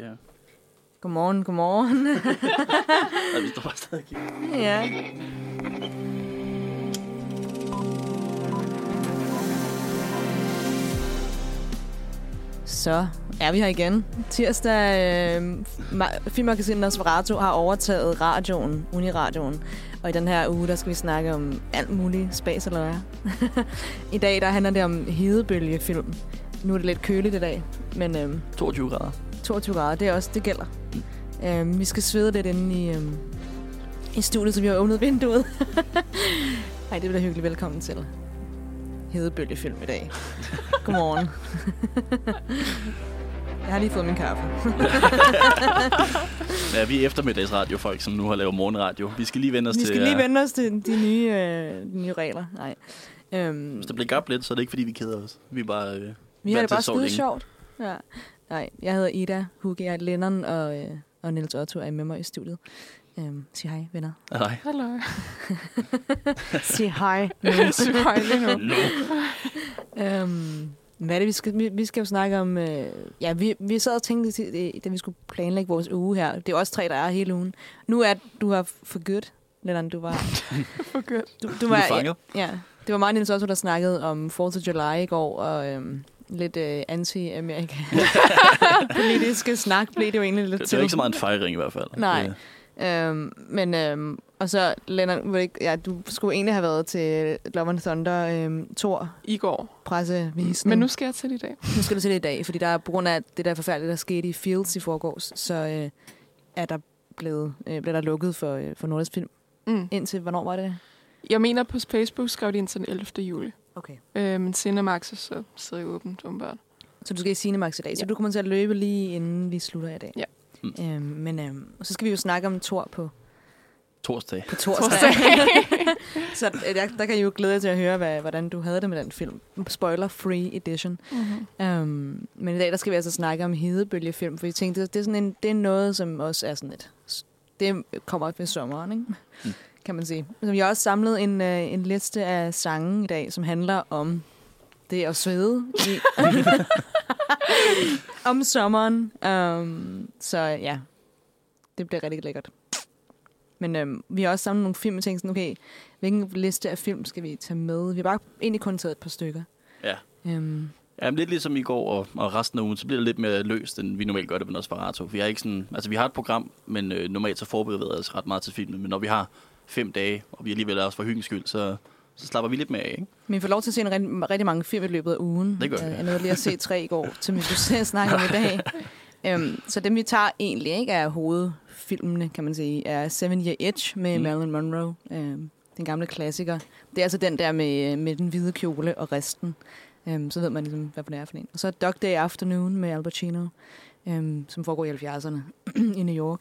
Ja. Godmorgen, godmorgen. Og vi står bare stadig ja. Så er vi her igen. Tirsdag, øh, ma- Filmmagasinet Nosferatu har overtaget radioen, Uniradioen. Og i den her uge, der skal vi snakke om alt muligt spas eller hvad. I dag, der handler det om hedebølgefilm. Nu er det lidt køligt i dag, men øh, 22 grader. 22 grader, det er også, det gælder. Øhm, vi skal svede lidt inde i, øhm, i studiet, så vi har åbnet vinduet. Ej, det bliver hyggeligt. Velkommen til Hedebølgefilm i dag. Godmorgen. Jeg har lige fået min kaffe. Ja, vi er eftermiddagsradiofolk, som nu har lavet morgenradio. Vi skal lige vende os Vi til... skal lige øh, vende os til de nye, øh, de nye regler. Nej. Øhm, Hvis der bliver gabt lidt, så er det ikke, fordi vi keder os. Vi er bare... Øh, vi har det bare skide sjovt. Ja. Nej, jeg hedder Ida Hugge. Jeg er Lennon, og, øh, og Niels Otto er med mig i studiet. Øhm, sig hej, venner. Ja, nej. Hallo. Sig hej, Niels. Hej lige nu. Øhm, hvad er det, vi skal, vi, vi skal jo snakke om... Øh, ja, vi, vi sad og tænkte, til, da vi skulle planlægge vores uge her. Det er også tre, der er hele ugen. Nu er du har for good, Lennon, du var... For godt. Du, du Du var fanget. Ja, det var mig, Niels også, der snakkede om 4th of July i går, og øhm, lidt øh, anti-Amerika. Politiske snak blev det jo egentlig lidt Det, det til. er ikke så meget en fejring i hvert fald. Nej. Det, Øhm, men, øhm, og så, Lennart, ved ikke- ja, du skulle egentlig have været til Love and Thunder øhm, Thor I går. pressevisning. Men nu skal jeg til det i dag. Nu skal du til det i dag, fordi der er på grund af det der forfærdelige, der skete i Fields i forgårs, så øh, er der blevet, øh, blev der lukket for, øh, for Nordisk Film. Mm. Indtil, hvornår var det? Jeg mener, på Facebook skrev de ind til den 11. juli. Okay. Øh, men Cinemax er så sidder åbent, åbenbart. Så du skal i Cinemax i dag, så Ja. du kommer til at løbe lige inden vi slutter i dag. Ja. Mm. Øhm, men øhm, så skal vi jo snakke om Thor på, torsdag. på torsdag. så øh, der, der kan I jo glæde jer til at høre, hvad, hvordan du havde det med den film. Spoiler-free edition. Mm-hmm. Um, men i dag der skal vi altså snakke om hedebølgefilm, for jeg tænkte, det er, sådan en, det er noget, som også er sådan et... Det kommer op ved sommeren, ikke? Mm. Kan man sige. Så vi har også samlet en, øh, en liste af sange i dag, som handler om det at svede. i- om sommeren. Um, så ja, det bliver rigtig lækkert. Men øhm, vi har også samlet nogle film, og tænkt sådan, okay, hvilken liste af film skal vi tage med? Vi har bare egentlig kun taget et par stykker. Ja. Um, Ja, men lidt ligesom i går og, og resten af ugen, så bliver det lidt mere løst, end vi normalt gør det med Nosferatu. Vi har ikke sådan, altså vi har et program, men øh, normalt så forbereder vi os ret meget til filmen. Men når vi har fem dage, og vi alligevel er også for hyggens skyld, så, så slapper vi lidt mere af, ikke? Men vi får lov til at se en rigtig, rigtig mange film i løbet af ugen. Det gør vi. Øh, Jeg nåede lige at se tre i går, som vi skulle snakke om i dag. Um, så dem, vi tager egentlig, ikke er hovedfilmene, kan man sige, er Seven Year Itch med Mm. Marilyn Monroe. Um, den gamle klassiker. Det er altså den der med, med den hvide kjole og resten. Um, så ved man ligesom, hvad det er for en. Og så Dog Day Afternoon med Al Pacino, um, som foregår i 70'erne i New York.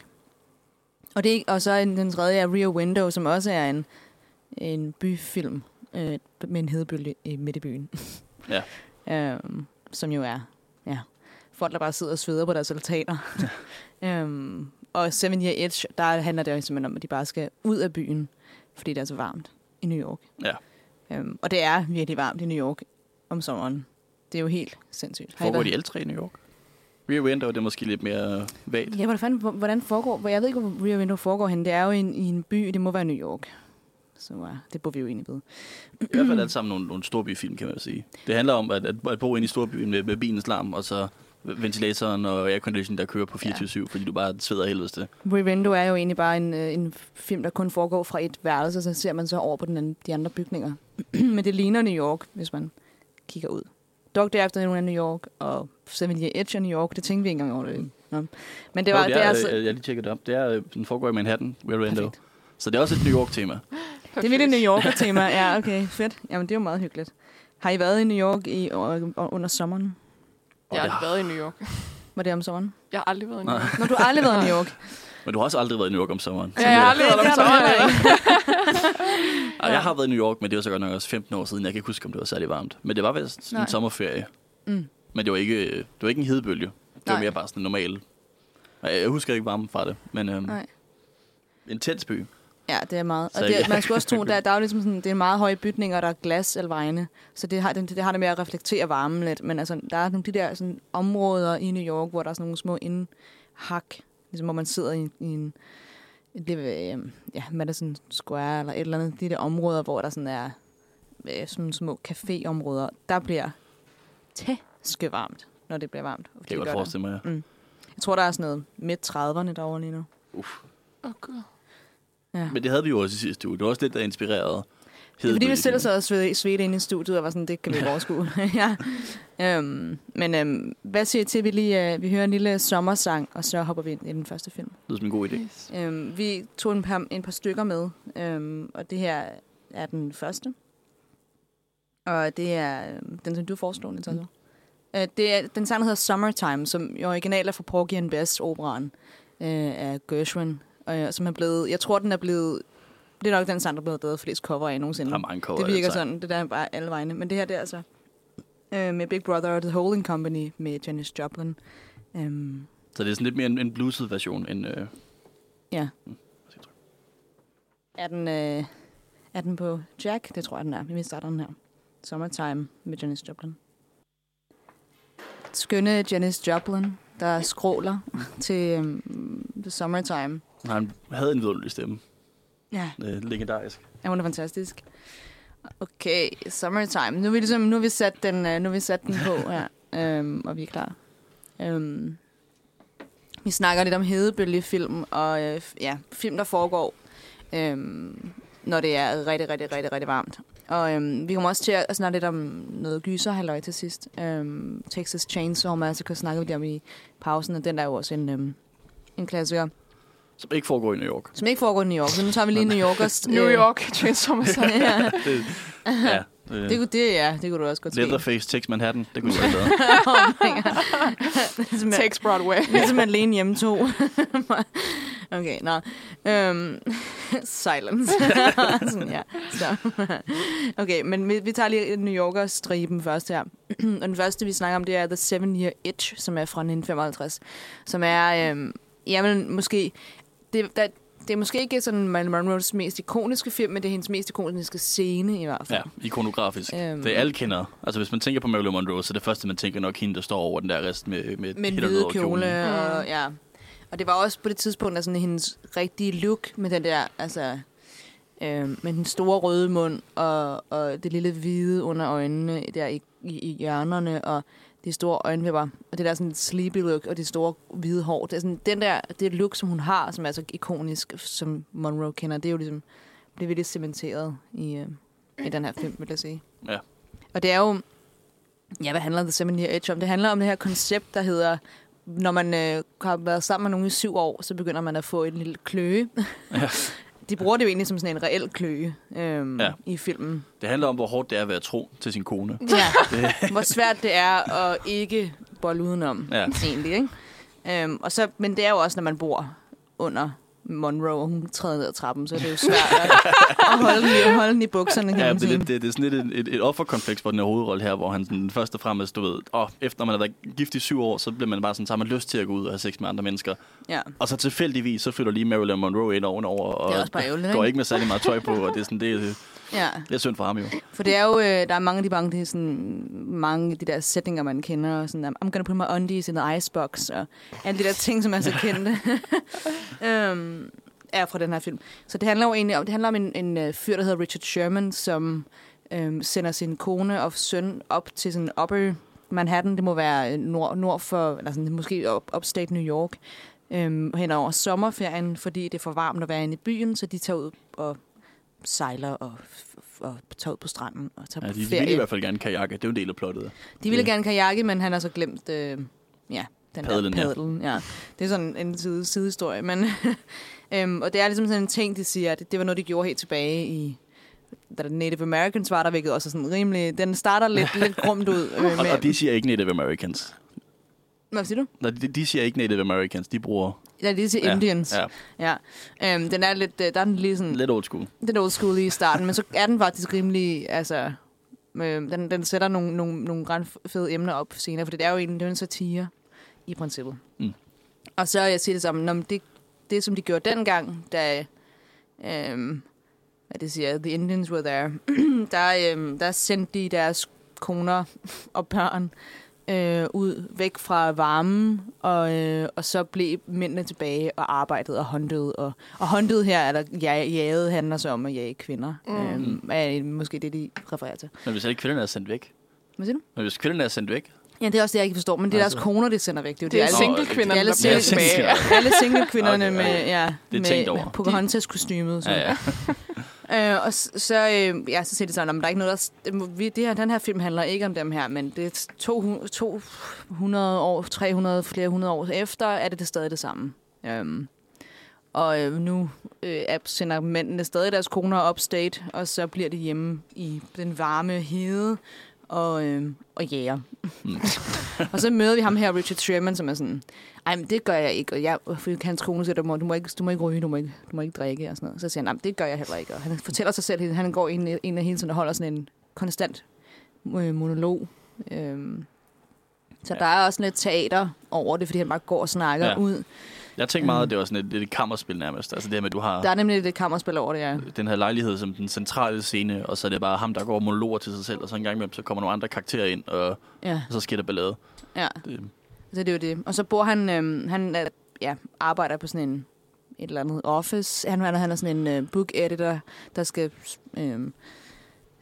Og, det, er- og så en- den tredje er Rear Window, som også er en, en byfilm øh, med en hedebølge i midt i byen. Ja. øhm, som jo er ja, folk, der bare sidder og sveder på deres altaner. øhm, og Seven Year Itch, der handler det jo simpelthen om, at de bare skal ud af byen, fordi det er så varmt i New York. Ja. Øhm, og det er virkelig varmt i New York om sommeren. Det er jo helt sindssygt. I Foregår de alle tre i New York? Rear Window, det er måske lidt mere vagt. Ja, hvordan, hvordan foregår... Jeg ved ikke, hvor Rear Window foregår hen. Det er jo i en, i en by, det må være New York. Så uh, det burde vi jo egentlig vide. I hvert fald alt sammen nogle, nogle storbyfilm, kan man sige. Det handler om at, at, at bo inde i storbyen med, med bilens larm, og så ventilatoren og aircondition, der kører på 24-7, fordi du bare sveder helvedes det. Rear Window er jo egentlig bare en, øh, en film, der kun foregår fra et værelse, så ser man så over på den anden, de andre bygninger. Men det ligner New York, hvis man kigger ud. Dog Afternoon er New York, og Year Itch er New York. Det tænkte vi ikke engang over det. Nå. Men det var, Jo, det er, altså... øh, jeg har lige tjekket det op. Det er, øh, den foregår i Manhattan, Rear. Perfekt. Så det er også et New York-tema. Det er virkelig New Yorker-tema. Ja, okay, fedt. Jamen, det er jo meget hyggeligt. Har I været i New York i, under sommeren? Jeg har Og aldrig været i New York. Var det om sommeren? Jeg har aldrig været i New. York. Når du har aldrig været i New York. Men du har også aldrig været i New York om sommeren. Ja, jeg har aldrig Det- været det om sommeren. Og jeg har været i New York, men det var så godt nok også 15 år siden. Jeg kan ikke huske, om det var særlig varmt. Men det var vist Nej. en sommerferie. Mm. Men det var ikke, det var ikke en hedebølge. Det var Nej. mere bare sådan en normal... Jeg husker ikke varmen fra det, men øhm, Nej. en tæt by. Ja, det er meget. Og det, ja. man skulle også tro, der, der er jo ligesom sådan, det er meget høje bygninger, og der er glas alle vegne. Så det har det, det har det med at reflektere varmen lidt. Men altså, der er nogle de der sådan, områder i New York, hvor der er sådan nogle små ind, hak, ligesom hvor man sidder i, i en det, øh, ja, Madison Square eller et eller andet, de der områder, hvor der sådan er øh, sådan små caféområder, der bliver tæskevarmt, når det bliver varmt. Kan jeg godt forestille mig, ja. Mm. Jeg tror, der er sådan noget midt 30'erne derovre lige nu. Uff. Åh, gud. Ja. Men det havde vi jo også i sidste uge. Det var også lidt, der inspirerede. Det er fordi, vi stiller sig og sved- svedte ind i studiet, og var sådan, det kan vi overskue. ja. øhm, men øhm, hvad siger I til, at vi lige øh, vi hører en lille sommersang, og så hopper vi ind i den første film? Det lyder som en god idé. Yes. Øhm, vi tog en par, en par stykker med, øhm, og det her er den første. Og det er øhm, den, som du foreslår, Niels. Mm. Øh, det er, den sang, der hedder Summertime, som i original er fra Porgy and Bess operaen øh, af Gershwin, øh, som er blevet, jeg tror, den er blevet, det er nok den sang, der er blevet lavet flest cover af nogensinde. Der er mange cover Det virker sådan, det der er bare alle vegne. Men det her, det er altså øh, med Big Brother og The Holding Company med Janis Joplin. Um, Så det er sådan lidt mere en, en blueset version end... Øh, ja. Mm. Er den, øh, er den på Jack? Det tror jeg, den er. Vi starter den her. Summertime med Janis Joplin. Skønne Janis Joplin, der skråler til um, The Summertime. han havde en vidunderlig stemme. Ja, Øh, legendarisk. Ja, hun er fantastisk. Okay, summertime. Nu har vi, ligesom, nu har vi sat den, øh, nu har vi sat den på her, øhm, og vi er klar. Øhm, vi snakker lidt om hedebølgefilm, og øh, ja, film, der foregår, øhm, når det er rigtig, rigtig, rigtig, rigtig varmt. Og øhm, vi kommer også til at snakke lidt om noget gyser, halløj til sidst. Øhm, Texas Chainsaw Massacre snakkede vi om i pausen, og den der er jo også en, øhm, en klassiker, Som ikke foregår i New York. som ikke foregår i New York. Så nu tager vi lige New Yorkers. New øh, York, Transformers. ja. Det, ja, Det, det, kunne, det, ja, det kunne du også godt se. Leatherface takes Manhattan. Det kunne du ligesom, jeg, Takes Broadway. ligesom alene hjemme to. Okay, nå. Um, silence. Sådan, ja. Så. okay, men vi, vi tager lige New Yorker-striben først her. Og den første, vi snakker om, det er The Seven Year Itch, som er fra 1955. Som er, øhm, jamen, måske... Det, der, det er måske ikke sådan Marilyn Monroes mest ikoniske film, men det er hendes mest ikoniske scene i hvert fald. Ja, ikonografisk. Øhm. Det er alle kender. Altså, hvis man tænker på Marilyn Monroe, så er det første, man tænker nok hende, der står over den der rest med, med, med kjolen. kjole. Og, ja. Og det var også på det tidspunkt, at sådan hendes rigtige look med den der, altså, øh, med den store røde mund og, og det lille hvide under øjnene der i, i, i hjørnerne og de store øjenvipper og det der sådan sleepy look og det store hvide hår. Det er sådan, den der, det look, som hun har, som er så ikonisk, som Monroe kender, det er jo ligesom, det er virkelig cementeret i, øh, i den her film, vil jeg sige. Ja. Og det er jo, ja, hvad handler The Seven Year Itch om? Det handler om det her koncept, der hedder, når man øh, har været sammen med nogen i syv år, så begynder man at få en lille kløe. Ja. De bruger det jo egentlig som sådan en reel kløe øhm, Ja. i filmen. Det handler om, hvor hårdt det er at være tro til sin kone. Ja, hvor svært det er at ikke bolle udenom, ja. egentlig. Ikke? Øhm, og så, men det er jo også, når man bor under Monroe, og hun træder ned ad trappen, så er det jo svært at, at holde, den i, holde den i bukserne, kan Ja, det, er lidt, det, det er sådan lidt et, et, et offerkompleks for den her hovedrolle her, hvor han sådan, først og fremmest, du ved, åh, efter man har været gift i syv år, så bliver man bare sådan, så har man lyst til at gå ud og have sex med andre mennesker. Ja. Og så tilfældigvis, så flytter lige Marilyn Monroe ind ovenover, og Det er også bare ærgerligt, går ikke? med særlig meget tøj på, og det er sådan, det, er- ja. det er synd for ham jo. For det er jo, øh, der er mange af de bange, det er sådan, mange af de der sætninger, man kender, og sådan, I'm gonna put my undies in the icebox, og alle de der ting, som er så kendte, øhm, er fra den her film. Så det handler jo egentlig om, det handler om en, en øh, fyr, der hedder Richard Sherman, som øhm, sender sin kone og søn op til sådan upper Manhattan, det må være øh, nord, nord for, eller sådan, måske op, upstate New York, øhm, hen over sommerferien, fordi det er for varmt at være inde i byen, så de tager ud og sejler og, og ud på stranden og tager Ja, på de, de ferie. vil i hvert fald gerne kajakke, det er jo en del af plottet. De ville Ja. gerne kajakke, men han har så glemt øh, ja, den Padlen, ja. der padlen. Ja. Det er sådan en side, sidehistorie. Men, øhm, og det er ligesom sådan en ting, de siger, at det var noget, de gjorde helt tilbage i da Native Americans var der, hvilket også er sådan rimelig... Den starter lidt, lidt grumt ud. Øh, Og, og de siger ikke Native Americans. Hvad siger du? Nej, de, de siger ikke Native Americans, de bruger Ja, det er til Indians. ja, Ja. Øhm, den er lidt... øh, Der er den lige sådan... lidt old school. Den old school i starten, men så er den faktisk rimelig... Altså, øh, den, den sætter nogle, nogle, nogle ret fede emner op senere, for det er jo en, det er en satire i princippet. Mm. Og så jeg siger det når det, det som de gjorde dengang, da, øhm, hvad det siger, the Indians were there, der, øhm, der sendte de deres koner og børn øh, ud væk fra varmen Og, øh, og så blev mændene tilbage og arbejdede og håndtede. Og, og håndtede her, eller ja, jaget, handler så om at jage kvinder. Mm. Øhm, er måske det, de refererer til. Men hvis ikke kvinderne er sendt væk. Hvad siger du? Men hvis kvinderne er sendt væk. Ja, det er også det, jeg ikke forstår. Men det er deres Altså- koner, de sender væk. Det er jo Det er alle- single-kvinderne, alle der bliver single- tilbage. Alle single-kvinderne Okay, med, ja, Det er over. med Pocahontas-kostymet. Ja, ja. Øh, og så, øh, ja, så siger de sådan, at der er ikke noget, der... Det, vi, det her, den her film handler ikke om dem her, men det er 200, 200 år, 300, flere hundrede år efter, er det, det stadig det samme. Øhm, og øh, nu øh, er- sender mændene stadig deres koner upstate, og så bliver de hjemme i den varme hede og, øh, og jæger. Mm. og så møder vi ham her, Richard Sherman, som er sådan, ej, men det gør jeg ikke. Og jeg, for hans kone siger, du må, du må, ikke, du må ikke ryge, du må ikke, du må ikke drikke og sådan noget. Så siger han, nej, det gør jeg heller ikke. Og han fortæller sig selv, han går ind, ind af hele tiden og holder sådan en konstant øh, monolog. Øhm, så Ja. der er også lidt teater over det, fordi han bare går og snakker ja. ud. Jeg tænker meget, at det var sådan et, et kammerspil nærmest. Altså det med, at du har Der er nemlig lidt kammerspil over det, ja. den her lejlighed som den centrale scene, og så er det bare ham, der går monologer til sig selv, og så en gang imellem, så kommer nogle andre karakterer ind, og, Ja, og så sker der ballade. ja. Det, Så det er jo det. Og så bor han, øhm, han er, ja, arbejder på sådan en, et eller andet office. Han, han, er- han er sådan en øh, book editor, der skal... Øhm,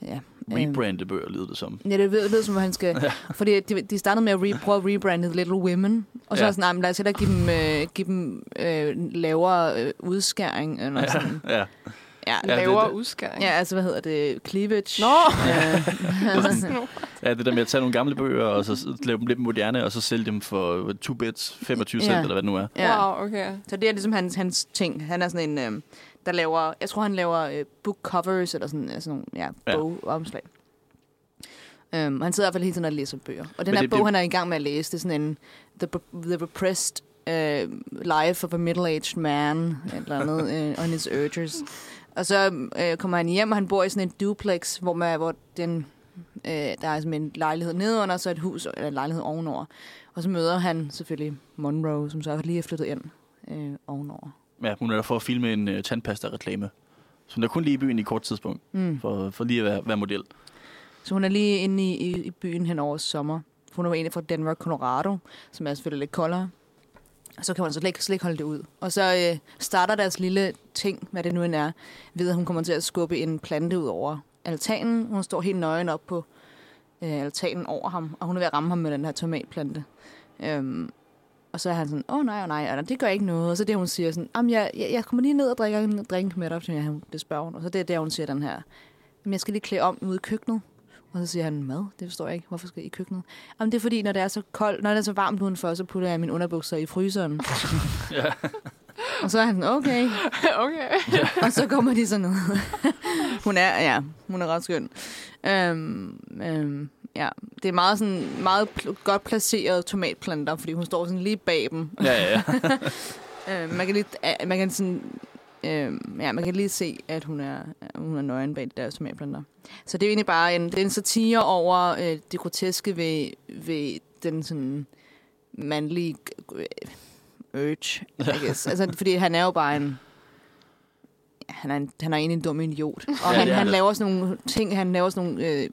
ja, øhm, rebrande bøger, lyder det som. Ja, det ved, ved som om han skal... Ja. Fordi de, de startede med at re, prøve at rebrande Little Women. Og så Ja. ja. er sådan, nej, men lad os heller give dem, øh, give dem øh, lavere øh, udskæring. Eller Ja, sådan. ja. Ja, Ja, ja, det- Lavere det- udskæring. ja, altså, hvad hedder det? Cleavage. Nå! Øh, ja, det der med at tage nogle gamle bøger, og så lave dem lidt moderne, og så sælge dem for 2 bits, 25 cent, Ja. eller hvad det nu er. ja. Wow, okay. Så det er ligesom hans, hans ting. Han er sådan en, øh, der laver... Jeg tror, han laver øh, book covers, eller sådan, altså nogle ja, Ja. bogomslag. Um, han sidder i hvert fald hele tiden og læser bøger. Og den Men her det- bog, det- han er i gang med at læse, det er sådan en The, the Repressed uh, Life of a Middle-Aged Man, eller andet, uh, on his urges. Og så uh, kommer han hjem, og han bor i sådan en duplex, hvor, man, hvor den, uh, der er sådan en lejlighed nedenunder, og så et hus, eller en lejlighed ovenover. Og så møder han selvfølgelig Monroe, som så lige er flyttet ind uh, ovenover. Ja, hun er der for at filme en uh, tandpasta-reklame. Så hun er kun lige i byen i kort tidspunkt, Mm. for, for lige at være, være model. Så hun er lige inde i, i, i byen hen over sommer. Hun er egentlig fra Denver, Colorado, som er selvfølgelig lidt koldere. Og så kan man så slet ikke, slet ikke holde det ud. Og så øh, starter deres lille ting, hvad det nu end er, ved at hun kommer til at skubbe en plante ud over altanen. Hun står helt nøgen op på øh, altanen over ham, og hun er ved at ramme ham med den her tomatplante. Øhm, og så er han sådan, åh oh, nej, oh, nej, og det gør ikke noget. Og så er det, hun siger sådan, Jamen, jeg, jeg, jeg kommer lige ned og drikker en drink med dig, så jeg, det spørger hun. Og så er det der, hun siger den her, Jamen, jeg skal lige klæde om ude i køkkenet. Og så siger han, mad? Det forstår jeg ikke. Hvorfor skal I i køkkenet? Jamen, det er fordi, når det er så koldt, når det er så varmt udenfor, så putter jeg mine underbukser i fryseren. Ja. Og så er han sådan, okay. okay. Og så kommer de sådan ned. hun er, ja, hun er ret skøn. Øhm, øhm, ja, det er meget, sådan, meget pl- godt placeret tomatplanter, fordi hun står sådan lige bag dem. Ja, ja, ja. Øh, man kan lige, man kan sådan, øh, ja, man kan lige se, at hun er, hun er nøgen bag de der tomatplanter. Så det er egentlig bare en, det er en satire over øh, det groteske ved, ved den sådan mandlige øh, urge, I guess. altså, fordi han er jo bare en han er, en, han er egentlig en dum idiot. Og Ja, han han. laver sådan nogle ting, han laver sådan nogle øh,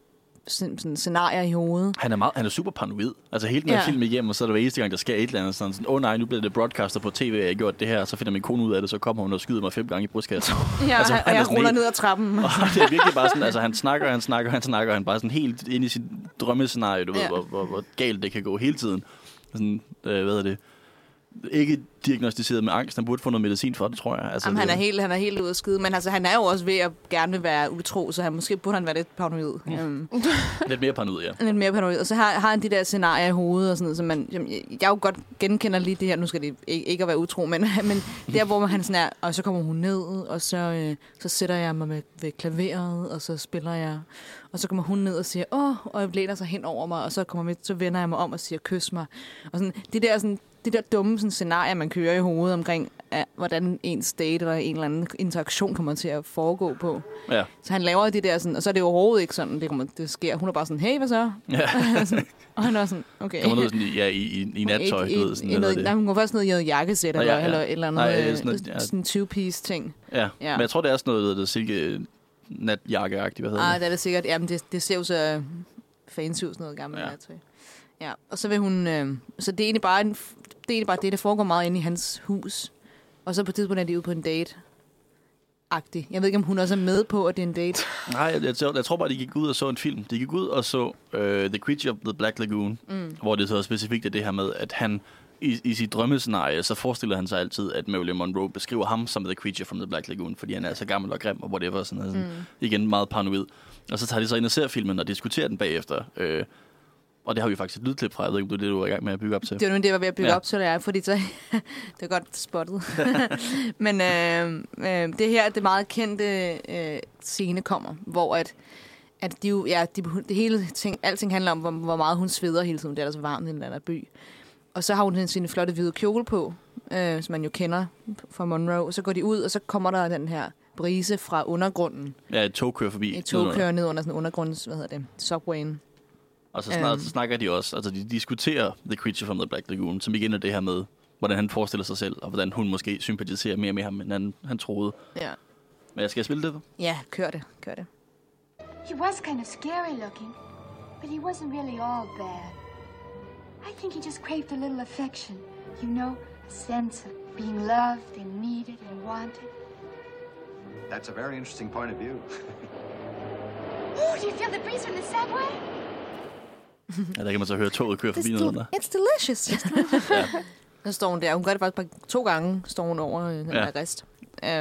sådan, sådan scenarier i hovedet. Han er, meget, han er super paranoid. Altså hele den her Ja. film igennem, og så er det hver eneste gang, der sker et eller andet. Sådan, sådan, åh oh, nej, nu bliver det broadcaster på tv, jeg har gjort det her. Og så finder min kone ud af det, så kommer hun og skyder mig fem gange i brystkassen. Ja, Altså, altså, han og er jeg ruller helt- ned ad trappen. og det er virkelig bare sådan, altså han snakker, han snakker, han snakker, han bare sådan helt ind i sit drømmescenarie, du ved, Ja. hvor, hvor, hvor, galt det kan gå hele tiden. Sådan, øh, hvad hedder det? Ikke diagnostiseret med angst, han burde få noget medicin for det, tror jeg. Altså, Jamen, han er helt, han er helt ude at skide, men altså, han er jo også ved at gerne vil være utro, så han, måske burde han være lidt paranoid. Mm. Um, Lidt mere paranoid, ja. lidt mere paranoid. Og så har, har han de der scenarier i hovedet og sådan noget, som man, jeg, jeg jo godt genkender lige det her, nu skal det ikke, ikke at være utro, men, men der, hvor han sådan er, og så kommer hun ned, og så, øh, så sætter jeg mig med, ved klaveret, og så spiller jeg, og så kommer hun ned og siger, åh, og læner sig hen over mig, og så, kommer vi, så vender jeg mig om og siger, kys mig. Og sådan, det der sådan, det der dumme sådan, scenarie, man kører i hovedet omkring, at, hvordan ens date eller en eller anden interaktion kommer til at foregå på. Ja. Så han laver det der sådan, og så er det overhovedet ikke sådan, det, kommer, det sker. Hun er bare sådan, hey, hvad så? ja. Sådan, og han er sådan, okay. Kommer ned sådan, ja, i, i, i nattøj, du ved, sådan i, noget. noget, nej, hun går først ned i noget jakkesæt, eller, ja, ja. eller eller andet Nej, øh, sådan noget, ja. sådan en two-piece ting. Ja. Ja. men jeg tror, det er sådan noget, der silke natjakke-agtigt, hvad hedder Ah, det? det er det sikkert. Jamen, det, det ser jo så fancy ud, sådan noget gammelt Ja. ja. Ja, og så vil hun... Øh, så det er egentlig bare en, det er egentlig bare det, der foregår meget inde i hans hus. Og så på et tidspunkt er de ude på en date. Agtig. Jeg ved ikke, om hun også er med på, at det er en date. Nej, jeg, jeg, jeg tror bare, de gik ud og så en film. De gik ud og så uh, The Creature of the Black Lagoon, Mm. hvor det så specifikt er det her med, at han i, i sit drømmescenarie, så forestiller han sig altid, at Marilyn Monroe beskriver ham som The Creature from the Black Lagoon, fordi han er så gammel og grim og whatever. Sådan, noget. sådan. Mm. Igen meget paranoid. Og så tager de så ind og ser filmen og diskuterer den bagefter. Øh, og det har vi faktisk et lydklip fra. Jeg ved ikke, om det er det, du er i gang med at bygge op til. Det var nu det, jeg var ved at bygge Ja. ja. op til, er, fordi så, det er godt spottet. Men øh, øh, det her, det meget kendte øh, scene kommer, hvor at, at de jo, ja, de, det hele ting, alting handler om, hvor, hvor meget hun sveder hele tiden. Det er der så varmt i den der by. Og så har hun sin flotte hvide kjole på, øh, som man jo kender fra Monroe. Og så går de ud, og så kommer der den her brise fra undergrunden. Ja, et tog kører forbi. Et tog kører ned under sådan undergrunds, hvad hedder det, subwayen. Og så snart Øhm. så snakker de også, altså de diskuterer The Creature from the Black Lagoon, som igen er det her med, hvordan han forestiller sig selv, og hvordan hun måske sympatiserer mere med ham, end han, han troede. Ja. Men jeg skal spille det? Ja, kør det, kør det. He was kind of scary looking, but he wasn't really all bad. I think he just craved a little affection. You know, a sense of being loved and needed and wanted. That's a very interesting point of view. Oh, do you feel the breeze from the subway? Ja, der kan man så høre toget køre forbi noget der. It's delicious. Ja. Så står hun der. Hun gør det faktisk bare to gange, står hun over øh, den Ja. der rest.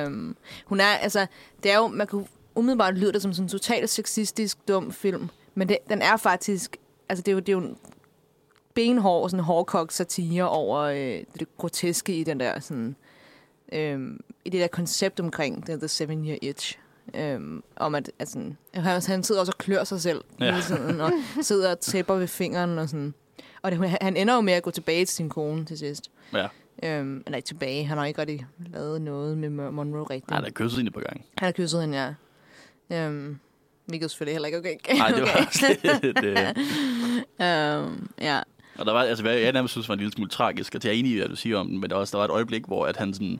Um, hun er, altså, det er jo, man kunne umiddelbart lyde det som sådan en totalt sexistisk, dum film. Men det, den er faktisk, altså det er jo, det er jo en benhård, sådan hårdkogt satire over øh, det groteske i den der, sådan, øhm, i det der koncept omkring the Seven Year Itch. Øhm, om at, at sådan, han, han sidder også og klør sig selv Ja. hele tiden, og sidder og tæpper ved fingeren og sådan. Og det, han ender jo med at gå tilbage til sin kone til sidst. Ja. Øhm, ikke tilbage. Han har ikke rigtig lavet noget med Mon- Monroe rigtigt. Nej, der er kysset ind på gang. Han har kysset hende, ja. Øhm, hvilket selvfølgelig heller ikke okay. Nej, det var også lidt... Øh, øhm, ja. og der var, altså, hvad jeg nærmest synes var en lille smule tragisk, og det er enig i, hvad du siger om den, men der, var også, der var et øjeblik, hvor at han sådan...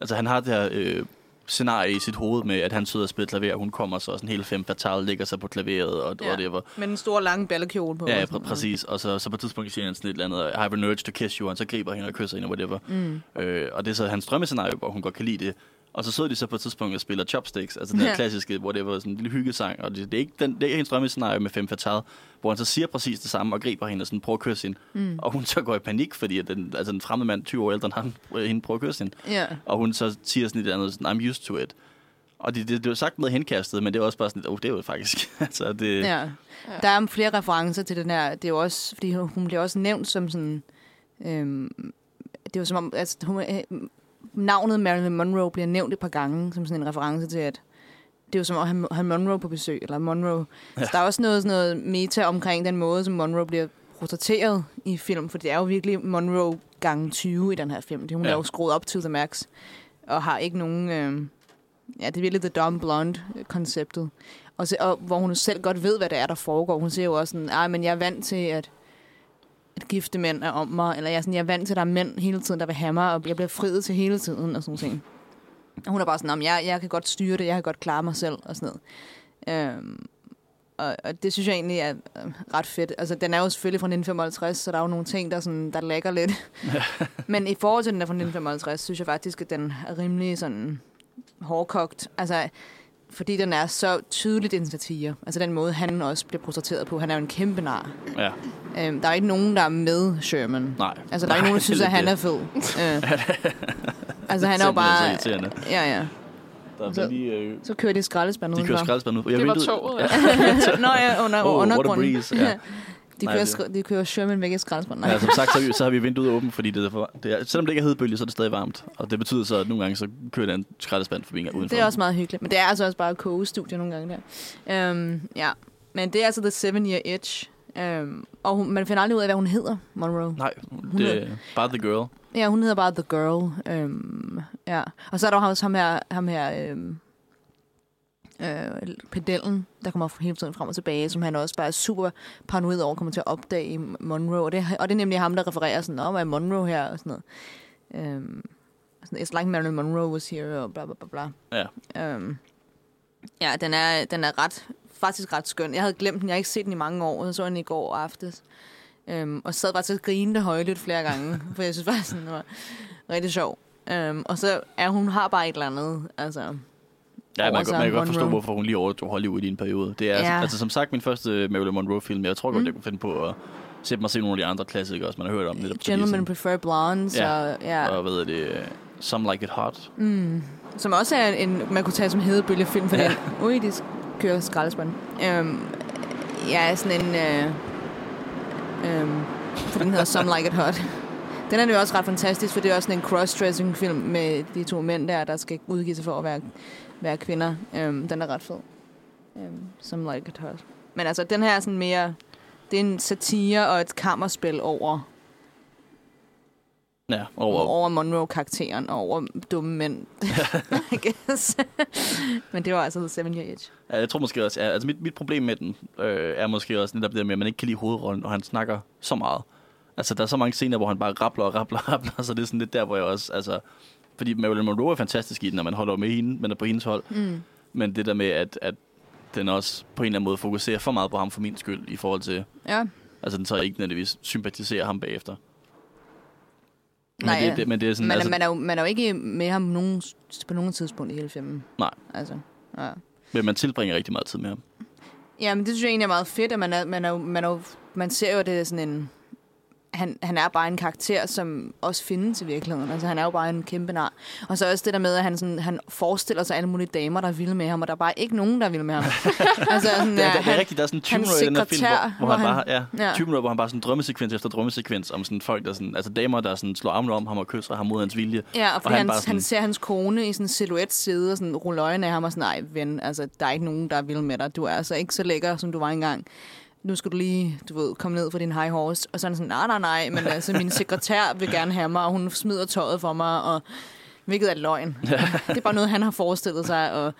Altså, han har det her øh, scenarie i sit hoved med, at han sidder og spiller klaver, og hun kommer så sådan helt fem fatal, ligger sig på klaveret, og, Ja. var... Med den store, lange ballekjole på. Ja, pr- præcis. Og så, så på et tidspunkt siger han sådan et eller andet, I have an urge to kiss you, og så griber hende og kysser hende, whatever. Mm. Øh, og det er så hans drømmescenarie, hvor hun godt kan lide det. Og så sidder de så på et tidspunkt og spiller chopsticks, altså den her Ja. klassiske, hvor det var sådan en lille hyggesang, og det, det, er ikke den, det er ikke hendes drømmescenarie med Femme Fatale, hvor han så siger præcis det samme og griber hende og sådan prøver at kysse hende. Mm. Og hun så går i panik, fordi at den, altså den fremmede mand, 20 år ældre end ham, øh, hende prøver at kysse hende. Ja. Og hun så siger sådan et eller andet, sådan, I'm used to it. Og det, det, det er jo sagt med henkastet, men det er også bare sådan, oh, det er jo faktisk, altså det, Ja. Der er flere referencer til den her. Det er jo også, fordi hun, bliver også nævnt som sådan... Øhm, det er jo som om, altså, hun, øh, navnet Marilyn Monroe bliver nævnt et par gange som sådan en reference til, at det er jo som om, han, han Monroe på besøg, eller Monroe. Ja. Så der er også noget, sådan noget meta omkring den måde, som Monroe bliver portrætteret i film, for det er jo virkelig Monroe gange 20 i den her film. Det, hun Ja. er jo skruet op til the max, og har ikke nogen... Øh, ja, det er virkelig the dumb blonde-konceptet. Og, så, og hvor hun selv godt ved, hvad det er, der foregår. Hun siger jo også sådan, men jeg er vant til, at, at gifte mænd er om mig, eller jeg er, sådan, jeg er vant til, at der er mænd hele tiden, der vil have mig, og jeg bliver friet til hele tiden, og sådan ting. Og hun er bare sådan, "Nå, jeg, jeg kan godt styre det, jeg kan godt klare mig selv, og sådan noget. Øhm, og, og det synes jeg egentlig er øh, ret fedt. Altså, den er jo selvfølgelig fra 1955, så der er jo nogle ting, der, sådan, der lægger lidt. Men i forhold til den der fra 1955, synes jeg faktisk, at den er rimelig sådan hårdkogt. Altså, fordi den er så tydeligt en satire. Altså den måde, han også bliver portrætteret på. Han er jo en kæmpe nar. ja, Øhm, der er ikke nogen, der er med Sherman. nej. Altså, der er ikke Nej, nogen, der synes, at han det. er fed. øh. Altså, han er jo bare... Ja, ja. Der Så- lige, øh, Så kører de skraldespand de kører udenfor. skraldespand ud. Jeg Det var toget, ja. Nå ja, under, Oh, what a undergrunden. breeze, ja. De Nej, kører, det- de kører Sherman væk i skraldespand. Nej. Ja, som sagt, så har, vi, så har vi vinduet åbent, fordi det er, for, det er, selvom det ikke er hedebølge, så er det stadig varmt. Og det betyder så, at nogle gange så kører der en skraldespand forbi udenfor. Det er også meget hyggeligt. Men det er altså også bare kogestudie nogle gange der. Um, ja, men det er altså The Seven Year Itch. Um, og hun, man finder aldrig ud af, hvad hun hedder, Monroe. Nej, det er bare The Girl. Ja, hun hedder bare The Girl. Um, ja. Og så er der også ham her, ham her um, øh, pedellen, der kommer hele tiden frem og tilbage, som han også bare er super paranoid over, kommer til at opdage i Monroe. Og det, og det er nemlig ham, der refererer sådan, om hvad er Monroe her? Og sådan noget. Um, sådan, It's like Marilyn Monroe was here, og bla bla bla bla. Ja. Um, ja, den er, den er ret, faktisk ret skøn. Jeg havde glemt den, jeg har ikke set den i mange år, så så den i går aftes. Øhm, og sad bare til at grine højlydt flere gange, for jeg synes bare, sådan, det var rigtig sjov. Øhm, og så er hun har bare et eller andet, altså... Ja, man, kan, man kan godt forstå, hvorfor hun lige overdrog Hollywood i en periode. Det er ja. Ja. altså, som sagt min første Marilyn Monroe-film. Jeg tror godt, Mm. jeg kunne finde på at sætte mig se nogle af de andre klassikere, også man har hørt om. Netop, Gentlemen sådan- Prefer Blondes, Ja. og, ja, Og hvad er det? øh, Some Like It Hot. mm, som også er en, man kunne tage som hedebølgefilm, for Ja. den. Ui, de kører skraldespand. Øhm, ja, sådan en... Øh, øhm, for den hedder Some Like It Hot. Den er jo også ret fantastisk, for det er også sådan en cross-dressing film med de to mænd der, der skal udgive sig for at være, være kvinder. Øhm, den er ret fed. Øhm, Some Like It Hot. Men altså, den her er sådan mere... Det er en satire og et kammerspil over, Ja, over, over, over Monroe-karakteren og over dumme mænd, I guess. Men det var altså The Seven Year Itch. Ja, jeg tror måske også, ja, altså mit, mit problem med den øh, er måske også netop det der med, at man ikke kan lide hovedrollen, og han snakker så meget. Altså, der er så mange scener, hvor han bare rappler og rappler og rappler, så det er sådan lidt der, hvor jeg også, altså... Fordi Marilyn Monroe er fantastisk i den, når man holder med hende, man er på hendes hold. Mm. Men det der med, at, at den også på en eller anden måde fokuserer for meget på ham for min skyld, i forhold til... Ja. Altså, den så ikke nødvendigvis sympatiserer ham bagefter. Men, Nej, det, det, men det er sådan, Man, altså, man, er jo, man er jo ikke med ham nogen, på nogen tidspunkt i hele filmen. Nej. Altså, ja. men man tilbringer rigtig meget tid med ham. Ja, men det synes jeg egentlig er meget fedt, at man, er, man, er, jo- man, er, jo- man ser jo, at det er sådan en... Han, han er bare en karakter, som også findes i virkeligheden. Altså, han er jo bare en kæmpe nar. Og så også det der med, at han, sådan, han forestiller sig alle mulige damer, der vil med ham, og der er bare ikke nogen, der vil med ham. altså, sådan, Det er, ja, det er rigtigt, der er sådan en 20 hans minutter i den her film, hvor, hvor, hvor han, han- bare, ja, ja. 20 minutter, hvor han bare sådan drømmesekvens efter drømmesekvens om sådan folk, der sådan, altså damer, der sådan slår armene om ham og kysser ham mod hans vilje. Ja, og fordi han han, bare han, sådan- han ser hans kone i sådan en silhuet sidde og sådan rulle øjnene af ham og sådan, nej ven, altså der er ikke nogen, der vil med dig. Du er altså ikke så lækker, som du var engang. Nu skal du lige, du ved, komme ned fra din high horse. Og så er han sådan, nej, nej, nej, men altså min sekretær vil gerne have mig, og hun smider tøjet for mig, og hvilket er løgn. det er bare noget, han har forestillet sig, og,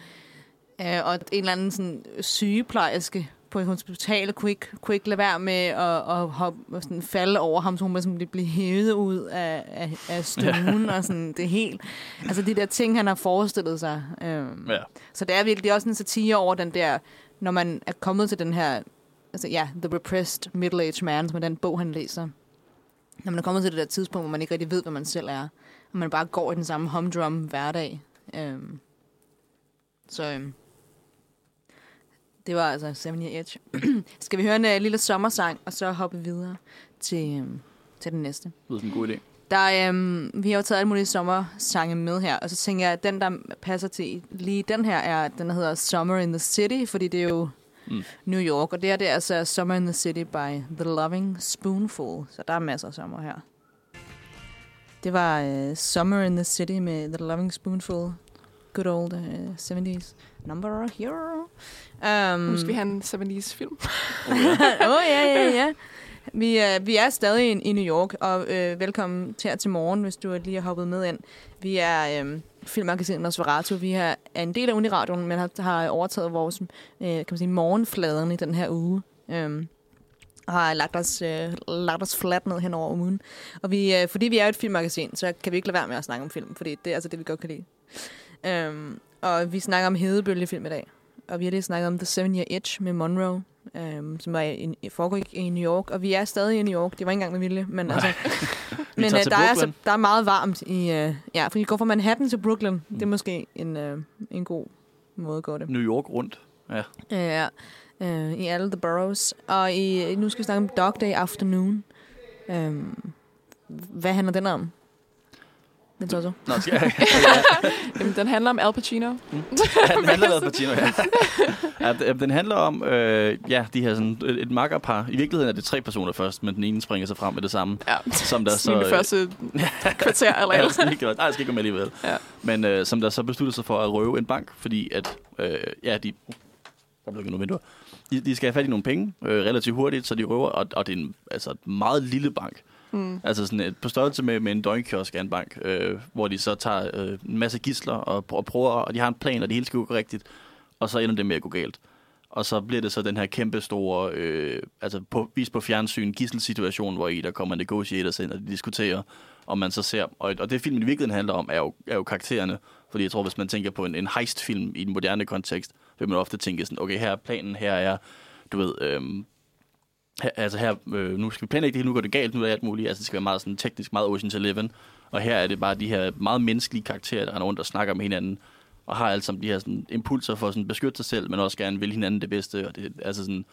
øh, og en eller anden sådan sygeplejerske på et hospital kunne ikke, kunne ikke lade være med at, at hoppe, og sådan falde over ham, så hun sådan blive hævet ud af, af, af stuen, og sådan, det helt... Altså de der ting, han har forestillet sig. Øhm, Ja. Så det er virkelig det er også en satire over den der, når man er kommet til den her, altså ja, The Repressed Middle-Aged Man, som er den bog, han læser. Når man er kommet til det der tidspunkt, hvor man ikke rigtig ved, hvad man selv er, og man bare går i den samme humdrum hverdag. Øhm, så øhm, det var altså Seven Year Itch. Skal vi høre en uh, lille sommersang, og så hoppe videre til, øhm, til den næste? Det lyder som en god idé. Der, øhm, vi har jo taget alle mulige sommersange med her, og så tænker jeg, at den, der passer til lige den her, er, den der hedder Summer in the City, fordi det er jo Mm. New York, og det her det er altså Summer in the City by The Loving Spoonful, så der er masser af sommer her. Det var uh, Summer in the City med The Loving Spoonful. Good old uh, 70s number here. Um, Nu skal vi have en 70's film. Oh, ja. Åh, ja, ja, ja. Vi, er, vi er stadig i, i New York, og øh, velkommen til her til morgen, hvis du lige har hoppet med ind. Vi er øh, filmmagasinet Nosferatu. Vi er, en del af Uniradioen, men har, har overtaget vores øh, kan man sige, morgenfladen i den her uge. Øh, og har lagt os, øh, lagt os flat ned hen over ugen. Og vi, øh, fordi vi er et filmmagasin, så kan vi ikke lade være med at snakke om film, fordi det er altså det, vi godt kan lide. Øh, og vi snakker om hedebølgefilm i dag. Og vi har lige snakket om The Seven Year Itch med Monroe, øhm, som var i, foregik i New York. Og vi er stadig i New York. Det var ikke engang med vilje. Men, altså, Vi men øh, der, er altså, der er meget varmt i... Øh, ja, for vi går fra Manhattan til Brooklyn. Mm. Det er Mm. måske en, øh, en god måde at gå det. New York rundt. Ja. Ja, øh, i alle the boroughs. Og i, nu skal vi snakke om Dog Day Afternoon. Øhm, hvad handler den om? Den så så. Nå, skal jeg? Jamen, den handler om Al Pacino. Ja, den handler om Pacino, ja. ja. den- handler om, øh, ja, de her sådan et, et makkerpar. I virkeligheden er det tre personer først, men den ene springer sig frem med det samme. Ja, Som der så... så, øh, første kvarter eller Ja, alt. sådan ikke, nej, jeg skal ikke komme alligevel. Ja. Men øh, som der så besluttede sig for at røve en bank, fordi at, øh, ja, de... Der blev nogle vinduer. De, de skal have fat i nogle penge øh, relativt hurtigt, så de røver, og, og det er en altså, et meget lille bank. Mm. Altså sådan et, på størrelse med, med en døgnkiosk af en bank, øh, hvor de så tager øh, en masse gisler og, og prøver, og de har en plan, og det hele skal gå rigtigt, og så ender det med at gå galt. Og så bliver det så den her kæmpe store, øh, altså på, vist på fjernsyn, gisselsituation, hvor i der kommer negotiators ind, og de diskuterer, og man så ser, og, og det filmen i virkeligheden handler om, er jo, er jo karaktererne, fordi jeg tror, hvis man tænker på en, en heist-film i den moderne kontekst, vil man ofte tænke sådan, okay, her er planen, her er, du ved, øhm, her, altså her, øh, nu skal vi planlægge det nu går det galt, nu er det alt muligt. Altså det skal være meget sådan teknisk, meget Ocean's Eleven. Og her er det bare de her meget menneskelige karakterer, der render rundt og snakker med hinanden. Og har altså de her sådan, impulser for sådan, at beskytte sig selv, men også gerne vil hinanden det bedste. Og det er altså sådan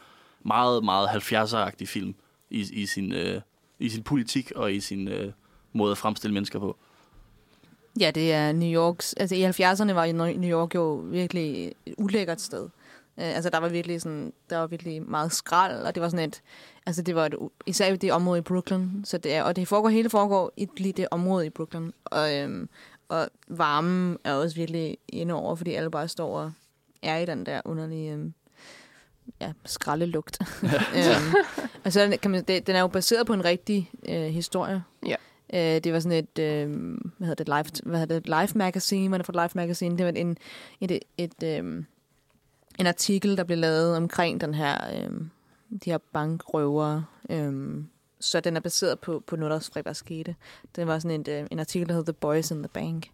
meget, meget 70'er-agtig film i, i, sin, øh, i sin politik og i sin øh, måde at fremstille mennesker på. Ja, det er New Yorks... Altså i 70'erne var New York jo virkelig et ulækkert sted. Øh, altså der var virkelig sådan, der var virkelig meget skrald, og det var sådan et, altså det var et, især det område i Brooklyn, så det er, og det foregår, hele foregår i lige det område i Brooklyn, og, øhm, og varmen er også virkelig inde over, fordi alle bare står og er i den der underlige, øhm, ja, skraldelugt. øhm, og så kan man, det, den er jo baseret på en rigtig øh, historie. Ja. Øh, det var sådan et, øh, hvad hedder det, live, hvad hedder det, live magazine, var det fra Live Magazine? Det var en, et, et, et øh, en artikel, der blev lavet omkring den her, øh, de her bankrøvere. Øh, så den er baseret på, på noget, der faktisk skete. Det var sådan en, øh, en artikel, der hed The Boys in the Bank.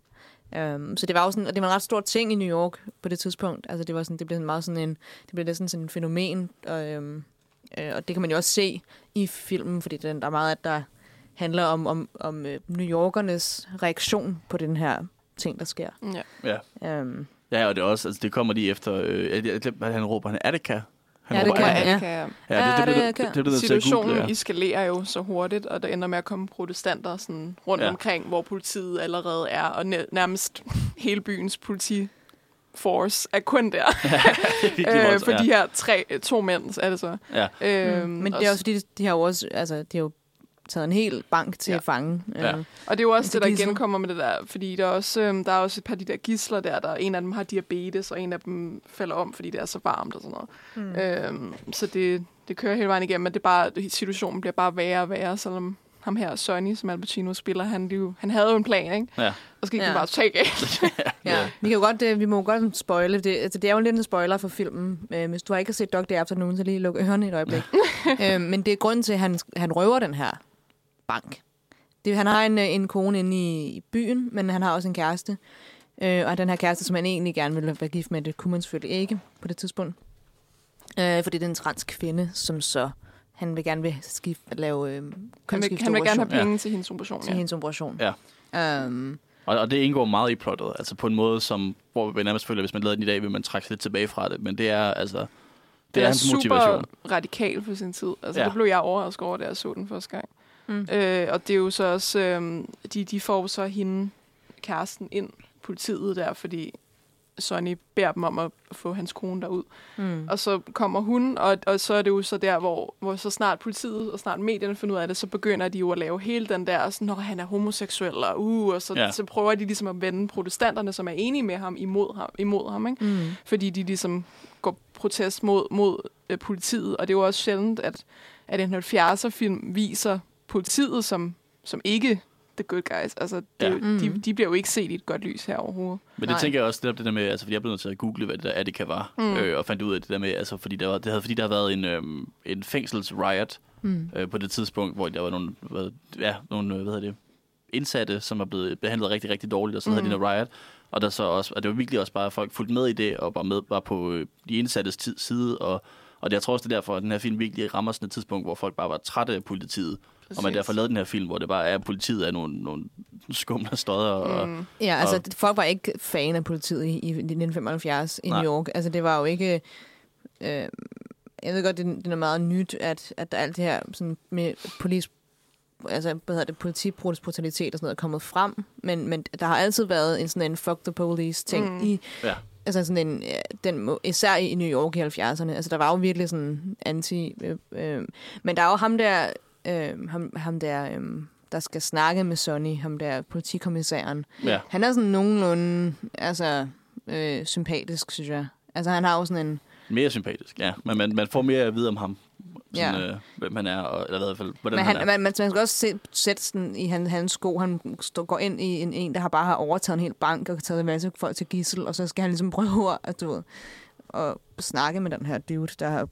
Um, så det var jo sådan, og det var en ret stor ting i New York på det tidspunkt. Altså det var sådan, det blev sådan meget sådan en, det blev næsten sådan en fænomen, og, um, øh, og det kan man jo også se i filmen, fordi den, der er meget, at der handler om, om, om øh, New Yorkernes reaktion på den her ting, der sker. Ja. Ja. Um, Ja, og det er også, altså det kommer lige efter, øh, jeg, glemte, hvad han råber, han Attica. Han Ja, det råber kan Attica. jeg. Attica, ja. Ja, det, det, det, Ja, det, det det, det, det, det, Situationen google, ja. eskalerer jo så hurtigt, og der ender med at komme protestanter sådan rundt Ja. omkring, hvor politiet allerede er, og næ- nærmest hele byens politiforce er kun der. Øh, for de her tre, to mænd, er det så. Ja. Øhm, mm. Men det er også fordi, de har jo også, altså, de har jo taget en hel bank til Ja. ja. at fange. Ja. Øh, Og det er jo også det, der gidsler. genkommer med det der, fordi der er, også, øhm, der er også et par af de der gisler der, der en af dem har diabetes, og en af dem falder om, fordi det er så varmt og sådan noget. Mm. Øhm, så det, det kører hele vejen igennem, men det er bare, situationen bliver bare værre og værre, selvom ham her, Sonny, som Al Pacino spiller, han, jo, han havde jo en plan, ikke? Ja. Og så gik ja. Ja. bare totalt galt. Ja, vi kan jo godt, øh, vi må jo godt spoile det. Altså, det er jo lidt en spoiler for filmen. Øh, hvis du har ikke set Dog Day Afternoon, så lige luk ørerne et øjeblik. øh, men det er grunden til, at han, han røver den her bank. Det, han har en, øh, en kone inde i, i byen, men han har også en kæreste. Øh, og den her kæreste, som han egentlig gerne ville være gift med, det kunne man selvfølgelig ikke på det tidspunkt. Øh, fordi det er en trans kvinde, som så han vil gerne vil skifte, lave øh, Han vil, kønsskifteoperation han vil gerne have Ja. penge til hendes operation. til Ja. hendes operation. Ja. Um, Og, og det indgår meget i plottet, altså på en måde, som, hvor vi nærmest føler, at hvis man lavede den i dag, vil man trække sig lidt tilbage fra det. Men det er altså, det, Det er er hans super motivation. radikal for sin tid. Altså, Ja. ja. det blev jeg overrasket over, da jeg så den første gang. Mm. Øh, og det er jo så også, øh, de, de får så hende, kæresten, ind politiet der, fordi Sonny beder dem om at få hans kone derud. mm. Og så kommer hun, og, og så er det jo så der, hvor, hvor så snart politiet og snart medierne finder ud af det, så begynder de jo at lave hele den der, sådan, når han er homoseksuel, og, uh, og så, ja. så prøver de ligesom at vende protestanterne, som er enige med ham, imod ham. Imod ham ikke? Mm. fordi de ligesom går protest mod, mod øh, politiet. Og det er jo også sjældent, at, at en 70'er-film viser politiet som, som ikke the good guys. Altså, det, Ja. ja. Mm. de, de bliver jo ikke set i et godt lys her overhovedet. Men det Nej. tænker jeg også, det, er det der med, altså fordi jeg blev nødt til at google, hvad det der Attica var, mm. Øh, og fandt ud af det der med, altså fordi der, var, det havde, fordi der havde været en, øhm, en fængselsriot Mm. øh, på det tidspunkt, hvor der var nogle, hvad, ja, nogle, øh, hvad hedder det, indsatte, som er blevet behandlet rigtig, rigtig dårligt, og så mm. havde de Mm. en riot. Og, der så også, og det var virkelig også bare, at folk fulgte med i det, og var med bare på øh, de indsattes tid, side, og, og det, jeg tror også, det er derfor, at den her film virkelig rammer sådan et tidspunkt, hvor folk bare var trætte af politiet, Præcis. og man derfor lavede den her film, hvor det bare er, at politiet er nogle, nogle skumle stodder, og, Mm. Ja, altså Og- folk var ikke fan af politiet i, i 1975 i Nej. New York. Altså det var jo ikke... Øh, jeg ved godt, det, det er meget nyt, at, at der alt det her sådan med polis, altså, hvad hedder det, politibrutalitet og sådan noget er kommet frem, men, men der har altid været en sådan en fuck the police ting Mm. i, Ja. altså sådan en, den, især i New York i 70'erne, altså der var jo virkelig sådan anti, øh, øh, men der er jo ham der, øh, ham, ham der, øh, der skal snakke med Sonny, ham der politikommissæren, ja. han er sådan nogenlunde altså, øh, sympatisk, synes jeg. Altså, han har jo sådan en... Mere sympatisk, ja. Men man, man får mere at vide om ham. Sådan, Ja. øh, hvem han er, og, eller i hvert fald, hvordan Men han, han, er. man, man, man skal også se, sætte sådan i han, hans sko. Han står, går ind i en, en, der har bare har overtaget en hel bank og taget en masse folk til gissel, og så skal han ligesom prøve at, du ved, at snakke med den her dude, der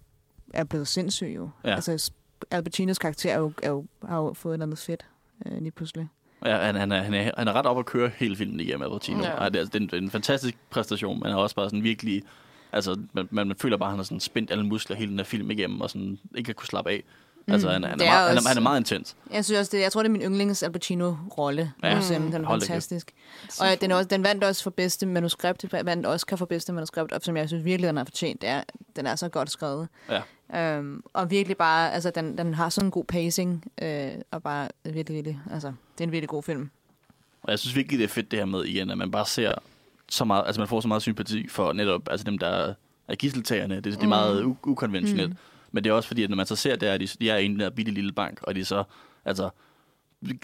er blevet sindssyg jo. Ja. Altså, Al Pacinos karakter er jo, er jo, har jo fået et eller andet fedt øh, lige pludselig. Ja, han, han, er, han, er, han er ret op at køre hele filmen igennem, Al Pacino. Ja. Ja. Det, er, det, er en, det er en fantastisk præstation, men han er også bare sådan virkelig... Altså, man, man, man føler bare, at han har sådan spændt alle muskler hele den her film igennem, og sådan ikke at kunne slappe af. Altså, han, han, er er meget, han, er, også- han er meget intens. Jeg synes også, det, jeg tror, det er min yndlings Al Pacino-rolle. Ja. Ja. Den er Hold fantastisk. Og ja, den, også, den vandt også for bedste manuskript. Den vandt Oscar for bedste manuskript, og som jeg synes virkelig, den har fortjent. Det er, den er så godt skrevet. Ja. Øhm, og virkelig bare, altså den, den har sådan en god pacing, øh, og bare virkelig, virkelig, altså det er en virkelig god film. Og jeg synes virkelig, det er fedt det her med igen, at man bare ser så meget, altså man får så meget sympati for netop, altså dem, der er gisseltagerne. Det, det er meget u- ukonventionelt. Mm. Men det er også fordi, at når man så ser det, at de, de er en der bitte lille bank, og de så, altså,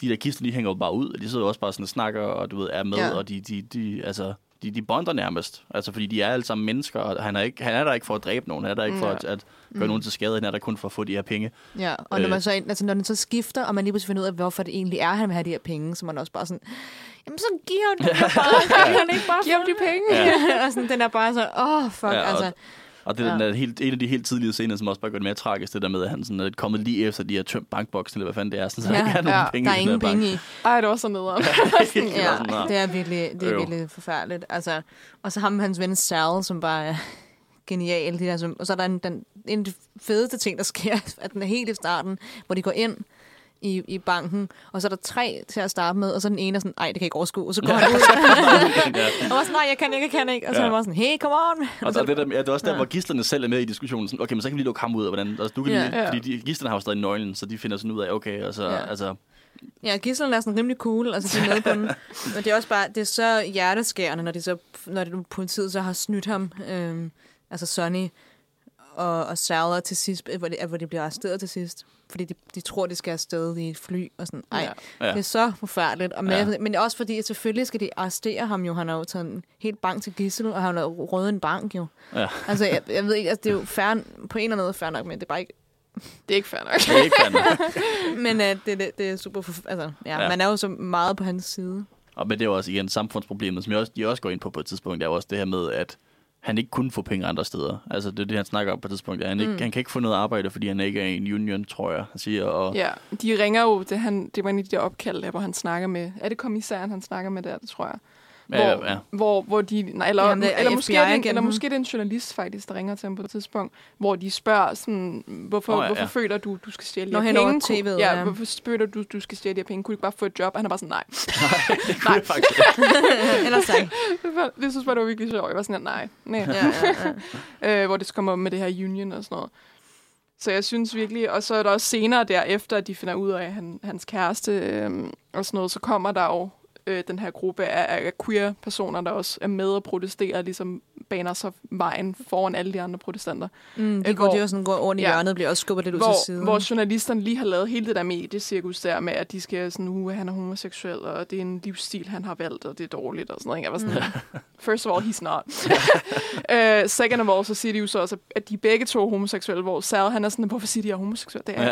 de der gidsler, de hænger jo bare ud, og de sidder jo også bare sådan og snakker, og du ved, er med, Ja. og de, de, de, altså, de, de bonder nærmest. Altså, fordi de er alle sammen mennesker, og han er, ikke, han er der ikke for at dræbe nogen, han er der ikke for Ja. at, at gøre nogen til skade, han er der kun for at få de her penge. Ja, og når, Øh. man så, altså, når den så skifter, og man lige pludselig finder ud af, hvorfor det egentlig er, han vil have de her penge, så er man også bare sådan, jamen så giver han dem bare, kan han ikke bare Giv ham de penge. Ja. og sådan, den er bare så, åh, oh, fuck, Ja, ja, og- altså. Og det er Ja. den der helt, en af de helt tidlige scener, som også bare gør det mere tragisk, det der med, at han sådan er kommet lige efter, de har tømt bankboksen, eller hvad fanden det er, sådan, så Ja. han ikke har nogen Ja, penge Der er ingen bank. penge i. Ej, det var så nederen. Ja, det er virkelig, det er Øv. virkelig forfærdeligt. Altså, og så ham med hans ven Sal, som bare er genial. De der, som, og så er der en, den, en af de fedeste ting, der sker, at den er helt i starten, hvor de går ind i, i banken, og så er der tre til at starte med, og så den ene er sådan, ej, det kan jeg ikke overskue, og så går han ud. og var sådan, nej, jeg kan ikke, jeg kan ikke. Og så Ja. er han bare sådan, hey, come on. Og så, det, der, ja, det er også der, Ja. hvor gislerne selv er med i diskussionen. Sådan, okay, men så kan vi lige lukke ham ud af, hvordan... Altså, du kan Ja. lige, Ja. Fordi de, gislerne har jo stadig nøglen, så de finder sådan ud af, okay, og så, Ja. altså... Ja, gisslerne er sådan rimelig cool, altså de er med på den. Men det er også bare, det er så hjerteskærende, når, de så, når det, politiet så har snydt ham, øhm, altså Sonny og, og Saller til sidst, hvor de, hvor de bliver arresteret til sidst. Fordi de, de tror, de skal afsted i et fly, og sådan, ej, Ja. det er så forfærdeligt. Og med, Ja. Men også fordi, at selvfølgelig skal de arrestere ham jo, han har jo taget en helt bank til gissel, og han har røget en bank jo. Ja. Altså, jeg, jeg ved ikke, altså, det er jo fair, på en eller anden måde fair nok, men det er bare ikke, Det er ikke fair nok. Det er ikke fandme. men uh, det, det, det er super, forf- altså, ja, Ja. ja, man er jo så meget på hans side. Og men det er jo også igen samfundsproblemet, som jeg også, de også går ind på på et tidspunkt, det er jo også det her med, at han ikke kunne få penge andre steder. Altså det er det, han snakker om på et tidspunkt. Han, ikke, Mm. han kan ikke få noget arbejde, fordi han ikke er i en union, tror jeg, han siger. Og, Ja, de ringer jo, det, han, det var en af de der opkald, der, hvor han snakker med, er det kommissæren, han snakker med der, det tror jeg. Ja, hvor, ja, ja. hvor, hvor de, nej, eller, Ja, ham der eller, måske er det, en, eller måske er det en journalist faktisk, der ringer til ham på et tidspunkt, hvor de spørger sådan, hvorfor, oh, ja, ja, hvorfor ja. føler du, du skal stjæle de her penge? TV'et, ja, ja. hvorfor føler du, du skal stjæle de her penge? Kunne du ikke bare få et job? Og han er bare sådan, nej. det kunne jeg faktisk. Ellers tak. det synes jeg, det var virkelig sjovt. Jeg var sådan, nej, nej. Ja, ja, ja. øh, hvor det kommer med det her union og sådan noget. Så jeg synes virkelig, og så er der også senere derefter, at de finder ud af, at han, hans kæreste øh, og sådan noget, så kommer der jo øh, den her gruppe af, af queer-personer, der også er med og protesterer, ligesom baner sig vejen foran alle de andre protestanter. Mm, de Øh, går, hvor- de også sådan, går over i ja. hjørnet og bliver også skubbet lidt ud til Hvor, siden. hvor journalisterne lige har lavet hele det der mediecirkus der med, at de skal sådan, uh, han er homoseksuel, og det er en livsstil, han har valgt, og det er dårligt, og sådan noget. ikke? Jeg var sådan, first of all, he's not. uh, second of all, så siger de jo så også, at de begge to er homoseksuelle, hvor Sal, han er sådan, hvorfor siger de, at jeg er homoseksuel? Det er Ja.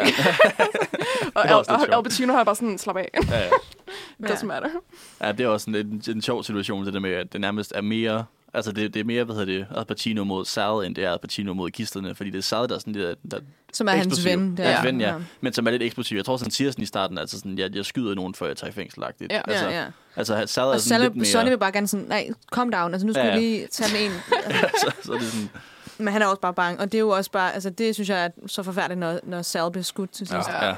og Det er også Al, lidt Al, Al Pacino har bare sådan, slap af. Ja, ja. Doesn't matter. Ja, det er også en, en, en sjov situation, det der med, at det nærmest er mere... Altså, det, det er mere, hvad hedder det, Al Pacino mod Sal, end det er Al Pacino mod kisterne, fordi det er Sal, der er sådan der, der som er hans eksplosiv. ven. Der. Hans ven, ja. Men som er lidt eksplosiv. Jeg tror, sådan siger sådan i starten, altså sådan, jeg, jeg skyder nogen, før jeg tager i fængsel. Ja. Altså, ja, ja. altså Sal er Og sådan lidt mere... Sonny vil bare gerne sådan, nej, calm down, altså nu skal Ja, ja, ja. vi lige tage den en. så, så er det sådan... Men han er også bare bange, og det er jo også bare, altså det synes jeg er så forfærdeligt, når, når Sal bliver skudt til sidst. Ja, ja.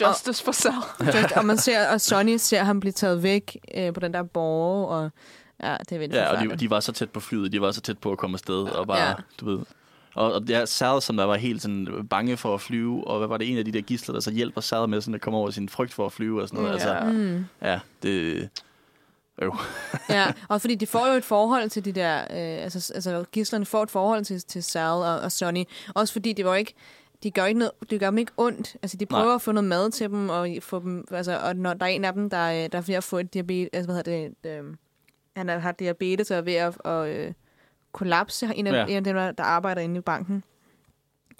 Justice for Sal. Ja. og man ser, og Sonny ser ham blive taget væk øh, på den der borg, og ja, det er virkelig ja og de, de, var så tæt på flyet, de var så tæt på at komme afsted, og bare, Ja. du ved... Og, og det er Sal, som der var helt sådan bange for at flyve, og hvad var det, en af de der gisler, der så hjælper Sal med sådan at komme over sin frygt for at flyve og sådan noget. Ja. Altså, Mm. ja, det... Øv. Ja, og fordi de får jo et forhold til de der, øh, altså, altså gislerne får et forhold til, til Sal og, og Sonny, også fordi det var ikke, de gør, ikke noget, de gør dem ikke ondt. Altså, de prøver Nej. At få noget mad til dem, og få dem, altså, og når der er en af dem, der, er- der er ved at få et diabetes, altså, hvad hedder det, øh, han har diabetes og er ved at, at øh, kollapse, en af, Ja. en af dem, der der arbejder inde i banken.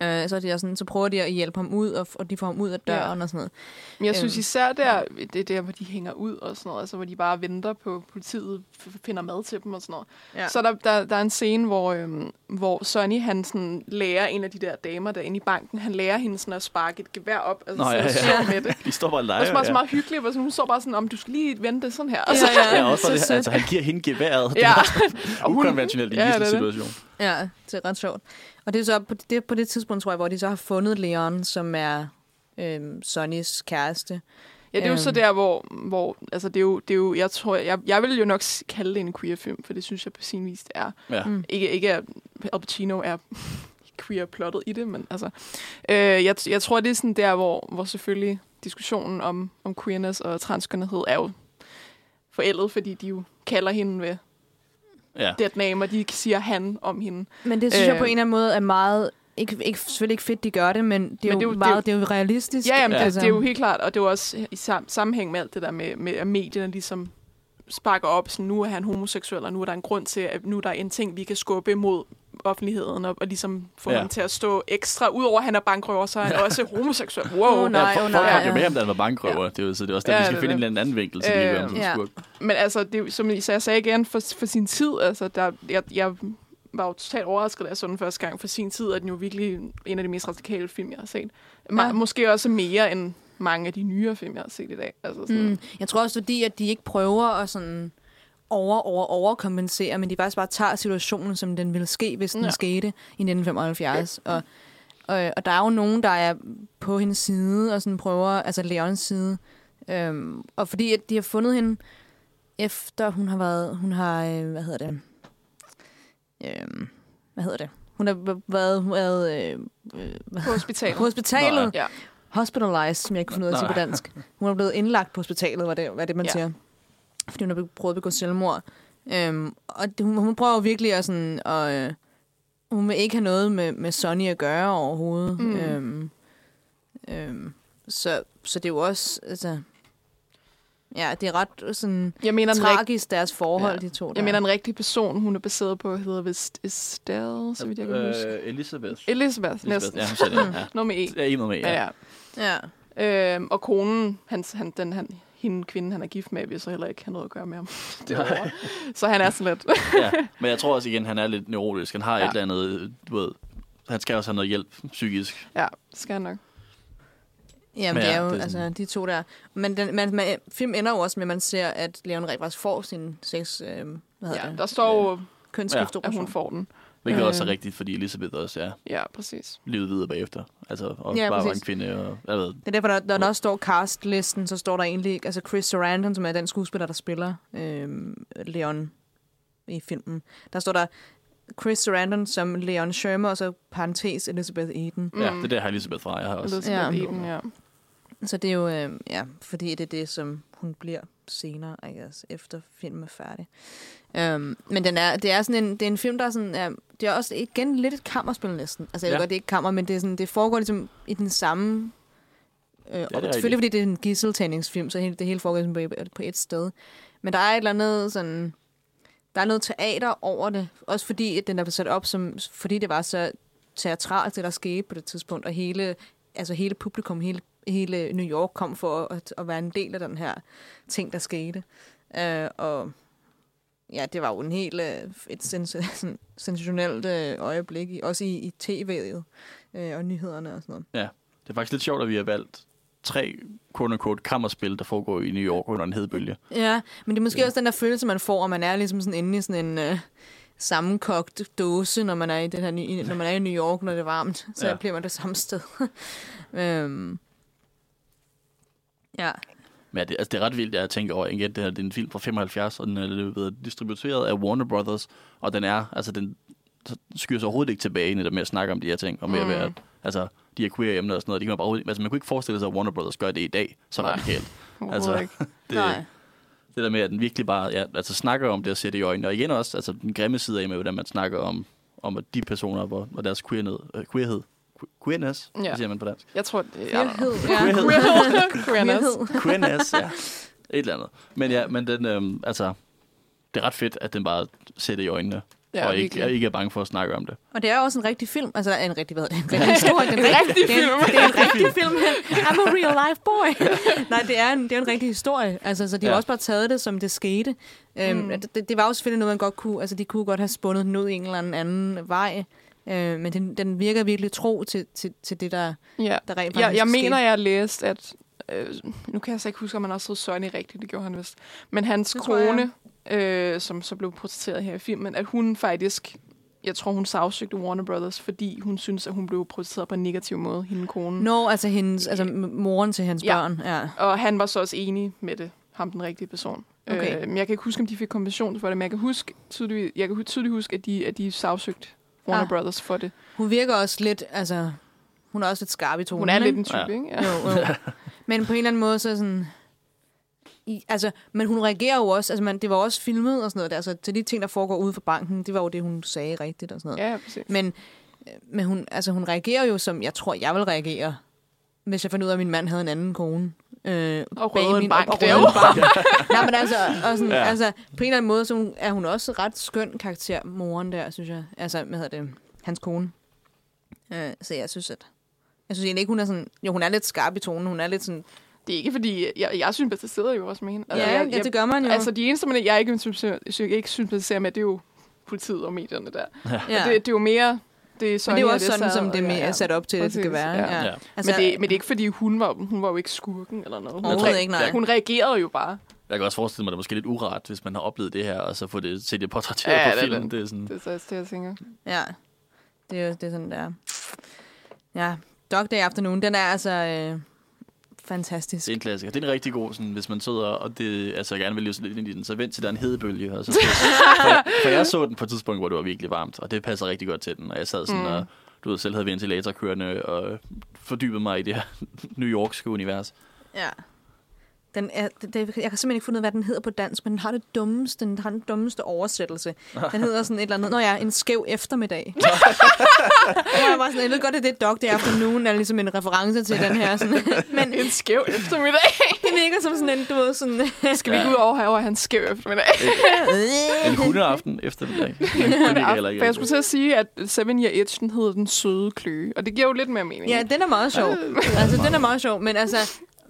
Øh, så, er de sådan, så prøver de at hjælpe ham ud, og, og de får ham ud af døren Ja. og sådan noget. Men jeg synes Øhm. især der, det er der, hvor de hænger ud og sådan noget, altså hvor de bare venter på, politiet f- finder mad til dem og sådan noget. Ja. Så der, der, der er en scene, hvor, øhm, hvor Sonny, han sådan lærer en af de der damer derinde i banken, han lærer hende sådan at sparke et gevær op, altså Nå, ja, sådan ja. ja, ja. med det. De står bare og Og leger. så bare så ja. meget hyggeligt, hvor hun står bare sådan, om du skal lige vente det sådan her. Altså, Ja, ja. Ja, også det, altså, han giver hende geværet. Det Ja. Og ukonventionelt i Ja, ja, det er det. situation. Ja, det er ret sjovt. Og det er så på det, på det tidspunkt, tror jeg, hvor de så har fundet Leon, som er øhm, Sonnys kæreste. Ja, det er jo så Øhm. der, hvor, hvor altså det er jo, det er jo jeg tror, jeg, jeg vil jo nok kalde det en queer-film, for det synes jeg på sin vis det er. Ja. Mm. Ikke, ikke at Al Pacino er queer-plottet i det, men altså, øh, jeg, jeg tror, det er sådan der, hvor, hvor selvfølgelig diskussionen om, om queerness og transkønnethed er jo forældet, fordi de jo kalder hende ved Ja. det name, og de siger han om hende. Men det synes øh, jeg på Øh. en eller anden måde er meget... Ikke, ikke, selvfølgelig ikke fedt, de gør det, men det er, Men jo, det er jo- det er meget, jo- det er jo realistisk. Ja, jamen, altså. altså. det, det er jo helt klart, og det er jo også i sam- sammenhæng med alt det der med, med at medierne ligesom sparker op, så nu er han homoseksuel, og nu er der en grund til, at nu er der en ting, vi kan skubbe mod offentligheden, og, og ligesom få Ja. ja. ham til at stå ekstra. Udover at han er bankrøver, så er han Ja. også homoseksuel. Wow. Åh, nej, ja, folk nej, folk ja. jo med, om der var bankrøver. Det er jo, så det er også der, Ja, vi skal det er finde en det. eller anden vinkel til øh, livet om ja. ja. skurk. Men altså, det, er jo- som jeg sagde igen, for, for sin tid, altså, der, jeg, jeg var jo totalt overrasket, da jeg så den første gang. For sin tid er den jo virkelig en af de mest radikale film, jeg har set. Ma- Ja. Måske også mere end mange af de nyere film, jeg har set i dag. Altså sådan, Mm. Jeg tror også, fordi at de ikke prøver at sådan over, over, overkompensere, men de faktisk bare tager situationen, som den ville ske, hvis den Ja. ja. skete i 1975. Og, og, og der er jo nogen, der er på hendes side, og sådan prøver, altså Leons side. Øhm, og fordi at de har fundet hende, efter hun har været, hun har, øh, hvad hedder det, øhm, hvad hedder det? Hun har været, været øh, øh, på hospitalet. på hospitalet. Nå, Ja. Hospitalized, som jeg ikke kan finde ud af at sige på Nej. dansk. Hun er blevet indlagt på hospitalet, hvad det, hvad det man Ja. ja. siger. Fordi hun har prøvet at begå selvmord. Øhm, og det, hun, hun prøver virkelig at sådan... Og, øh, hun vil ikke have noget med, med Sonny at gøre overhovedet. Mm. Øhm, øhm, så, så det er jo også... Altså, ja, det er ret sådan Jeg mener, den rigt- tragisk, deres forhold, Ja. de to der. jeg mener, en rigtig person, hun er baseret på, hedder vist Estelle, så vidt jeg kan huske. Øh, Elisabeth. Elizabeth, Elisabeth. næsten. Ja, hun siger det. Ja. Noget med E. Ja, en med, ja. Ja, Ja. ja. Øhm, og konen, hans, han, den, han, hende kvinde, han er gift med, vil så heller ikke have noget at gøre med ham. Derovre. så han er sådan lidt... ja. Men jeg tror også igen, han er lidt neurotisk. Han har ja. Ja. et eller andet, du ved, han skal også have noget hjælp psykisk. ja, skal han nok. Jamen, Men det ja, er jo det er altså de to der. Men den, man, man, film ender jo også med, at man ser, at Leon faktisk får sin sex... Øh, hvad hedder Ja, det? der står jo, kønsskifteoperation. at hun får den. Hvilket Øh. også er rigtigt, fordi Elisabeth også er Ja, præcis. livet videre bagefter. Altså, og Ja, bare var en kvinde. Og, jeg ved, Det er derfor, der, når der også står castlisten, så står der egentlig, altså Chris Sarandon, som er den skuespiller, der spiller øh, Leon i filmen. Der står der Chris Sarandon som Leon Shermer, og så parentes Elizabeth Eden. ja, det er der har Elisabeth fra. Jeg har også. Elizabeth Ja. Eden, ja. Så det er jo, øh, ja, fordi det er det, som hun bliver senere, I guess, efter filmen er færdig. Um, men den er, det er sådan en, det er en film, der er sådan, ja, det er også igen lidt et kammerspil næsten. Altså jeg Ja. ved godt, det er ikke kammer, men det, er sådan, det foregår ligesom i den samme... Øh, er og selvfølgelig fordi det er en gisseltagningsfilm, så det hele foregår ligesom på, på et sted. Men der er et eller andet sådan... Der er noget teater over det. Også fordi, at den er sat op, som, fordi det var så teatralt, det der skete på det tidspunkt. Og hele, altså hele publikum, hele, hele New York kom for at, at være en del af den her ting, der skete. Uh, og ja, det var jo en helt uh, et sens- sådan sensationelt uh, øjeblik, i, også i, i tv'et uh, og nyhederne og sådan noget. Ja, det er faktisk lidt sjovt, at vi har valgt tre quote kammerspil, der foregår i New York under en hedbølge. Ja, men det er måske Ja. også den der følelse, man får, at man er ligesom sådan inde i sådan en øh, sammenkogt dåse, når man er i det her, ny- når man er i New York, når det er varmt. Så ja. bliver man det samme sted. øhm. Ja. Men ja, det, altså, det er ret vildt, at jeg tænker over, igen, det her det er en film fra 75, og den er blevet distributeret af Warner Brothers, og den er, altså den skyder sig overhovedet ikke tilbage netop med at snakke om de her ting, og med mm. at være, altså de her queer emner og sådan noget, de kan man, bare, altså, man kunne ikke forestille sig, at Warner Brothers gør det i dag, så radikalt. Altså, ikke. Det, Nej. det der med, at den virkelig bare ja, altså, snakker om det og ser det i øjnene, og igen også altså, den grimme side af med, hvordan man snakker om, om at de personer, hvor, hvor deres queerness, øh, queerhed, que- queerness, ja. Siger man på dansk? Jeg tror, det. Ja. Queerhed. Queerness. Queerness, ja. Et eller andet. Men ja, men den, øhm, altså, det er ret fedt, at den bare ser det i øjnene. Ja, og ikke, og ikke er bange for at snakke om det. Og det er også en rigtig film. Altså, en rigtig, hvad hedder det? En rigtig historie. Er en rigtig er film. Det er en rigtig film. I'm a real life boy. Nej, det er en, det er en rigtig historie. Altså, så de har Ja. også bare taget det, som det skete. Øhm, Mm. det, det, var jo selvfølgelig noget, man godt kunne... Altså, de kunne godt have spundet den ud i en eller anden vej. Øh, men den, den virker virkelig tro til, til, til det, der, Ja. der rent faktisk Jeg, jeg mener, jeg har læst, at... Øh, nu kan jeg så ikke huske, om man også hed Sonny rigtigt. Det gjorde han vist. Men hans Det kone, øh, som så blev portrætteret her i filmen, at hun faktisk jeg tror, hun sagsøgte Warner Brothers, fordi hun synes, at hun blev protesteret på en negativ måde, hende konen. Nå, altså, hendes, altså m- moren til hans Ja. børn. Ja. Og han var så også enig med det, ham den rigtige person. Okay. Øh, men jeg kan ikke huske, om de fik kompensation for det, men jeg kan, huske, tydeligt, jeg kan tydeligt huske, at de, at de sagsøgte Warner Ah. Brothers for det. Hun virker også lidt, altså... Hun er også lidt skarp i tonen, Hun er lidt en type, Ja. ikke? Ja. Jo, jo. Men på en eller anden måde, så sådan... I, altså, men hun reagerer jo også, altså man, det var også filmet og sådan noget der, så til de ting, der foregår ude for banken, det var jo det, hun sagde rigtigt og sådan noget. Ja, præcis. Men, men hun, altså, hun reagerer jo, som jeg tror, jeg vil reagere, hvis jeg fandt ud af, at min mand havde en anden kone. Øh, Og bag min- bank og, en bank. Nej, men altså, og sådan, Ja. altså, på en eller anden måde, så hun- er hun også ret skøn karakter, moren der, synes jeg. Altså, hvad hedder det? Hans kone. Øh, så jeg synes, at... Jeg synes egentlig ikke, hun er sådan... Jo, hun er lidt skarp i tonen. Hun er lidt sådan... Det er ikke fordi, jeg, jeg sympatiserer jo også med hende. Ja, jeg, ja, det gør man jo. Altså, de eneste, man, jeg ikke, sympatiserer, ikke sympatiserer med, det er jo politiet og medierne der. ja. Og det, det er jo mere... Det er, men det er Sonja, jo også sådan, sad som det ja, er sat op til, at det skal være. ja. Ja. Altså, men, det, men det er ikke, fordi hun var, hun var jo ikke skurken eller noget. Hun, re- ikke, nej. Hun reagerede jo bare. Jeg kan også forestille mig, at det er måske lidt uret, hvis man har oplevet det her, og så få det, se det portrætteret Ja, på det er film. det. Det er sådan, Det er så også det, jeg tænker. Ja, det er jo det er sådan der. Ja, Dog Day Afternoon, den er altså øh, fantastisk. det er en klassiker. Det er en rigtig god, sådan, hvis man sidder og det, altså, gerne vil leve lidt ind i den, så vent til der er en hedebølge. Og så, for, jeg, for jeg så den på et tidspunkt, hvor det var virkelig varmt, og det passer rigtig godt til den. Og jeg sad sådan mm. og du ved, selv havde ventilator kørende og fordybede mig i det her New Yorkske univers. Ja. Den er, det, det, jeg kan simpelthen ikke finde ud af, hvad den hedder på dansk, men den har det dummeste, den har den dummeste oversættelse. Den hedder sådan et eller andet, nå ja, en skæv eftermiddag. og jeg var sådan, jeg ved godt, at det er Dog Day Afternoon, er ligesom en reference til den her. Sådan. men En skæv eftermiddag. det virker som sådan en, du ved, sådan... Skal vi ikke ud over herovre hans skæv eftermiddag? En hundeaften efter det. Det virker heller ikke. For jeg skulle til at sige, at Seven Year Itch, den hedder Den Søde Kløe. Og det giver jo lidt mere mening. Ja, den er meget sjov. Altså, den er meget sjov, men altså...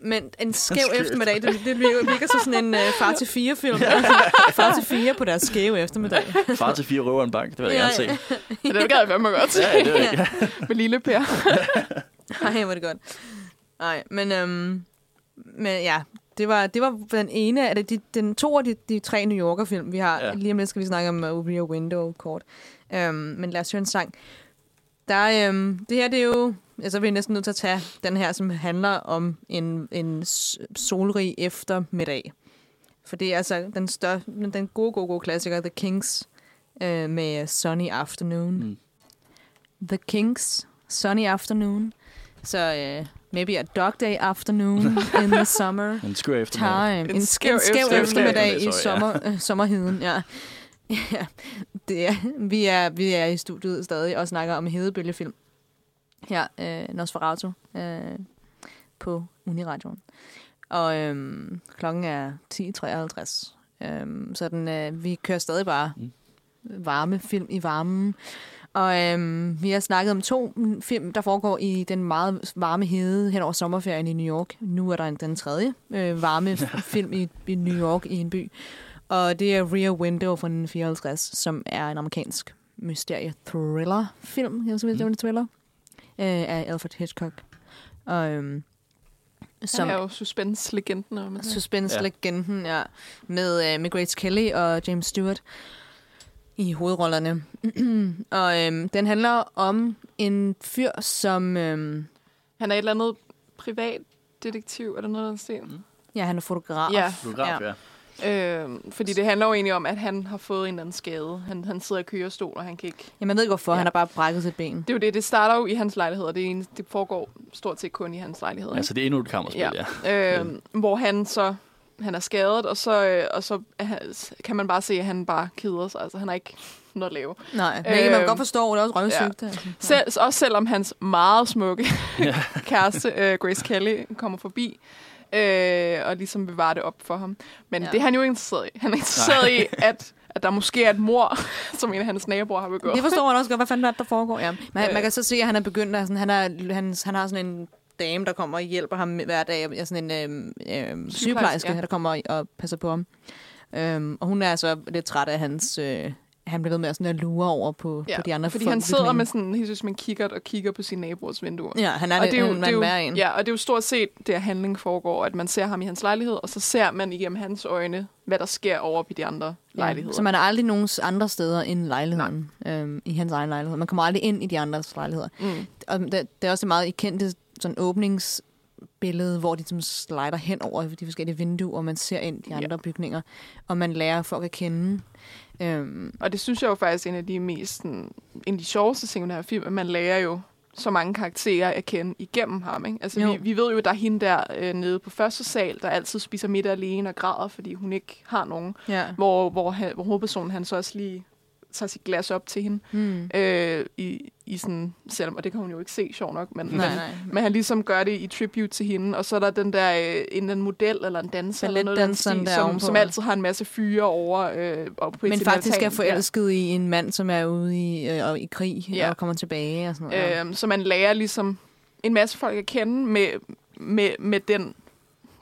Men en skæv eftermiddag, det, det virker, som sådan en uh, far til fire film. Far til fire på deres skæve eftermiddag. Far til fire røver en bank, det vil jeg Ja, gerne se. Ja, det gad jeg fandme godt se. Ja, det vil jeg. Med lille Per. Nej, hvor er det godt. Nej, men, øhm, men ja, det var, det var den ene af det, de, den to af de, de tre New Yorker-film, vi har. Ja. Lige om lidt skal vi snakke om uh, Rear Window kort. Øhm, men lad os høre en sang. Der, øhm, det her, det er jo... Altså, vi er næsten nødt til at tage den her, som handler om en, en solrig eftermiddag. For det er altså den, større, den gode, gode, gode klassiker, The Kings, øh, med Sunny Afternoon. Mm. The Kings, Sunny Afternoon. Så uh, maybe a dog day afternoon in the summer En skør eftermiddag. time. En En, skæv en skæv eftermiddag. eftermiddag i ja. sommer, øh, sommerheden. Ja. ja. Det er, vi, er, vi er i studiet stadig og snakker om hedebølgefilm. Her, øh, Nosferatu, øh, på Uniradioen. Og øhm, klokken er 10.53. Øhm, så den, øh, vi kører stadig bare Mm. varme film i varmen. Og øhm, vi har snakket om to film, der foregår i den meget varme hede hen over sommerferien i New York. Nu er der en, den tredje øh, varme film i, i New York i en by. Og det er Rear Window fra 1954, som er en amerikansk mysterie-thriller-film. Jeg ved, det var en thriller. Øh, af Alfred Hitchcock. Og, øhm, Som som er jo suspense-legenden. om suspense-legenden, ja. Med, øh, med Grace Kelly og James Stewart i hovedrollerne. og øhm, den handler om en fyr, som... Øhm, Han er et eller andet privatdetektiv, eller noget af den stil. ja, han er fotograf. Ja. Fotograf, ja. Øh, fordi det handler jo egentlig om, at han har fået en eller anden skade. Han, han sidder i kørestol, og han kan ikke... Jamen, jeg ved ikke hvorfor, Ja. han har bare brækket sit ben. Det er jo det, det starter jo i hans lejlighed, og det, er en, det foregår stort set kun i hans lejlighed. Altså, det er endnu et kammerspil, ja. ja. Øh, hvor han så han er skadet, og så, øh, og så kan man bare se, at han bare keder sig. Altså, han har ikke noget at lave. Nej, men øh, man kan Øhm, godt forstå, det er også røvsygt. Ja. Selv, også selvom hans meget smukke kæreste, øh, Grace Kelly, kommer forbi, øh, og ligesom vil vare det op for ham. Men Ja. det er han jo ikke interesseret i. Han er interesseret i, at, at der måske er et mor, som en af hans naboer har begået. Det forstår man også godt, hvad fanden er det, der foregår. Ja. Man, Øh. man kan så se, at han er begyndt, at sådan, han, er, han, han har sådan en dame, der kommer og hjælper ham hver dag. Ja, sådan en øhm, øhm, sygeplejerske, ja. der kommer og passer på ham. Øhm, og hun er så lidt træt af hans øh, han bliver ved med at, sådan at lure over på, ja, på de andre fordi folk han i sidder med sådan, helt som en kikkert og kigger på sin naboers vinduer. Ja, han er, og det er jo, det er jo, en. ja, og det er jo stort set, der handling foregår, at man ser ham i hans lejlighed, og så ser man igennem hans øjne, hvad der sker over på de andre lejligheder. Så man er aldrig nogen andre steder end lejligheden, øhm, i hans egen lejlighed. Man kommer aldrig ind i de andres lejligheder. Mm. Og det, det er også et meget kendte sådan åbningsbillede, hvor de som slider hen over de forskellige vinduer, og man ser ind i de andre Ja. bygninger, og man lærer folk at kende. Øhm, Og det synes jeg jo faktisk er en af de mest, en af de sjoveste ting i den her film, at man lærer jo så mange karakterer at kende igennem ham. Ikke? Altså, Jo. vi, vi ved jo, at der er hende der øh, nede på første sal, der altid spiser middag alene og græder, fordi hun ikke har nogen. ja. Hvor, hvor, han, hvor hovedpersonen han så også lige tager sit glas op til hende. Hmm. Øh, i, i sådan, selvom, og det kan hun jo ikke se, sjov nok, men, Nej, men, nej. men han ligesom gør det i tribute til hende, og så er der den der, øh, en eller anden model eller en danser, eller noget, Balletdanseren stil, der som, ovenpå. som altid har en masse fyre over øh, op på Men faktisk er forelsket i en mand, som er ude i, øh, og i krig Ja. og kommer tilbage og sådan noget. Ja. Øhm, så man lærer ligesom en masse folk at kende med, med, med den,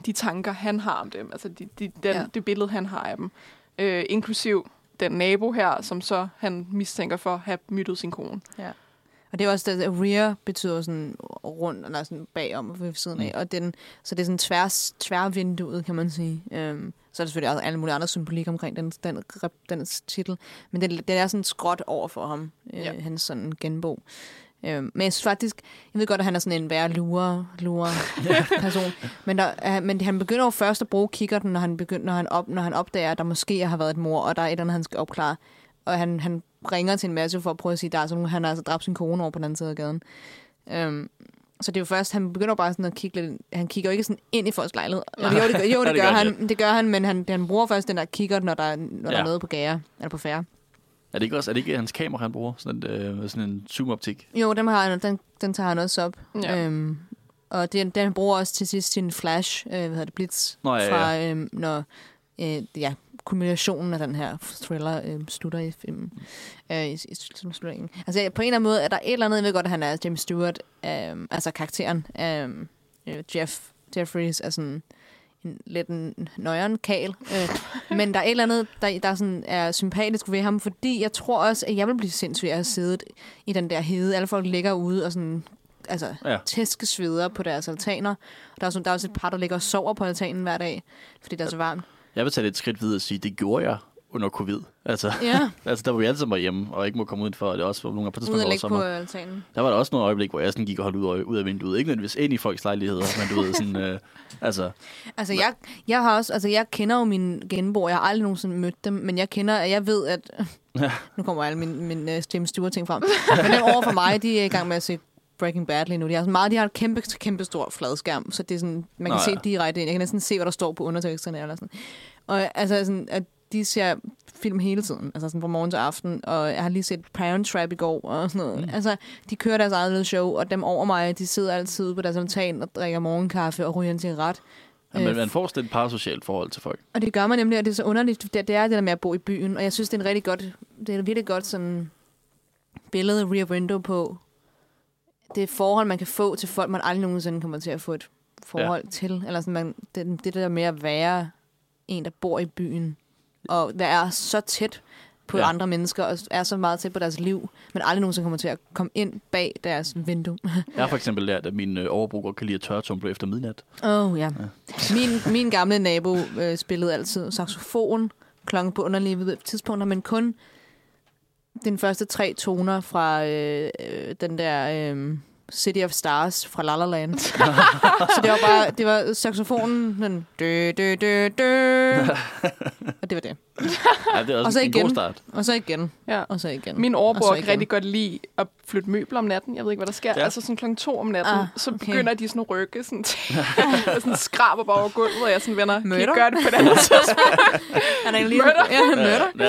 de tanker, han har om dem. Altså de, de, den, Ja. ja. det billede, han har af dem. Øh, inklusiv den nabo her, som så han mistænker for at have myttet sin kone. Og det er også det, at rear betyder sådan rundt, eller sådan bagom og ved siden af. Og den, så det er sådan tværs, tværvinduet, kan man sige. Øhm, så er der selvfølgelig også alle mulige andre symbolik omkring den, den, den, den titel. Men den, den er sådan skråt over for ham, øh, Ja. hans sådan genbo. Øhm, men jeg synes faktisk, jeg ved godt, at han er sådan en værre lure, lure person. Men, der, er, men han begynder jo først at bruge kikkerten, når han, begynder, når, han op, når han opdager, at der måske har været et mor, og der er et eller andet, han skal opklare. Og han, han ringer til en masse for at prøve at sige, der er sådan, han har altså dræbt sin kone over på den anden side af gaden. Øhm, så det er jo først, han begynder bare sådan at kigge lidt, han kigger jo ikke sådan ind i folks lejlighed. Jo, jo, det gør, jo, Ja, det gør, han, det gør han, men han, han bruger først den der kikkert, når der, er- når ja. der Ja. er noget på gære, eller på færre. Er det ikke også er det ikke hans kamera, han bruger? Sådan, øh, sådan en zoom-optik? Jo, dem har han, den, den tager han også op. Ja. Øhm, og den, den bruger også til sidst sin flash, øh, hvad hedder det, blitz, Nå, ja, fra øhm, når øh, ja, kulminationen af den her thriller øh, slutter i filmen. Øh, i, i slutningen. Altså på en eller anden måde er der et eller andet, jeg ved godt, at han er James Stewart, øh, altså karakteren, øh, øh, Jeff Jeffries er sådan en lidt en nøjeren kal. Øh, men der er et eller andet, der, der sådan er sympatisk ved ham, fordi jeg tror også, at jeg vil blive sindssyg af at have siddet i den der hede. Alle folk ligger ude og sådan altså, Ja. tæskesveder på deres altaner. Der er, sådan, der er også et par, der ligger og sover på altanen hver dag, fordi det er så varmt. Jeg vil tage et skridt videre og sige, det gjorde jeg under covid. Altså, Ja, altså der var vi alle sammen hjemme, og ikke må komme udenfor, og det også var nogle gange på tidspunkt over ligge på sommer. altanen. Der var der også nogle øjeblik, hvor jeg sådan gik og holdt ud, ud af vinduet. Ikke nødvendigvis ind i folks lejligheder, men du ved, sådan, øh, altså, Altså, jeg, jeg har også, altså, jeg kender jo mine genboer. Jeg har aldrig nogensinde mødt dem, men jeg kender, jeg ved, at... nu kommer alle mine, mine uh, James Stewart-ting frem. men dem over for mig, de er i gang med at se Breaking Bad lige nu. De har, sådan meget, de har et kæmpe, kæmpe stort fladskærm, så det er sådan, man kan Nå, se ja. direkte ind. Jeg kan næsten se, hvad der står på underteksterne. Eller sådan. Og altså, sådan, at de ser film hele tiden, altså sådan fra morgen til aften, og jeg har lige set Parent Trap i går, og sådan noget. Mm. Altså, de kører deres eget lille show, og dem over mig, de sidder altid på deres altan og drikker morgenkaffe og ryger en cigaret. ja, men man får sådan et parasocialt forhold til folk. Og det gør man nemlig, og det er så underligt. Det, det er det der med at bo i byen, og jeg synes, det er en rigtig godt, det er virkelig godt sådan billede Rear Window på det forhold, man kan få til folk, man aldrig nogensinde kommer til at få et forhold ja. til. Eller sådan, man, det, det der med at være en, der bor i byen, og være så tæt på Ja. ja. andre mennesker, og er så meget tæt på deres liv, men aldrig nogensinde kommer til at komme ind bag deres vindue. Jeg har for eksempel lært, at min øh, overbrug godt kan lide at tørretumble efter midnat. Åh, oh, ja. Min, min gamle nabo øh, spillede altid saxofon klokken på underlige tidspunkter, men kun den første tre toner fra øh, øh, den der øh, City of Stars fra La La Land. så det var bare, det var saxofonen, den dø, dø, dø, dø. og det var det. Ja, det er også Og så en god igen. start. Og så igen, Ja. og så igen. Min overbror kan rigtig godt lide at flytte møbler om natten. Jeg ved ikke, hvad der sker. Ja. Ja. Altså sådan klokken to om natten, Ah, så okay. begynder de sådan at rykke. Sådan, og sådan skraber bare over gulvet, og jeg sådan, venner, kan I gøre det på et andet tidspunkt? Er lige, Murder. Ja, han møder. Ja,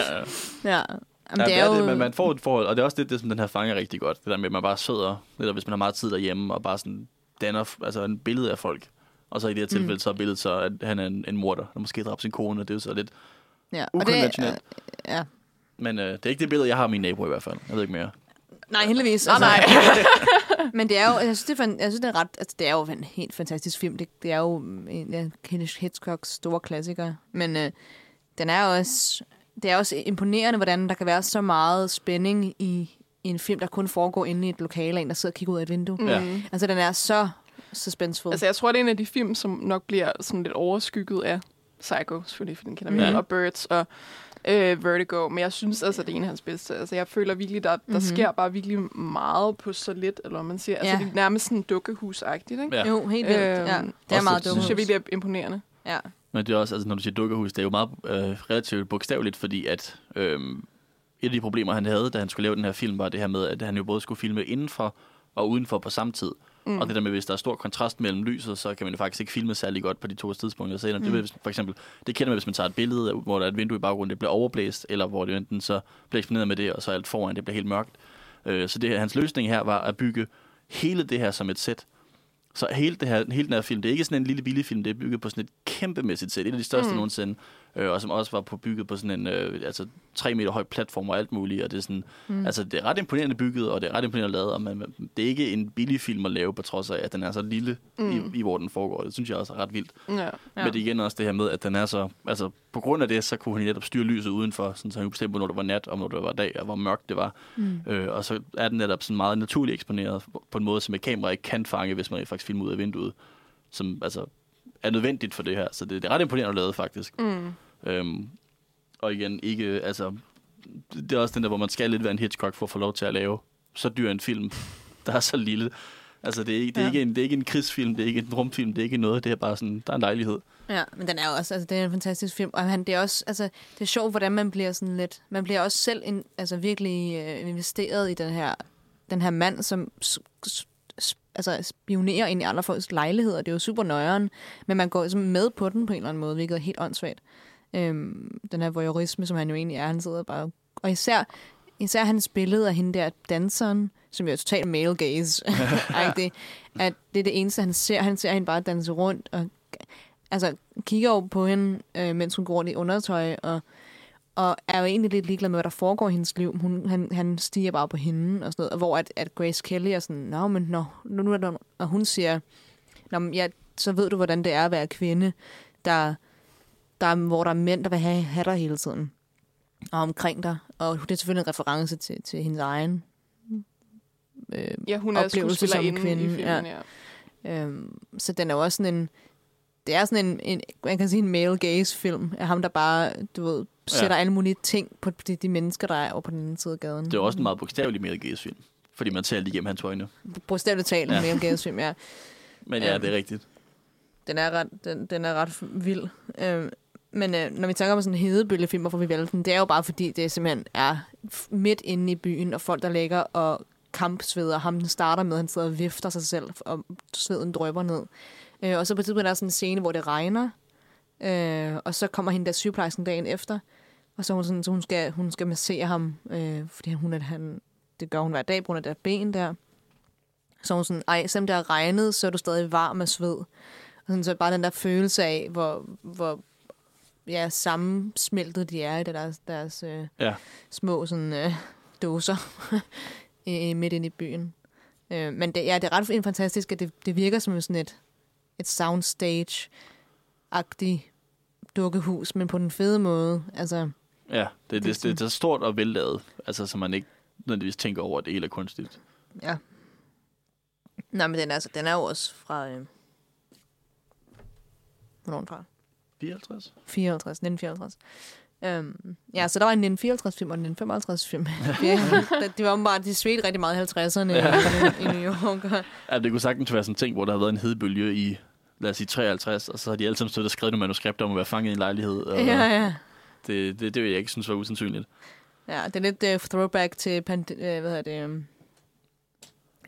ja. Ja. Jamen, Ja, det er jo... det, men man får et forhold, og det er også det, det som den her fanger rigtig godt. Det der med, at man bare sidder, eller hvis man har meget tid derhjemme, og bare sådan danner altså en billede af folk. Og så i det her tilfælde, mm. så er billedet så, at han er en, en morder, der måske dræbte sin kone, og det er jo så lidt ja. og det, ukonventionelt. ja. Men øh, det er ikke det billede, jeg har af min nabo i hvert fald. Jeg ved ikke mere. Nej, heldigvis. Nej, nej. Men det er jo, jeg synes, det er, fan- jeg synes, det er ret, altså, det er jo en helt fantastisk film. Det, det er jo en af Hitchcocks store klassikere. Men øh, den er også det er også imponerende, hvordan der kan være så meget spænding i, i en film, der kun foregår inde i et lokale, en der sidder og kigger ud af et vindue. Mm. Ja. Altså, den er så suspenseful. Altså, jeg tror, det er en af de film, som nok bliver sådan lidt overskygget af Psycho, selvfølgelig, for den kender vi, Ja. ja. og Birds og øh, Vertigo. Men jeg synes altså, det er en af hans bedste. Altså, jeg føler virkelig, der, der Mhm. mm-hmm. sker bare virkelig meget på så lidt, eller hvad man siger. Altså, Ja. det er nærmest sådan dukkehusagtigt, ikke? Ja. Jo, helt vildt. Øhm, ja, det er meget det Det synes jeg virkelig er imponerende. Ja. Men det er også, altså, når du siger dukkehus, det er jo meget øh, relativt bogstaveligt, fordi at øh, et af de problemer, han havde, da han skulle lave den her film, var det her med, at han jo både skulle filme indenfor og udenfor på samme tid. Mm. Og det der med, hvis der er stor kontrast mellem lyset, så kan man jo faktisk ikke filme særlig godt på de to tidspunkter. Så mm. det, vil, for eksempel, det kender man, hvis man tager et billede, hvor der er et vindue i baggrunden, det bliver overblæst, eller hvor det enten så bliver eksponeret med det, og så alt foran, det bliver helt mørkt. Øh, så det, hans løsning her var at bygge hele det her som et sæt. Så hele, det her, hele den her film, det er ikke sådan en lille billig film, det er bygget på sådan et kæmpemæssigt sæt. Et af de største mm. Nogensinde. Øh, og som også var på bygget på sådan en øh, altså, tre meter høj platform og alt muligt. Og det er, sådan, mm. altså, det er ret imponerende bygget, og det er ret imponerende lavet. Og man, det er ikke en billig film at lave, på trods af, at den er så lille mm. i, i, hvor den foregår. Det synes jeg også er ret vildt. Ja. Men det er igen også det her med, at den er så... Altså, på grund af det, så kunne han netop styre lyset udenfor, sådan, så han kunne bestemme, hvornår det var nat, og hvornår det var dag, og hvor mørkt det var. Mm. Øh, og så er den netop sådan meget naturligt eksponeret på en måde, som et kamera ikke kan fange, hvis man faktisk filmer ud af vinduet. Som altså er nødvendigt for det her. Så det, det er ret imponerende lavet, faktisk. Mm. Øhm, og igen, ikke... Altså, det er også den der, hvor man skal lidt være en Hitchcock for at få lov til at lave så dyr en film, der er så lille. Altså, det er, ikke, det, er Ja. ikke en, det er ikke en krigsfilm, det er ikke en rumfilm, det er ikke noget. Det er bare sådan, der er en lejlighed. Ja, men den er også, altså det er en fantastisk film, og han, det er også, altså det er sjovt, hvordan man bliver sådan lidt, man bliver også selv in, altså virkelig øh, investeret i den her, den her mand, som altså spionerer ind i andre folks lejligheder, det er jo super nøjeren, men man går ligesom med på den på en eller anden måde, hvilket er helt åndssvagt. Øhm, den her voyeurisme, som han jo egentlig er, han sidder bare, og især, især hans billede af hende der danseren, som jo er totalt male gaze, det, at det er det eneste, han ser. Han ser hende bare danse rundt, og altså, kigger over på hende, øh, mens hun går rundt i undertøj, og, og er jo egentlig lidt ligeglad med, hvad der foregår i hendes liv. Hun, han, han stiger bare på hende, og sådan noget. Og hvor at, at Grace Kelly er sådan, Nå, men nå, nu, nu er der, og hun siger, Nå, men ja, så ved du, hvordan det er at være kvinde, der, der, hvor der er mænd, der vil have, have dig hele tiden, og omkring dig. Og det er selvfølgelig en reference til, til hendes egen øh, Ja, hun er Oplevelse som skuespillerinde kvinde, i filmen, ja. ja. Øhm, så den er jo også sådan en... Det er sådan en, en man kan sige en male gaze film af ham, der bare, du ved, sætter ja. alle mulige ting på de, de mennesker, der er over på den anden side af gaden. Det er også en meget bogstavelig Mel Gaze film. Fordi man ser lige igennem hans øjne. Bogstaveligt talt en Ja. male gaze film, ja. Men ja, Øhm. det er rigtigt. Den er ret, den, den er ret vild. Øhm, men øh, når vi tænker om sådan en hedebølgefilm, hvorfor vi valgte den, det er jo bare fordi, det simpelthen er midt inde i byen, og folk, der ligger og kampsveder. Ham, den starter med, at han sidder og vifter sig selv, og sveden drøber ned. Øh, og så på et tidspunkt er der sådan en scene, hvor det regner, øh, og så kommer hende der sygeplejersken dagen efter, og så, hun sådan, så hun, skal, hun skal massere ham, øh, fordi hun at han, det gør hun hver dag på grund af det der ben der. Så hun sådan, ej, selvom det har regnet, så er du stadig varm af sved. Og sådan, så bare den der følelse af, hvor, hvor ja, sammensmeltet de er i deres, deres øh, Ja. små sådan, øh, dåser midt inde i byen. Øh, men det, ja, det er ret fantastisk, at det, det virker som sådan et, et soundstage-agtigt dukkehus, men på den fede måde. Altså, Ja, det, Det er det, sådan- det, er stort og vellavet. Altså, så man ikke nødvendigvis tænker over, at det hele er kunstigt. ja. Nej, men den er, altså, den er jo også fra... Øh, hvornår den fra? 54? 54, 1954. Øhm, ja, så der var en 1954-film og en 1955-film. ja, det, var bare, de svedte rigtig meget i 50'erne i, i New York. Ja, det kunne sagtens være sådan en ting, hvor der har været en hedebølge i, lad os sige, 53, og så har de alle sammen stået og skrevet nogle manuskripter om at være fanget i en lejlighed. Og Ja, ja. Det, det, det vil jeg ikke synes var usandsynligt. Ja, det er lidt uh, throwback til pand- uh, hvad hedder det, um,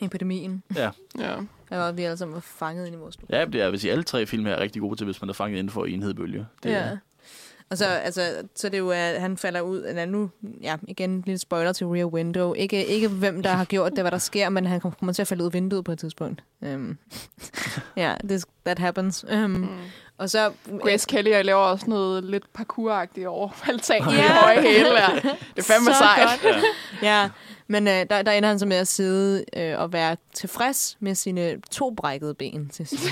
epidemien. Ja, Ja. Der var vi alle sammen var fanget ind i vores ja det er, jeg vil sige, alle tre film er rigtig gode til, hvis man er fanget inden for en hedebølge. Det, ja. Og så, altså, så det er jo, at han falder ud, eller nu, ja, igen en lille spoiler til Rear Window. Ikke, ikke hvem, der har gjort det, hvad der sker, men han kommer til at falde ud af vinduet på et tidspunkt. Um, ja, this, that happens. Um, Mm. Og så... Grace Kelly, jeg laver også noget lidt parkouragtigt over altanen Ja. i høje hæle der. Det er fandme Så sejt. godt. Ja, men øh, der, der ender han så med at sidde øh, og være tilfreds med sine to brækkede ben til sidst.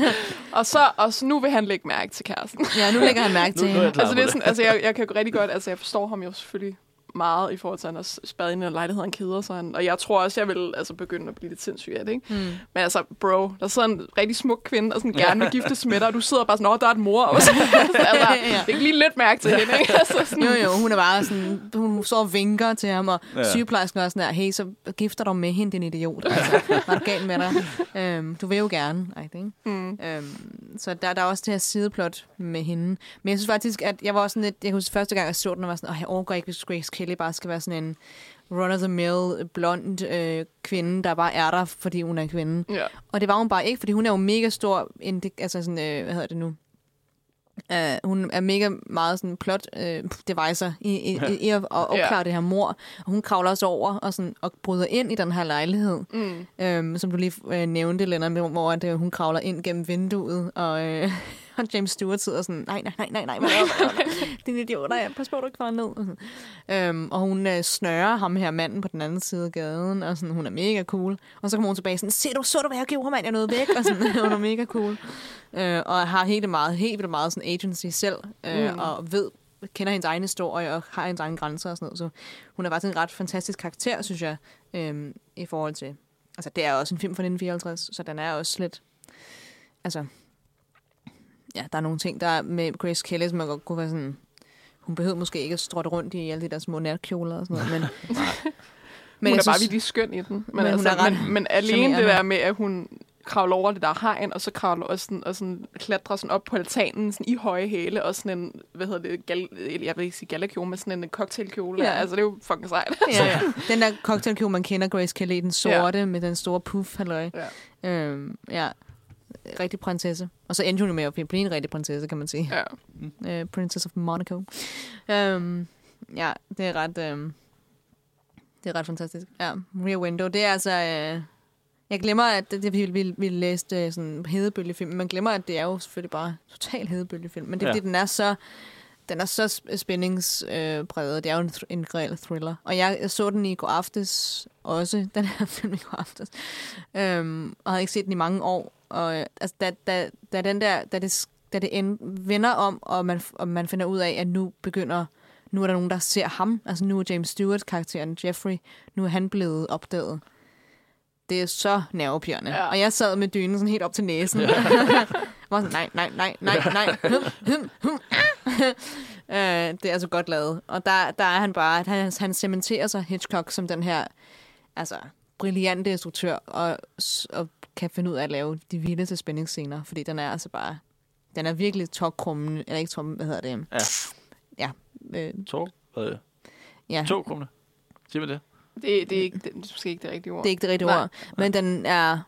Og så, og så nu vil han lægge mærke til kæresten. ja, nu lægger han mærke til er hende. altså, det er sådan, altså jeg, jeg kan jo rigtig godt, altså jeg forstår ham jo selvfølgelig meget i forhold til, at han er spadet ind i en lejlighed, han keder sig. Han, og jeg tror også, jeg vil altså, begynde at blive lidt sindssyg af det, ikke? Mm. Men altså, bro, der sidder en rigtig smuk kvinde, og sådan gerne vil giftes med dig, og du sidder bare sådan, åh, der er et mor. Og så, altså, Ja. det er lige lidt mærke til hende, ikke? Altså, sådan, Jo, jo, hun er bare sådan, hun og vinker til ham, og ja. Sygeplejersken er sådan der, hey, så gifter dig med hende, din idiot. Altså, hvad er du galt med dig? Øhm, du vil jo gerne, det, ikke? Mm. Øhm, så der, der er også det her sideplot med hende. Men jeg synes faktisk, at jeg var også sådan lidt, jeg husker første gang, jeg så den, og var sådan, åh, jeg overgår ikke, hvis Grace Kelly bare skal være sådan en run-of-the-mill, blond øh, kvinde, der bare er der, fordi hun er kvinde. Ja. Og det var hun bare ikke, fordi hun er jo mega stor, altså sådan, øh, hvad hedder det nu? Uh, hun er mega meget sådan plot uh, devicer i, i, i, i at, at opklare Ja. det her mor. Og hun kravler også over og, sådan, og bryder ind i den her lejlighed. Mm. Øhm, som du lige øh, nævnte, Lennart, hvor at, øh, hun kravler ind gennem vinduet, og, øh, og James Stewart sidder sådan, nej, nej, nej, nej, nej, er det? Din idioter, ja, pas på, du ikke ned. Øhm, og hun øh, snører ham her manden på den anden side af gaden, og sådan, hun er mega cool. Og så kommer hun tilbage sådan, se du, så du, hvad jeg gjorde, mand, jeg nåede væk, og sådan, hun er mega cool. Øh, og har helt meget, helt vildt meget sådan agency selv, øh, Mm. og ved, kender hendes egen historie, og har hendes egen grænser og sådan noget. Så hun er faktisk en ret fantastisk karakter, synes jeg, øh, i forhold til Altså, det er også en film fra 1954, så den er også lidt... Altså... Ja, der er nogle ting, der er med Grace Kelly, som man godt kunne være sådan... Hun behøvede måske ikke at stråtte rundt i alle de der små natkjoler og sådan noget, men... Men hun er bare virkelig skøn i den. Men, Men hun altså, er ret men, men alene det der med, at hun kravler over det der hegn, og så kravler og, sådan, og sådan klatrer sådan op på altanen sådan i høje hæle, og sådan en, hvad hedder det, gal, jeg vil ikke sige gallakjole, men sådan en cocktailkjole. Ja. Altså, det er jo fucking sejt. Ja, ja. Den der cocktailkjole, man kender Grace Kelly, den sorte ja. med den store puff, halløj. Ja. Øhm, ja, rigtig prinsesse. Og så endte hun jo med at blive en rigtig prinsesse, kan man sige. Ja. uh, Princess of Monaco. Um, ja, det er ret... Um, det er ret fantastisk. Ja, Rear Window, det er altså... Uh, jeg glemmer, at det, det vi, vi, vi læste uh, sådan hedebølgefilm, man glemmer, at det er jo selvfølgelig bare total hedebølgefilm, men det er Ja. fordi, den er så... Den er så sp- spændingspræget. Det er jo en, thr- en reel thriller. Og jeg, jeg så den i går aftes også, den her film i går aftes. Øhm, og havde ikke set den i mange år. Og øh, altså, da, da, da, den der, da det, da det end, vender om, og man, og man finder ud af, at nu begynder nu er der nogen, der ser ham. Altså nu er James Stewart, karakteren Jeffrey, nu er han blevet opdaget. Det er så nervepirrende. Ja. Og jeg sad med dynen sådan helt op til næsen. Ja. var sådan, nej, nej, nej, nej, nej. Øh, det er altså godt lavet. Og der, der er han bare, at han, han cementerer sig Hitchcock som den her altså, brillante instruktør, og, og kan finde ud af at lave de vildeste spændingsscener, fordi den er altså bare, den er virkelig tokrummende, eller ikke trum, hvad hedder det? Ja. Ja. Øh, To? Hvad? ja. To, kom det. Sig mig det. Det, det, er ikke, det, det er måske ikke det rigtige ord. Det er ikke det rigtige Nej. ord, men den er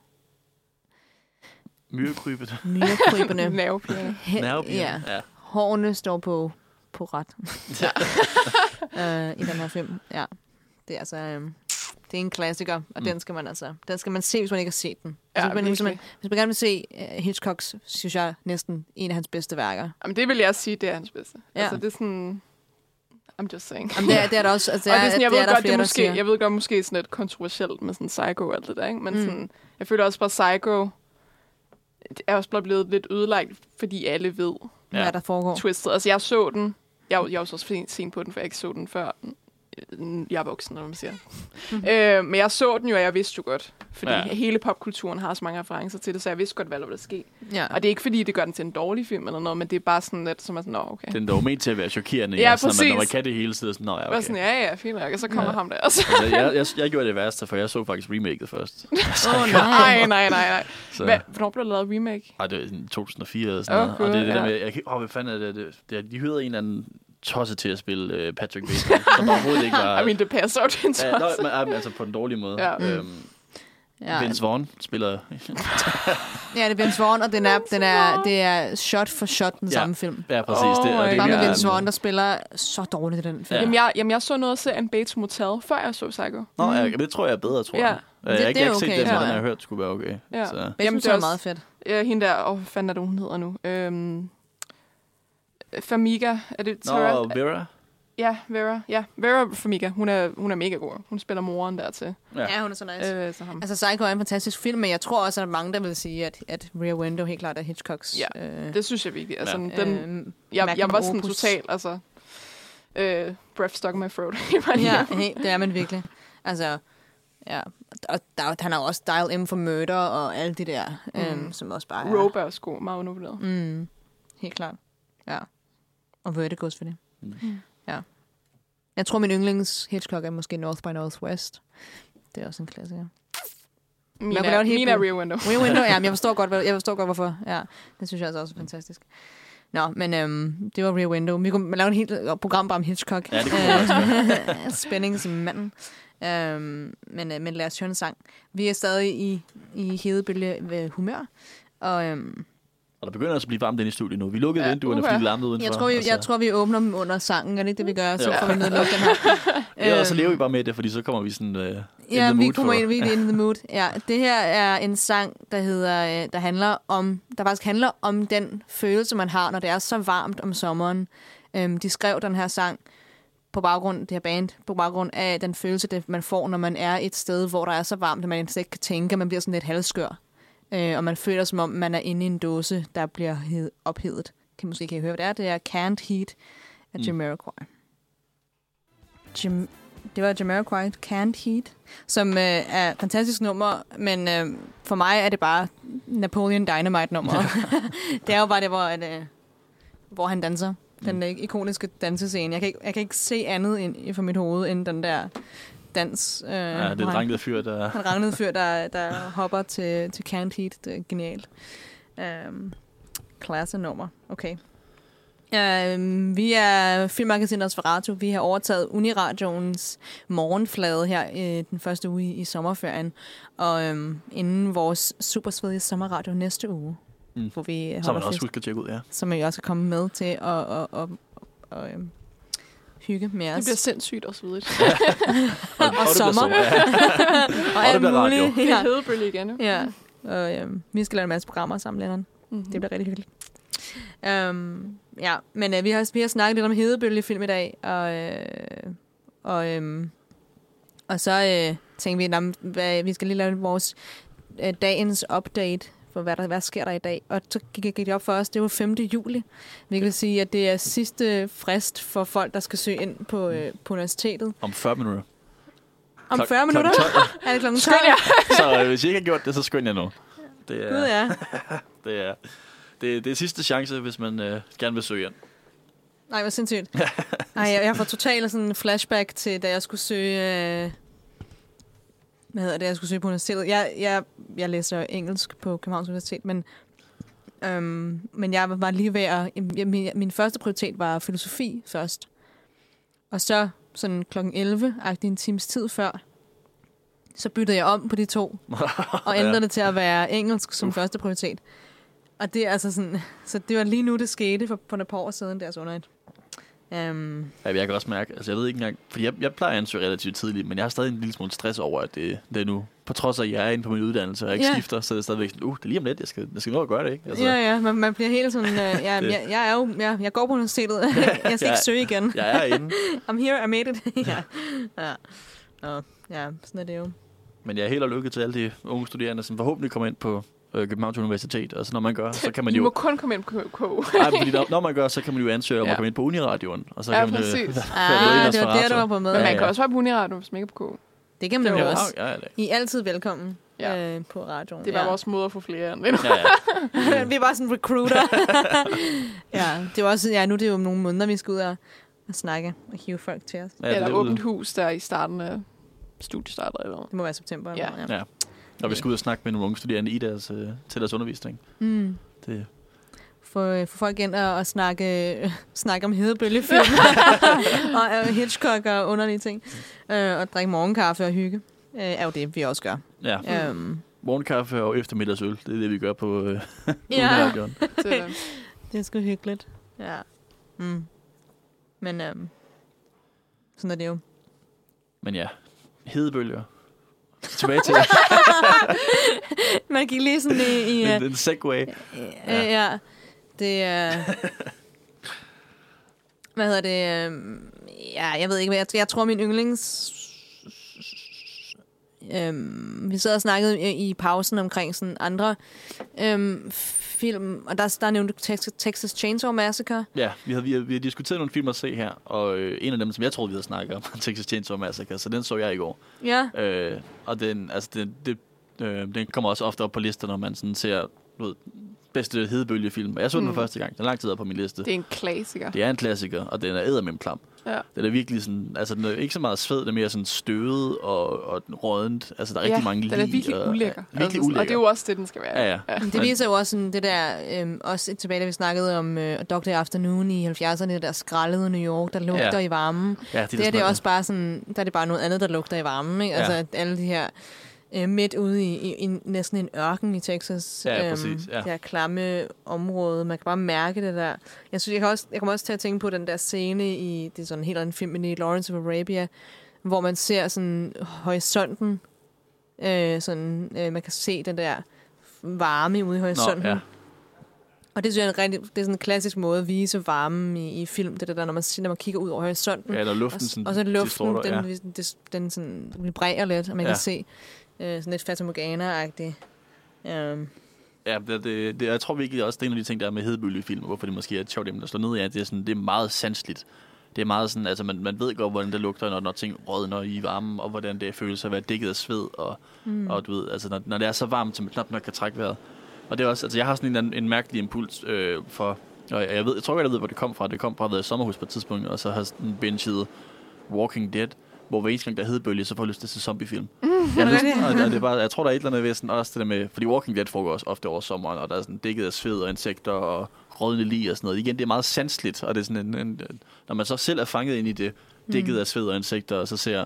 Myrekrybet. myrekrybende. Nervepirrende. Nervepirrende. Ja. Ja. Hårene står på, på ret Ja. øh, i den her film. Ja. Det er altså... Øh, det er en klassiker, og Mm. den skal man altså... Den skal man se, hvis man ikke har set den. Ja, Altså, hvis, man, hvis, man, virkelig. hvis man gerne vil se uh, Hitchcocks, synes jeg, næsten en af hans bedste værker. Jamen, det vil jeg sige, det er hans bedste. Ja. Altså, det er sådan... I'm just saying. Jamen, det er, det er der også. Altså, og det er sådan, jeg det ved er der godt, det flere, er der måske, jeg ved godt, måske sådan lidt kontroversielt med sådan Psycho og alt det der, ikke? Men Mm. sådan, jeg føler også bare, Psycho det er også bare blevet lidt ødelagt, fordi alle ved Hvad Ja. der foregår. twistet. Altså, jeg så den, jeg, jeg var så også sent- sent på den, for jeg ikke så den før jeg er voksen, hvad man siger. øh, men jeg så den jo, og jeg vidste jo godt. Fordi Ja. ja. hele popkulturen har så mange referencer til det, så jeg vidste godt, hvad der ville ske. Ja. Og det er ikke, fordi det gør den til en dårlig film eller noget, men det er bare sådan lidt, som er sådan, nå, okay. Den er dog ment til at være chokerende. Ja, sådan, at man, når man præcis. kan det hele tiden, sådan, nå ja, Okay. sådan, ja, ja, fint nok, og så kommer Ja. ja. ham der. Altså, jeg, jeg, jeg gjorde det værste, for jeg så faktisk remaket først. Åh, oh, nej, nej, nej, nej. Så, Hvad, hvornår blev der lavet remake? Ej, det var sådan 2004 eller sådan Åh, noget. Og det er det gud, der ja. med, jeg åh, hvad fanden er det? det, det de hyrede en eller anden tosse til at spille uh, Patrick Bateman, som overhovedet ikke var... I mean, det passer jo til en ja, tosse. nå, men, altså på den dårlige måde. Ja. Øhm, ja. Vince Vaughn spiller... ja, det er Vince Vaughn, og den er, den er, det er shot for shot den Ja. samme film. Ja, præcis. Oh det, og det Bare med er- Vince Vaughn, der spiller så dårligt i den film. Ja. Jamen, jeg, jamen, jeg så noget af serien Bates Motel, før jeg så Psycho. Nå, ja, det tror jeg er bedre, tror Ja. jeg. Jeg har Det- det er jeg har ikke okay, set den, men den har jeg. jeg hørt skulle være okay. Ja. Så. Jeg det det er meget fedt. Ja, hende der, åh, oh, fanden er det, hun hedder nu? Øhm, Famiga, er det Tara? Nå, Vera? Ja, Vera. Ja, Vera Famiga. Hun er, hun er mega god. Hun spiller moren der til. Ja. Ja, hun er så nice. Øh, så ham. Altså, Psycho er en fantastisk film, men jeg tror også, at der er mange, der vil sige, at, at Rear Window helt klart er Hitchcocks. Ja, øh, Det synes jeg virkelig. Altså, Ja. den, øhm, jeg, jeg var sådan opus. total, altså... Øh, breath stuck in my throat. Ja, hey, det er man virkelig. Altså, ja. Og der, han har også Dial M for Murder og alle de der, mm. øhm, som også bare er... Rope er også god. Meget undervurderet. Mm, helt klart. Ja. Og Vertigo for det. Mm. Ja. Jeg tror, min yndlings Hitchcock er måske North by Northwest. Det er også en klassiker. Min kunne er, lave et helt min er bud. Rear Window. Rear Window, ja, men jeg forstår godt, jeg forstår godt, hvorfor. Ja, det synes jeg altså også er fantastisk. Nå, men øhm, det var Rear Window. Vi kunne lave et helt program bare om Hitchcock. Ja, det kunne vi også Øh, Spændingsmanden. Øhm, men, øh, men lad os høre en sang. Vi er stadig i, i hedebølge ved humør. Og øhm, Og der begynder altså at blive varmt inde i studiet nu. Vi lukkede Ja, vinduerne, uha. fordi det larmede udenfor. jeg, tror, vi, og jeg tror, vi åbner dem under sangen. Er det ikke det, vi gør? Så får vi nedlukket den her. Ja, og så Øhm, lever vi bare med det, fordi så kommer vi sådan... Uh, Ja, vi kommer ind virkelig in the mood. Ja, det her er en sang, der hedder, øh, der handler om, der faktisk handler om den følelse, man har, når det er så varmt om sommeren. Øhm, de skrev den her sang på baggrund, det her band, på baggrund af den følelse, det man får, når man er et sted, hvor der er så varmt, at man ikke kan tænke, man bliver sådan lidt halvskør. Øh, og man føler, som om man er inde i en dåse, der bliver hed, ophedet. Kan måske ikke høre, hvad det er. Det er Can't Heat af Mm. Jamiroquai. Jam- det var Jamiroquai, Can't Heat, som øh, er et fantastisk nummer, men øh, for mig er det bare Napoleon Dynamite-nummer. det er jo bare det, hvor, at, øh, hvor han danser. Den øh, ikoniske dansescene. Jeg kan, ikke, jeg kan ikke se andet ind, for mit hoved, end den der dans. Øh, Ja, det er et fyr, der... han ragnede fyr, der, der hopper til, til Can't Heat. Det er genialt. Klasse nummer. Okay. Um, vi er Filmmagasinet Osferato. Vi har overtaget Uniradioens morgenflade her i den første uge i, i sommerferien. Og um, inden vores super svedige sommerradio næste uge, Mm. hvor vi Så man holder også fest, huske at tjekke ud, ja. som I også kan komme med til at og, og, og, og, um, hygge med Det os. bliver sindssygt og svedigt. Og, Og det bliver sommer. Ja. og det alt muligt. Det Ja. er hedebølge igen, jo. Ja, og øhm, vi skal lave en masse programmer sammen, Lennon. Mm-hmm. Det bliver rigtig hyggeligt. Um, ja, men øh, vi, har, vi har snakket lidt om hedebølgefilm i dag, og, øh, og, øhm, og så øh, tænkte vi, at hvad, vi skal lige lave vores øh, dagens update for, hvad der hvad sker der i dag. Og så gik, gik det op for os, det var 5. juli. Vi kan sige, at det er sidste frist for folk, der skal søge ind på, øh, på universitetet. Om 40 minutter. Om Klok- 40 minutter klokken 12. er det klokken 12. Skynd jer! Så øh, hvis I ikke har gjort det, så skynd jer nu. Det er, Gud ja. det er, det, det er sidste chance, hvis man øh, gerne vil søge ind. Nej, hvor sindssygt. Ej, jeg, jeg får totalt sådan en flashback til, da jeg skulle søge... Øh, hvad hedder det, jeg skulle søge på universitetet. Jeg, jeg, jeg læser engelsk på Københavns Universitet, men, øhm, men jeg var lige ved at... jeg- Min, min første prioritet var filosofi først. Og så sådan klokken 11, agtig en times tid før, så byttede jeg om på de to, og ændrede Ja. det til at være engelsk som første prioritet. Og det er altså sådan, så det var lige nu, det skete for, for et par år siden, deres under et. Um, Ja, jeg kan også mærke, altså jeg ved ikke engang, fordi jeg, jeg plejer at ansøge relativt tidligt, men jeg har stadig en lille smule stress over, at det, det er nu. På trods af, at jeg er inde på min uddannelse og ikke Ja. skifter, så er det stadigvæk sådan, uh, det er lige om lidt, jeg skal, jeg skal nå at gøre det, ikke? Altså, ja, ja, man, man bliver helt sådan, uh, ja, Det- jeg, jeg er jo, jeg, jeg går på universitetet, jeg skal Ja. ikke søge igen. Jeg er inde, I'm here, I made it. ja. Ja. Nå, ja, sådan er det jo. men jeg er helt og lykke til alle de unge studerende, som forhåbentlig kommer ind på øh, Københavns Universitet. Og så når man gør, så kan man I må jo... kun komme ind på KK. Nej, fordi når, når man gør, så kan man jo ansøge om Ja. at komme ind på Uniradioen. Og så Ja, kan man, øh, præcis. i Ah, det var der, Ferrato. du var på med. Men Ja, man ja. kan også være på Uniradio, hvis man ikke er på KK. Det kan man Det jo var- også. Ja, ja, ja. I er altid velkommen Ja. øh, på radioen. Det var ja. vores måde at få flere ind. ja, ja. vi er bare sådan recruiter. ja, det var også, ja, nu er det jo nogle måneder, vi skal ud og, og snakke og hive folk til os. ja Eller det er åbent hus der i starten af studiestarter eller. Det må være september. Ja. Eller, noget, Ja. Og vi skal ud og snakke med nogle unge studerende i deres, øh, til deres undervisning. Mm. Det, Få, øh, få folk ind og, og snakke, øh, snakke om hedebølgefilm og øh, Hitchcock og underlige ting. Øh, og drikke morgenkaffe og hygge. Øh, er jo det, vi også gør. ja. Øhm, Morgenkaffe og eftermiddagsøl, det er det, vi gør på øh, ja, øh, det er sgu hyggeligt. Ja. Mm. Men øhm, sådan er det jo. Men ja, hedebølger. Tilbage til Man gik lige sådan i... i en, en segway. ja. ja. Det er... hvad hedder det? øhm, Ja, jeg ved ikke, hvad jeg, jeg tror, min yndlings... Øhm, vi sad og snakkede i, i pausen omkring sådan andre øhm, film, og der, der nævnte du Texas, Texas Chainsaw Massacre. Ja, vi har, vi, har, vi har diskuteret nogle film at se her, og øh, en af dem, som jeg troede, vi havde snakket om, Texas Chainsaw Massacre, så den så jeg i går. Ja, Øh, og den, altså, det, det, øh, den kommer også ofte op på lister, når man sådan ser du ved, bedste hedebølgefilm. Jeg så den for Mm. første gang. Den er lang tid på min liste. Det er en klassiker. Det er en klassiker, og den er eddermem klam. Ja. Den er virkelig sådan, altså den er ikke så meget sved, den er mere sådan støvet og, og rådent. Altså der er rigtig ja, mange den er lig virkelig og, ulækker. Ja, virkelig Altså, ulækker. Og det er jo også det, den skal være. Ja, ja. Men det viser jo også sådan det der, øhm, også tilbage da vi snakkede om øh, Dr. Afternoon i 70'erne, det der skraldede New York, der lugter Ja. i varmen. ja, Det, det er det også bare sådan, der er det bare noget andet, der lugter i varmen. Ikke? Ja. Altså at alle de her øh, midt ude i, i, i, næsten en ørken i Texas. Ja, præcis, ja. Det her klamme område. Man kan bare mærke det der. Jeg synes, jeg, kan også, jeg kommer også til at tænke på den der scene i, det er sådan en helt anden film, men i Lawrence of Arabia, hvor man ser sådan horisonten. Øh, sådan, øh, man kan se den der varme ude i horisonten. Nå, ja. Og det synes jeg er en rigtig, det er sådan en klassisk måde at vise varmen i, i film. Det er der, når man, når man kigger ud over horisonten. ja, der er luften Og, sådan og så luften, distorter, den, ja. den, den, den sådan vibrerer lidt, og man ja. kan se øh, sådan lidt Fata Morgana-agtigt. Um, Ja, det, det, det, jeg tror virkelig også, det er en af de ting, der er med hedebølgefilm, hvorfor det måske er et sjovt emne at slå ned i, at det er, sådan, det er meget sandsligt. Det er meget sådan, altså man, man ved godt, hvordan det lugter, når, når ting rådner i varmen, og hvordan det føles at være dækket af sved, og, mm. og du ved, altså når, når det er så varmt, så man knap nok kan trække vejret. Og det er også, altså jeg har sådan en, anden- en mærkelig impuls øh, for, og jeg, jeg, ved, jeg tror godt, jeg ved, hvor det kom fra. Det kom fra at været i sommerhus på et tidspunkt, og så har sådan binget Walking Dead, hvor hver eneste gang der er hedebølge, så får jeg lyst til at se zombiefilm. Mm, jeg, har lyst, og, det er bare, jeg tror, der er et eller andet ved sådan også det der med, fordi Walking Dead foregår også ofte over sommeren, og der er sådan dækket af sved og insekter og rådne lig og sådan noget. Igen, det er meget sandsligt, og det er sådan en, en, når man så selv er fanget ind i det, dækket af sved og insekter, og så ser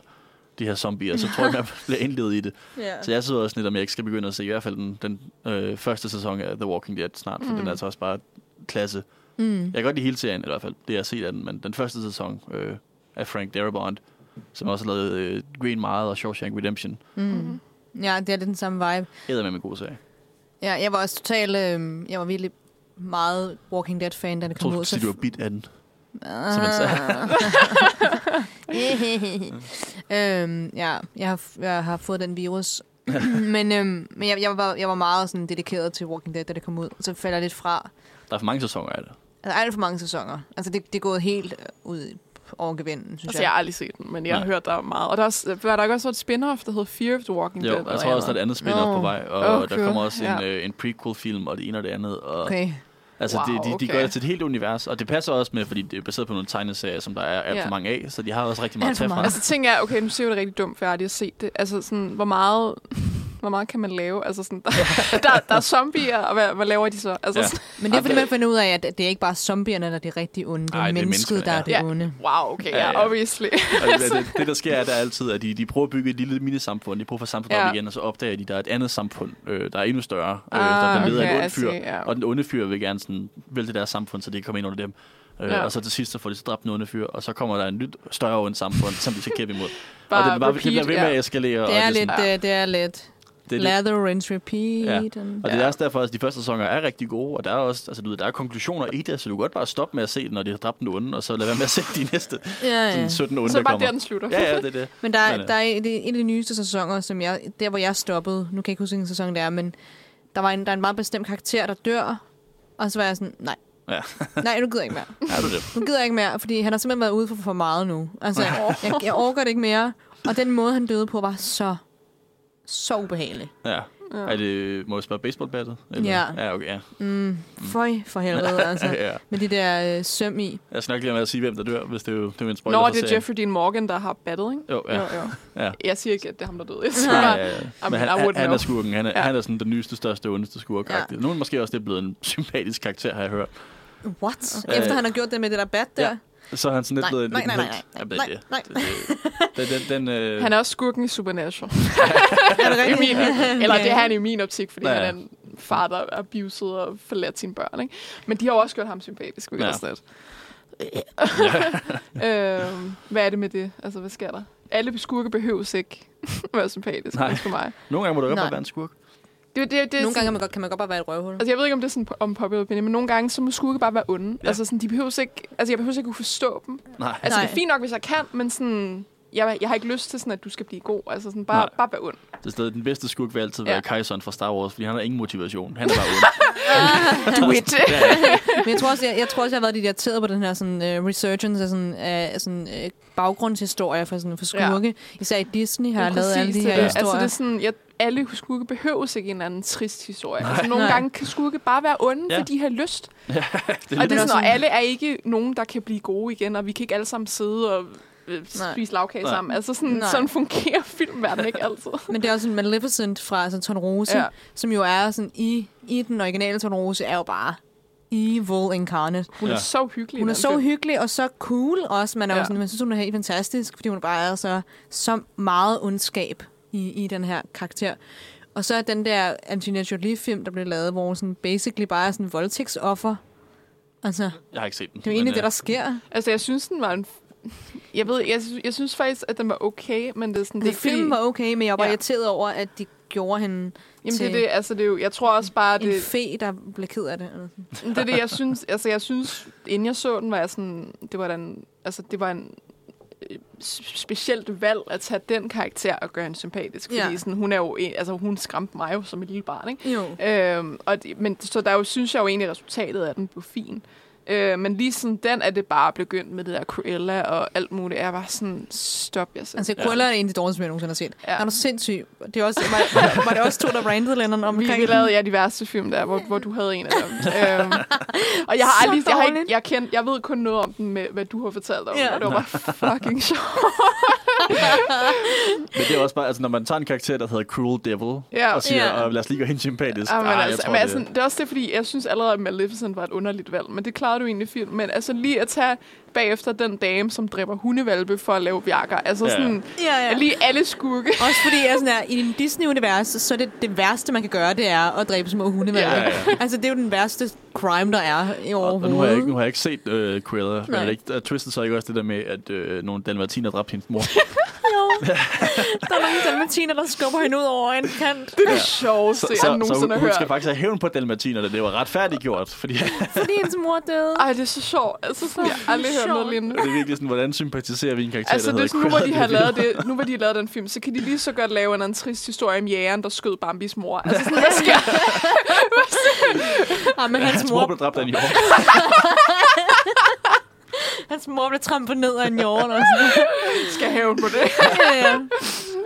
de her zombier, så tror jeg, man bliver indlevet i det. ja. Så jeg sidder også lidt, om jeg ikke skal begynde at se i hvert fald den, den øh, første sæson af The Walking Dead snart, for mm. den er altså også bare klasse. Mm. Jeg kan godt lide hele serien i hvert fald, det jeg har set af den, men den første sæson øh, af Frank Darabont, som også har lavet øh, Green Mile og Shawshank Redemption, Mm. Ja, det er lidt den samme vibe. æder med med god serie. Ja, jeg var også totalt... Øh, jeg var virkelig meget Walking Dead-fan, da det Jeg kom tror, ud. du, du var bit af den. Ah. som man øhm, ja, jeg har, jeg har fået den virus. men øhm, men jeg, jeg, var, jeg var meget sådan dedikeret til Walking Dead, da det kom ud. Så falder jeg lidt fra. Der er for mange sæsoner af det. Altså alt for mange sæsoner. Altså det, det er gået helt øh, ud over gevinden, synes Altså, jeg. jeg har aldrig set den, men jeg har Nej. hørt, der er meget. Og der er, var der ikke også et spin-off, der hedder Fear of the Walking Jo, Dead? jeg tror også, der er et andet spin-off Nå. på vej, og Okay, der kommer også en, ja. øh, en prequel-film, og det ene og det andet. Og, Okay. Altså, Wow, de, de, de okay. gør det til et helt univers, og det passer også med, fordi det er baseret på nogle tegneserier, som der er alt Ja. for mange af, så de har også rigtig meget at tage fra. Altså, ting er, okay, nu ser jeg det rigtig dumt, har aldrig set det. Altså, sådan, hvor meget... Hvor meget kan man lave? Altså sådan, der, der, der er zombier, og hvad, hvad laver de så? Altså, Ja. ja. Men det er fordi, man finder ud af, at det er ikke bare zombierne, der er de rigtig onde. Det er, Ej, det er mennesket, der er det Ja. onde. Wow, okay, Ja, ja, ja. obviously. Og det, det, det, der sker, er der altid, at de, de prøver at bygge et lille minisamfund. De prøver at få samfundet ja. Op igen, og så opdager de, at der er et andet samfund, øh, der er endnu større. Øh, Ah, der bliver ledet af okay, en ond fyr. see, ja. Og den onde fyr vil gerne sådan, vælte deres samfund, så de kan komme ind under dem. Øh, Ja. Og så til sidst, så får de så dræbt den onde fyr, og så kommer der en nyt større ondt samfund, som de skal kæmpe imod. Bare og det, bare, det repeat, bliver ved med at ja. eskalere. og Det er, og lidt, sådan, øh, det er lidt det, er lather, rinse, repeat. Ja. and- Og det Ja. er også derfor, at de første sæsoner er rigtig gode, og der er også altså, du ved, der er konklusioner i det, så du kan godt bare stoppe med at se det, når de har dræbt den onde, og så lade være med at se de næste Ja, sådan ja. 17 onde, Så der bare kommer. der, den slutter. Ja, ja, det er det. Men der, er, Men, øh, der er en, en af de nyeste sæsoner, som jeg, der hvor jeg stoppede, nu kan jeg ikke huske, hvilken sæson det er, men der, var en, der er en meget bestemt karakter, der dør, og så var jeg sådan, nej, Ja. nej, nu gider jeg ikke mere. Er du det? Nu gider jeg ikke mere, fordi han har simpelthen været ude for for meget nu. Altså, jeg, jeg orker det ikke mere. Og den måde, han døde på, var så, så ubehagelig. Ja. Ja. Er det, må jeg spørge baseballbattet? Ja. Ja, okay, ja. Mm, føj for helvede, altså. ja. Med de der øh, søm i. Jeg skal nok lige med at sige, hvem der dør, hvis det er jo, det er jo en spoiler Nå, det er serien. Jeffrey Dean Morgan, der har battet, ikke? Jo, ja. Jo, jo. Ja. Jeg siger ikke, at det er ham, der døde. Jeg siger Ja, ja, Men han, han, han er skurken. Han er, Ja. han er sådan den nyeste, største, ondeste skurk. Ja. Er han måske også det blevet en sympatisk karakter, har jeg hørt. What? Ja. Efter han har gjort det med det der bat der? Ja. Så er han sådan lidt Nej, blevet en nej, lidt nej, nej, nej, nej, det- nej. det- det- Den, den, øh, Han er også skurken i Supernatural. Er det I min, eller det er han i min optik, fordi Ja. han er en far, der er abuset og forladt sine børn. Ikke? Men de har jo også gjort ham sympatisk, vil jeg Ja. ja. øhm, Hvad er det med det? Altså, hvad sker der? alle skurke behøves ikke være sympatiske Nej. for mig. Nogle gange må du godt Nej. være en skurk. Det, det, det, Nogle gange sådan- kan man, godt, kan man godt bare være et røvhul. Altså, jeg ved ikke, om det er sådan om popular opinion, men nogle gange, så må skurke bare være onde. Ja. Ja. Altså, sådan, de behøver ikke, altså, jeg behøver ikke kunne forstå dem. Nej. Altså, Nej. det er fint nok, hvis jeg kan, men sådan, jeg, jeg har ikke lyst til, sådan, at du skal blive god. Altså, sådan, bare, Nej. bare være ond. Det er stadig den bedste skurk vil altid være Ja. Kajson fra Star Wars, fordi han har ingen motivation. Han er bare ond. Do it! Men jeg tror også, jeg, jeg, tror også, jeg har været lidt irriteret på den her sådan, uh, resurgence af sådan, uh, sådan, uh, baggrundshistorier for, sådan, for skurke. Ja. Især i Disney har Ja, jeg lavet alle de her det er det. historier. Altså, det er sådan, jeg, alle skurke behøver ikke en eller anden trist historie. Altså, nogle Nej. gange kan skurke bare være onde, Ja. ja. fordi de har lyst. det er og det er sådan, og sådan- alle er ikke nogen, der kan blive gode igen, og vi kan ikke alle sammen sidde og øh, Nej. spise lavkage Nej. sammen. Altså sådan, Nej. sådan fungerer filmverdenen ikke altid. Men det er også en Maleficent fra altså, Tornerose, ja. Ja. som jo er sådan i, i den originale Tornerose, er jo bare evil incarnate. Hun Ja. er så hyggelig. Hun er så film. hyggelig og så cool også. Man, er ja. jo Ja. sådan, man synes, hun er helt fantastisk, fordi hun bare er så, så meget ondskab i, i den her karakter. Og så er den der Angelina Jolie-film, der blev lavet, hvor hun sådan basically bare er sådan en voldtægtsoffer. Altså, Jeg har ikke set den. det er jo egentlig men, det, øh, der sker. Altså, jeg synes, den var en... Jeg ved, jeg, synes, jeg synes faktisk, at den var okay, men det er sådan... Det Det er filmen var okay, men jeg var Ja. irriteret over, at de gjorde hende Jamen, det er til det, altså, det er jo... Jeg tror også bare, en det, fe, der blev ked af det. eller sådan. det er det, jeg synes... Altså, jeg synes, inden jeg så den, var jeg sådan... Det var den... Altså, det var en øh, specielt valg at tage den karakter og gøre hende sympatisk. Fordi Ja. sådan, hun er jo... En, altså, hun skræmte mig jo som et lille barn, ikke? Jo. Øhm, og det, men så der er jo, synes jeg jo egentlig, at resultatet af den blev fin. Øh, men lige sådan den er det bare begyndt med det der Cruella og alt muligt. Jeg var sådan, stop jer selv. Altså, Cruella er en af de dårligste, jeg nogensinde har set. Ja. Ja. Er sindssyg? Det er også, var, var, var det også to, der rantede Lennon vi, omkring vi den? lavede ja, de værste film der, hvor, hvor du havde en af dem. øhm, og jeg har aldrig, jeg, har ikke, jeg, kendt, jeg ved kun noget om den med, hvad du har fortalt om, Ja. ja. og det var bare fucking sjovt. Men det er også bare, altså når man tager en karakter, der hedder Cruel Devil, Ja. og siger, Ja. ja. lad os lige gøre hende sympatisk. Ja, men Ah, jeg altså, tror, men det- altså, det er også det, fordi jeg synes allerede, at Maleficent var et underligt valg, men det klarede du egentlig fint. Men altså lige at tage bagefter den dame, som dræber hundevalpe for at lave virker. Altså Ja. sådan, Ja, ja. lige alle skurke. Også fordi jeg er sådan her, i en Disney-univers, så er det det værste, man kan gøre, det er at dræbe små hunde. Ja, ja, ja. Altså, det er jo den værste crime, der er i Og, og overhovedet. nu har jeg ikke, nu har jeg ikke set uh, Cruella, men er det ikke, er twistet så ikke også det der med, at uh, nogle dalmatiner dræbte hendes mor? Jo. der er nogle dalmatiner, der skubber hende ud over en kant, Det er det sjoveste, så, jeg så, så nogensinde hun, har hun hørt. skal faktisk have hævn på dalmatinerne. Det var retfærdiggjort, fordi fordi hendes mor døde. Ej, det er så sjovt. Altså, sådan, jeg har aldrig hørt noget lignende. det er virkelig sådan, hvordan sympatiserer vi en karakter, Altså, der det er sådan, nu hvor de har lavet det, nu hvor de har lavet den film, så kan de lige så godt lave en anden trist historie om jægeren, der skød Bambis mor. Altså sådan, hvad sker Ja, men hans, hans mor mor, blev dræbt af en jord. hans mor blev trampet ned af en jord. Og sådan. skal jeg hæve på det? Ja, ja.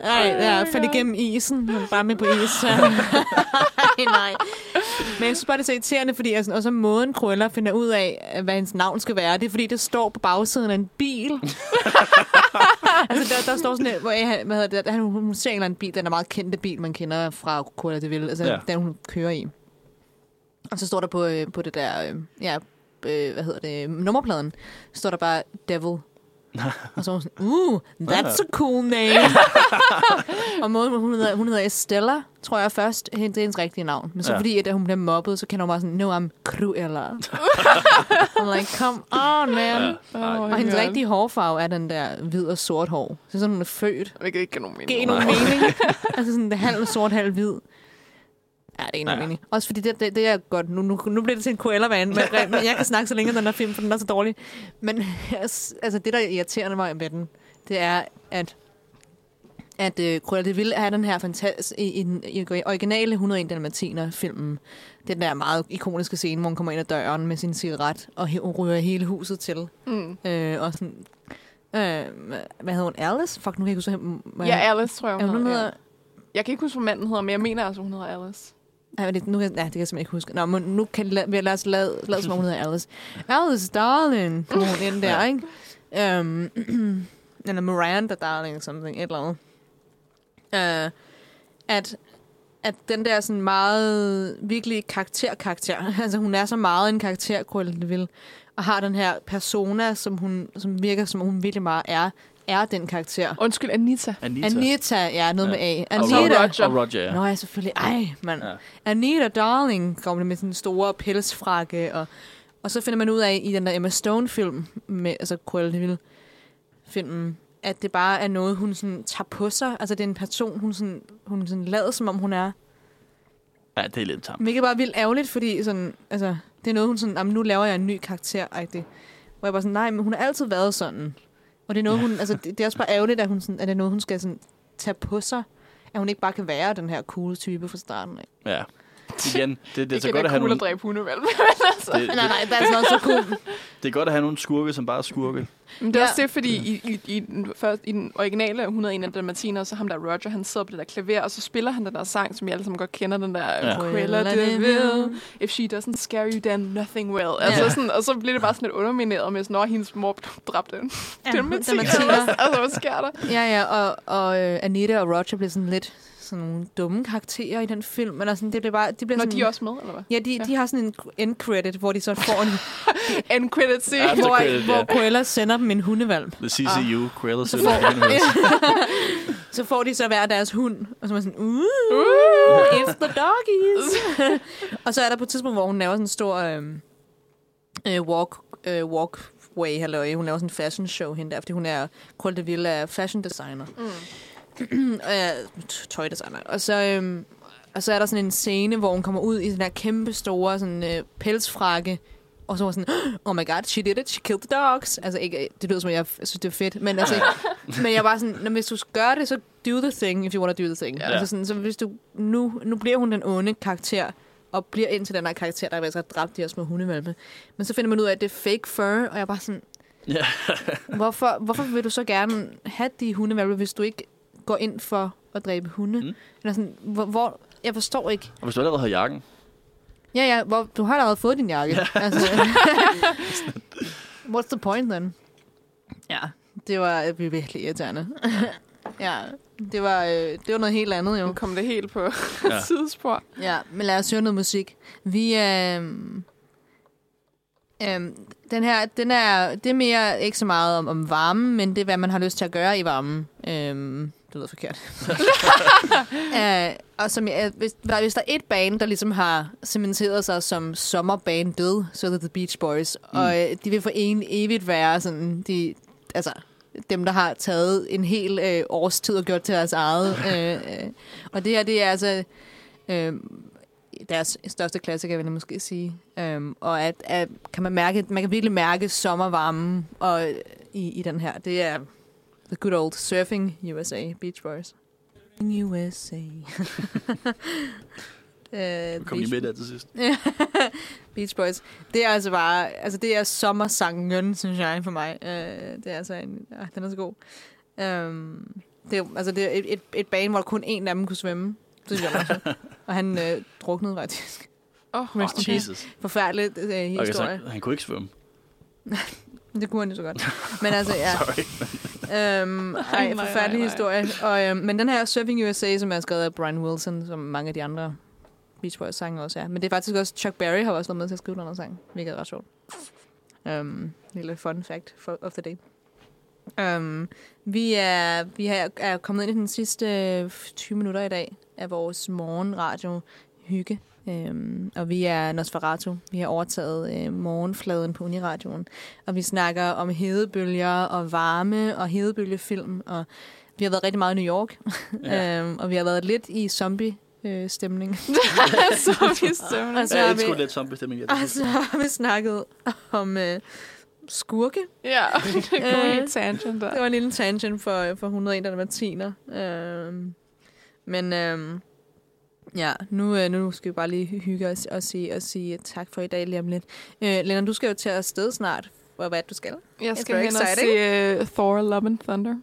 Ej, ja, faldt igennem isen. Han var bare med på is. Så. Ej, nej. Men jeg synes bare, det er så irriterende, fordi altså, også måden Cruella finder ud af, hvad hendes navn skal være, det er, fordi det står på bagsiden af en bil. altså, der, der står sådan, et- hvor jeg, hvad hedder det, han, hun ser en eller anden bil, den er meget kendte bil, man kender fra Cruella de Vil, altså ja. den, hun kører i. Og så står der på, øh, på det der, øh, ja, øh, hvad hedder det, nummerpladen, står der bare Devil. og så er hun sådan, uh, that's a cool name. og måden, hun hedder, hun hedder Estella, tror jeg først, det er hendes rigtige navn. Men så Ja. fordi, at hun bliver mobbet, så kender hun bare sådan, no, I'm Cruella. I'm like, come on, man. Ja. Oh, Og hendes rigtige hårfarve er den der hvid og sort hår. Så sådan, hun er født. Det kan ikke give nogen Det mening. giver nogen mening. altså sådan, det er halv sort, halv hvid. Ja, det er nogen Ja. mening. Også fordi det, det, det er godt. Nu, nu, nu bliver det til en Cruella-vane, men, men jeg kan snakke så længe den her film, for den er så dårlig. Men altså, det, der irriterende mig med den, det er, at at uh, Cruella de Vil have den her fantastisk i, i, den, i den originale 101 Dalmatiner filmen. Den der meget ikoniske scene, hvor hun kommer ind ad døren med sin cigaret og hun ryger hele huset til. Mm. Øh, og sådan, øh, hvad hedder hun? Alice? Fuck, nu kan jeg ikke huske, hvad Ja, Alice, tror jeg, Ja, hun, hun hedder. hedder... Ja. Jeg kan ikke huske, hvad manden hedder, men jeg mener altså, hun hedder Alice. Men det, nu kan, ja, det kan jeg simpelthen ikke huske. Nå, men nu kan la, vi lade os lade, lade som om hun hedder Alice. Alice, darling, kommer hun ind der, ikke? Um, eller Miranda, darling, something, et eller andet. Uh, at, at den der sådan meget virkelig karakter-karakter, altså hun er så meget en karakter, Cruella de Vil, og har den her persona, som hun som virker som hun virkelig meget er, er den karakter. Undskyld, Anita. Anita. Anita, ja, noget Ja. med A. Og Anita. Roger. Og Roger, ja. Nå ja, selvfølgelig. Ej, mand. Ja. Anita Darling kommer det med sin store pelsfrakke, og, og så finder man ud af i den der Emma Stone-film, med, altså Cruella de Vil filmen, at det bare er noget, hun sådan tager på sig. Altså, det er en person, hun, sådan, hun sådan lader, som om hun er. Ja, det er lidt tamt. Hvilket bare vildt ærgerligt, fordi sådan, altså, det er noget, hun sådan, "Jamen, nu laver jeg en ny karakter -agtig. Hvor jeg bare sådan, nej, men hun har altid været sådan. Og det er noget, hun, altså, det, det er også bare ærgerligt, at, hun sådan, at det er noget, hun skal sådan, tage på sig. At hun ikke bare kan være den her cool type fra starten af. Ja. Igen, det, det, er så godt at have cool nogle, at dræbe hundevalg. det, Nej, det, nej, det er altså også så cool. det er godt at have nogle skurke, som bare er skurke. Men det er Ja. også det, fordi i, i, i, den, først, i den originale 101 af Dalmatiner, så ham der Roger, han sidder på det der klaver, og så spiller han den der sang, som jeg alle sammen godt kender, den der Ja. ja. Cruella de Vil, If She Doesn't Scare You, Then Nothing Will. Altså Ja. sådan, og så bliver det bare sådan lidt undermineret med, når hendes mor blev dræbt den. Ja, Dalmatiner. Dalmatiner. altså, hvad sker der? Ja, ja, og, og øh, Anita og Roger bliver sådan lidt sådan nogle dumme karakterer i den film. Eller sådan, det bliver bare, de bliver Når sådan, de er også med, eller hvad? Ja, de, de har sådan en end credit, hvor de så får en, End credit scene. Ja, hvor, credit, hvor ja. Cruella sender dem en hundevalg. The CCU, Cruella Så Silver får, Universe. så får de så hver deres hund, og så er man sådan, uh, it's the doggies. og så er der på et tidspunkt, hvor hun laver sådan en stor øhm, øh, walk, øh, walkway, halløj. Hun laver sådan en fashion show hende der, fordi hun er, Cruella de Vil er fashion designer. Mm. øh, tøjdesigner. Og så, øhm, og så er der sådan en scene, hvor hun kommer ud i den der kæmpe store sådan, øh, pelsfrakke, og så var sådan, oh my god, she did it, she killed the dogs. Altså ikke, det lyder som, jeg synes, det er fedt, men, altså, men jeg bare sådan, "Nå, hvis du gør det, så do the thing, if you want to do the thing. Ja. Altså sådan, så hvis du, nu, nu bliver hun den onde karakter, og bliver ind til den her karakter, der har dræbt de her små hundevalpe. Men så finder man ud af, at det er fake fur, og jeg er bare sådan, Ja. hvorfor, hvorfor vil du så gerne have de hundevalpe, hvis du ikke går ind for at dræbe hunde? Mm. Eller sådan, hvor, hvor, jeg forstår ikke. Og hvis du allerede har jakken, Ja, ja, hvor, du har allerede fået din jakke. Ja. Altså, what's the point then? Ja, det var øh, virkelig irriterende. ja, det var, øh, det var noget helt andet jo. Nu kom det helt på Ja. ja. sidespor. Ja, men lad os høre noget musik. Vi øh, Øhm, den her, den er, det er mere ikke så meget om, om varme, men det er, hvad man har lyst til at gøre i varmen. Øhm, det lyder forkert. øh, og som jeg, hvis, der, hvis der er et band, der ligesom har cementeret sig som sommerbandet, så er det The Beach Boys. Mm. Og øh, de vil for en evigt være sådan, de, altså, dem, der har taget en hel øh, årstid og gjort til deres eget. øh, øh. Og det her, det er altså... Øh, deres største klassiker, vil jeg måske sige. Øhm, og at, at, kan man mærke, man kan virkelig mærke sommervarmen og, i, i den her. Det er The Good Old Surfing USA, Beach Boys. USA. uh, kom lige med der til sidst. Beach Boys. Det er altså bare, altså det er sommersangen, synes jeg, for mig. Uh, det er altså en, ja, den er så god. Um, det er, altså det er et, et, et bane, hvor kun en af dem kunne svømme. Det synes jeg sjovt. Og han øh, druknede faktisk. Oh, in Oh, peace. Jesus. Forfærdeligt øh, Okay, historie. så han kunne ikke svømme. Det kunne han jo så godt. Men altså, ja. Øhm, ej, forfærdelig historie. Og, øhm, men den her Surfing USA, som er skrevet af Brian Wilson, som mange af de andre Beach Boys sange også er. Men det er faktisk også, Chuck Berry har også været med til at skrive den her sang, hvilket er ret sjovt. Um, lille fun fact for, of the day. Um, vi er, vi er, er kommet ind i den sidste øh, 20 minutter i dag af vores morgenradio hygge. Um, og vi er Nosferatu. Vi har overtaget uh, morgenfladen på Uniradioen. Og vi snakker om hedebølger og varme og hedebølgefilm. Og vi har været rigtig meget i New York. Ja. um, og vi har været lidt i zombie øh, stemning. så vi stemmer. Og så har vi, lidt zombie-stemning. Ja, og så har vi snakket om øh, skurke. Ja, det kom Øh, helt tangent der. Det var en lille tangent for, for 101 dalmatiner. Øhm, men øhm, ja, nu, øh, nu skal vi bare lige hygge os og sige, og sige tak for i dag lige om lidt. Øh, Lena, du skal jo til at sted snart. Hvor hvad er det, du skal? Jeg skal hen og se uh, Thor Love and Thunder.